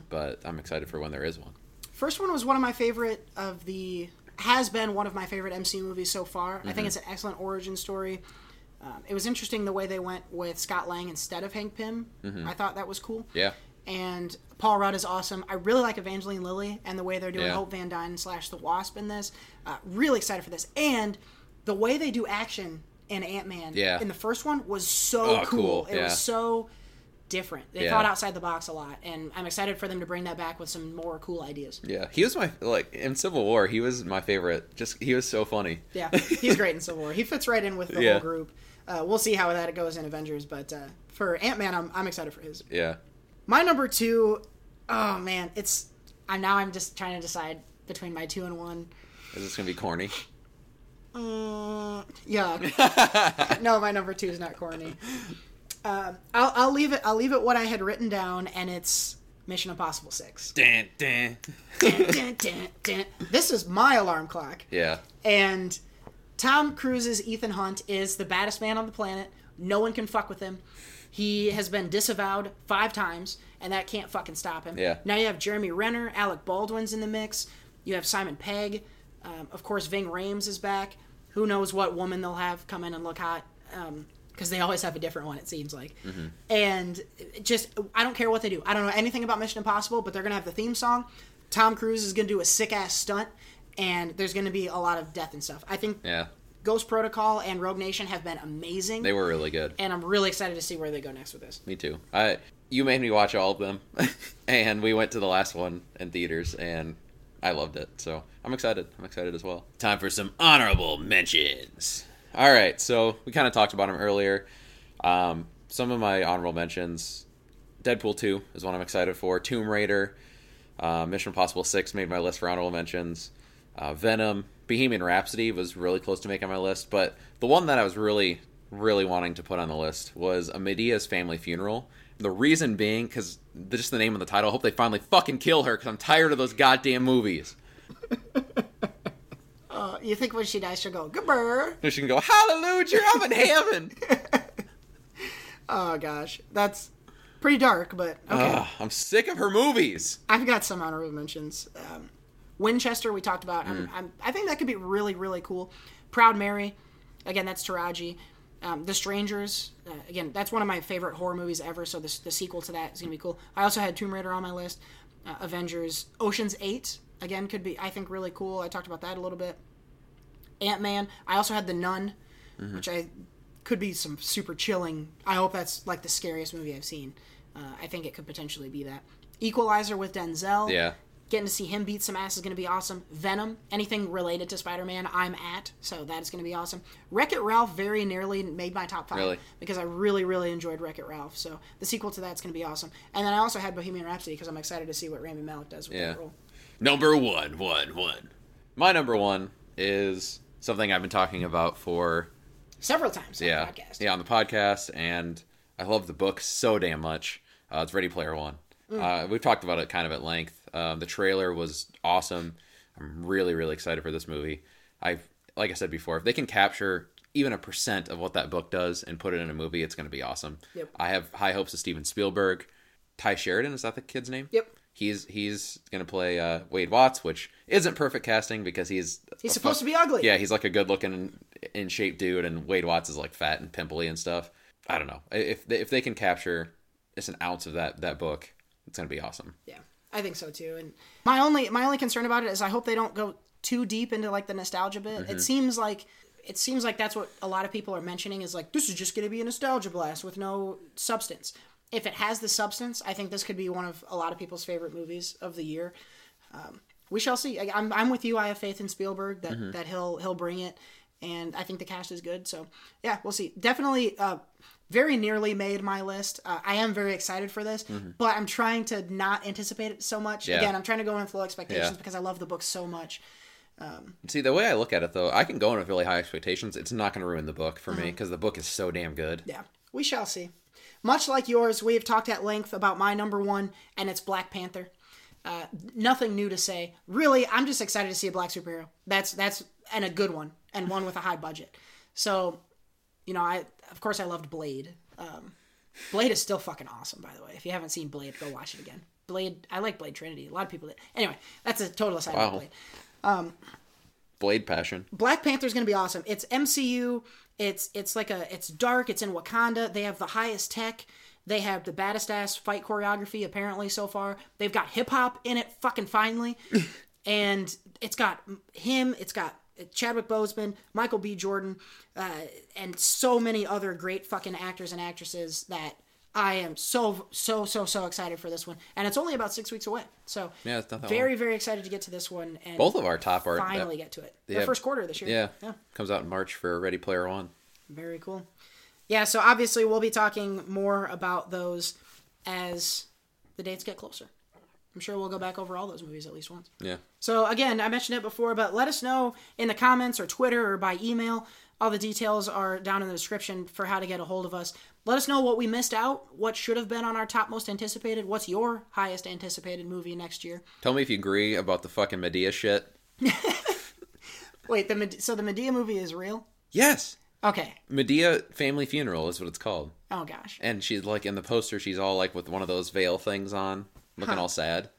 but I'm excited for when there is one. First one was one of my favorite of the has been one of my favorite MCU movies so far. I Mm-hmm. think it's an excellent origin story. Um, it was interesting the way they went with Scott Lang instead of Hank Pym. Mm-hmm. I thought that was cool. Yeah, And Paul Rudd is awesome. I really like Evangeline Lilly and the way they're doing Yeah. Hope Van Dyne slash the Wasp in this. Uh, really excited for this. And the way they do action in Ant Man Yeah. in the first one was so Oh, cool. cool. It Yeah. was so different. They Yeah. thought outside the box a lot, and I'm excited for them to bring that back with some more cool ideas. yeah. He was my like in Civil War. He was my favorite. Just he was so funny. Yeah, <laughs> he's great in Civil War. He fits right in with the Yeah. whole group. Uh, we'll see how that goes in Avengers, but uh, for Ant Man, I'm, I'm excited for his. Yeah. My number two, oh man, it's I'm now I'm just trying to decide between my two and one. Is this gonna be corny? Uh, yeah, <laughs> no, my number two is not corny. Um, I'll, I'll leave it. I'll leave it what I had written down, and it's Mission Impossible Six. Dan, dan. Dun, dun, dun. This is my alarm clock. Yeah. And Tom Cruise's Ethan Hunt is the baddest man on the planet. No one can fuck with him. He has been disavowed five times, and that can't fucking stop him. Yeah. Now you have Jeremy Renner, Alec Baldwin's in the mix. You have Simon Pegg. Um, of course, Ving Rhames is back. Who knows what woman they'll have come in and look hot? Because they always have a different one, it seems like. And just, I don't care what they do. I don't know anything about Mission Impossible, but they're going to have the theme song. Tom Cruise is going to do a sick ass stunt, and there's going to be a lot of death and stuff. I think Yeah. Ghost Protocol and Rogue Nation have been amazing, They were really good. and I'm really excited to see where they go next with this. Me too. I you made me watch all of them, <laughs> and we went to the last one in theaters, and I loved it. So I'm excited. I'm excited as well. Time for some honorable mentions. All right, so we kind of talked about them earlier. Um, some of my honorable mentions: Deadpool two is one I'm excited for. Tomb Raider, uh, Mission Impossible six made my list for honorable mentions. Uh, Venom, Bohemian Rhapsody was really close to making my list, but the one that I was really, really wanting to put on the list was A Madea's Family Funeral. The reason being, because just the name of the title, I hope they finally fucking kill her, because I'm tired of those goddamn movies. <laughs> Uh, you think when she dies, she'll go "Gabber"? And she can go, Hallelujah, I'm in heaven. <laughs> Oh gosh, that's pretty dark, but okay. Ugh, I'm sick of her movies. I've got some honorable mentions. Um, Winchester, we talked about. I'm, I'm, I think that could be really, really cool. Proud Mary, again, that's Taraji. Um, the Strangers, uh, again, that's one of my favorite horror movies ever. So the, the sequel to that is gonna be cool. I also had Tomb Raider on my list. Uh, Avengers, Ocean's Eight, again, could be I think really cool. I talked about that a little bit. Ant Man. I also had The Nun, which I could be some super chilling. I hope that's like the scariest movie I've seen. Uh, I think it could potentially be that. Equalizer with Denzel. Yeah. Getting to see him beat some ass is going to be awesome. Venom, anything related to Spider Man, I'm at, so that is going to be awesome. Wreck It Ralph very nearly made my top five Really? because I really, really enjoyed Wreck It Ralph. So the sequel to that's going to be awesome. And then I also had Bohemian Rhapsody because I'm excited to see what Rami Malek does with Yeah. that role. Number one, one, one. My number one is something I've been talking about for Several times on yeah, the podcast. yeah, on the podcast, and I love the book so damn much. Uh, it's Ready Player One. Uh, we've talked about it kind of at length. Um, the trailer was awesome. I'm really, really excited for this movie. I've, like I said before, if they can capture even a percent of what that book does and put it in a movie, it's going to be awesome. Yep. I have high hopes of Steven Spielberg. Tye Sheridan is that the kid's name? Yep. He's he's going to play uh, Wade Watts, which isn't perfect casting because he's He's supposed to be ugly. yeah, he's like a good looking, in shape dude, and Wade Watts is like fat and pimply and stuff. I don't know if they, if they can capture just an ounce of that that book, it's gonna be awesome. Yeah, I think so too. And my only my only concern about it is I hope they don't go too deep into like the nostalgia bit. Mm-hmm. It seems like it seems like that's what a lot of people are mentioning is like this is just going to be a nostalgia blast with no substance. If it has the substance, I think this could be one of a lot of people's favorite movies of the year. Um, we shall see. I, I'm I'm with you. I have faith in Spielberg that Mm-hmm. that he'll he'll bring it, and I think the cast is good. So yeah, we'll see. Definitely. Uh, very nearly made my list. Uh, I am very excited for this, but I'm trying to not anticipate it so much. Mm-hmm. Yeah. Again, I'm trying to go in with low expectations Yeah. because I love the book so much. See, the way I look at it though, I can go in with really high expectations. It's not gonna ruin the book for me because the book is so damn good. Yeah, we shall see. Much like yours, we have talked at length about my number one, and it's Black Panther. Uh, nothing new to say. Really, I'm just excited to see a black superhero. That's that's and a good one, and one with a high budget. So, you know, I of course I loved Blade. Um, Blade is still fucking awesome, by the way. If you haven't seen Blade, go watch it again. Blade, I like Blade Trinity. A lot of people did. Anyway, that's a total aside Wow. Blade. Blade Passion. Black Panther's gonna be awesome. It's MCU. It's it's like a it's dark. It's in Wakanda. They have the highest tech. They have the baddest ass fight choreography apparently so far. They've got hip hop in it fucking finally, <laughs> and it's got him. It's got Chadwick Boseman, Michael B. Jordan, uh, and so many other great fucking actors and actresses that I am so so so so excited for this one. And it's only about six weeks away, so Yeah, it's not very very excited to get to this one and Both of our top are finally get to it. The yeah. first quarter of this year. Yeah, Yeah. comes out in March for Ready Player One. Very cool. Yeah, so obviously we'll be talking more about those as the dates get closer. I'm sure we'll go back over all those movies at least once. Yeah. So again, I mentioned it before, but let us know in the comments or Twitter or by email. All the details are down in the description for how to get a hold of us. Let us know what we missed out, what should have been on our top most anticipated, what's your highest anticipated movie next year. Tell me if you agree about the fucking Madea shit. <laughs> Wait, the Med- so the Madea movie is real? Yes. Okay. Madea Family Funeral is what it's called. Oh gosh. And she's like in the poster, she's all like with one of those veil things on, looking Huh. all sad.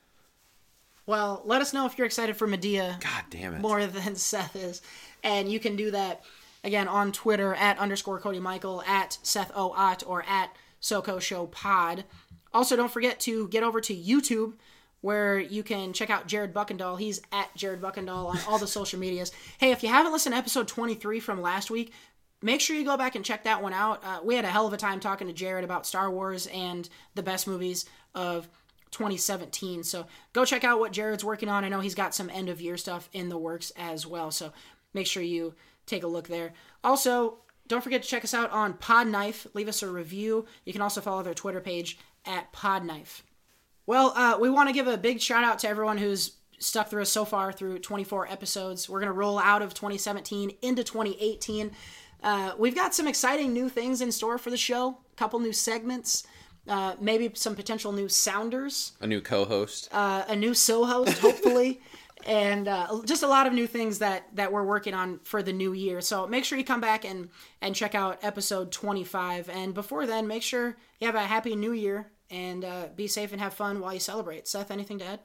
Well, let us know if you're excited for Madea. God damn it. more <laughs> than Seth is. And you can do that again on Twitter at underscore Cody Michael, at Seth O Ott, or at SoCo Show Pod. Also, don't forget to get over to YouTube where you can check out Jared Buckendahl. He's at Jared Buckendahl on all the <laughs> social medias. Hey, if you haven't listened to episode 23 from last week, make sure you go back and check that one out. Uh, we had a hell of a time talking to Jared about Star Wars and the best movies of 2017. So go check out what Jared's working on. I know he's got some end of year stuff in the works as well. So make sure you take a look there. Also, don't forget to check us out on Podknife. Leave us a review. You can also follow their Twitter page at Podknife. Well, uh, we want to give a big shout out to everyone who's stuck through us so far through 24 episodes. We're going to roll out of 2017 into 2018. Uh, we've got some exciting new things in store for the show, a couple new segments. Uh, maybe some potential new sounders, A new co-host. uh, a new so host, hopefully, <laughs> and uh, just a lot of new things that that we're working on for the new year. So make sure you come back and and check out episode 25. And before then, make sure you have a happy new year and uh, be safe and have fun while you celebrate. Seth, anything to add?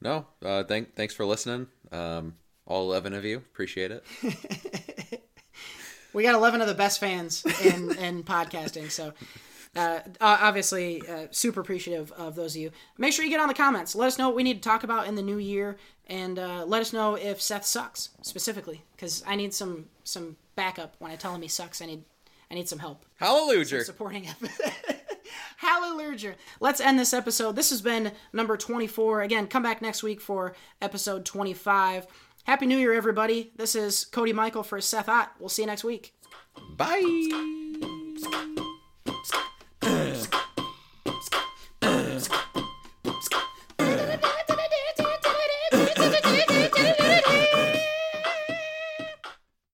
no, uh, thank thanks for listening. Um, all eleven of you, appreciate it. <laughs> We got 11 of the best fans in, in podcasting. So, <laughs> uh, obviously, uh, super appreciative of those of you. Make sure you get on the comments. Let us know what we need to talk about in the new year, and uh, let us know if Seth sucks specifically, because I need some some backup when I tell him he sucks. I need I need some help Hallelujah. supporting him. <laughs> Hallelujah. Let's end this episode. This has been number 24. Again, come back next week for episode 25. Happy New Year, everybody. This is Cody Michael for Seth Ott. We'll see you next week. Bye.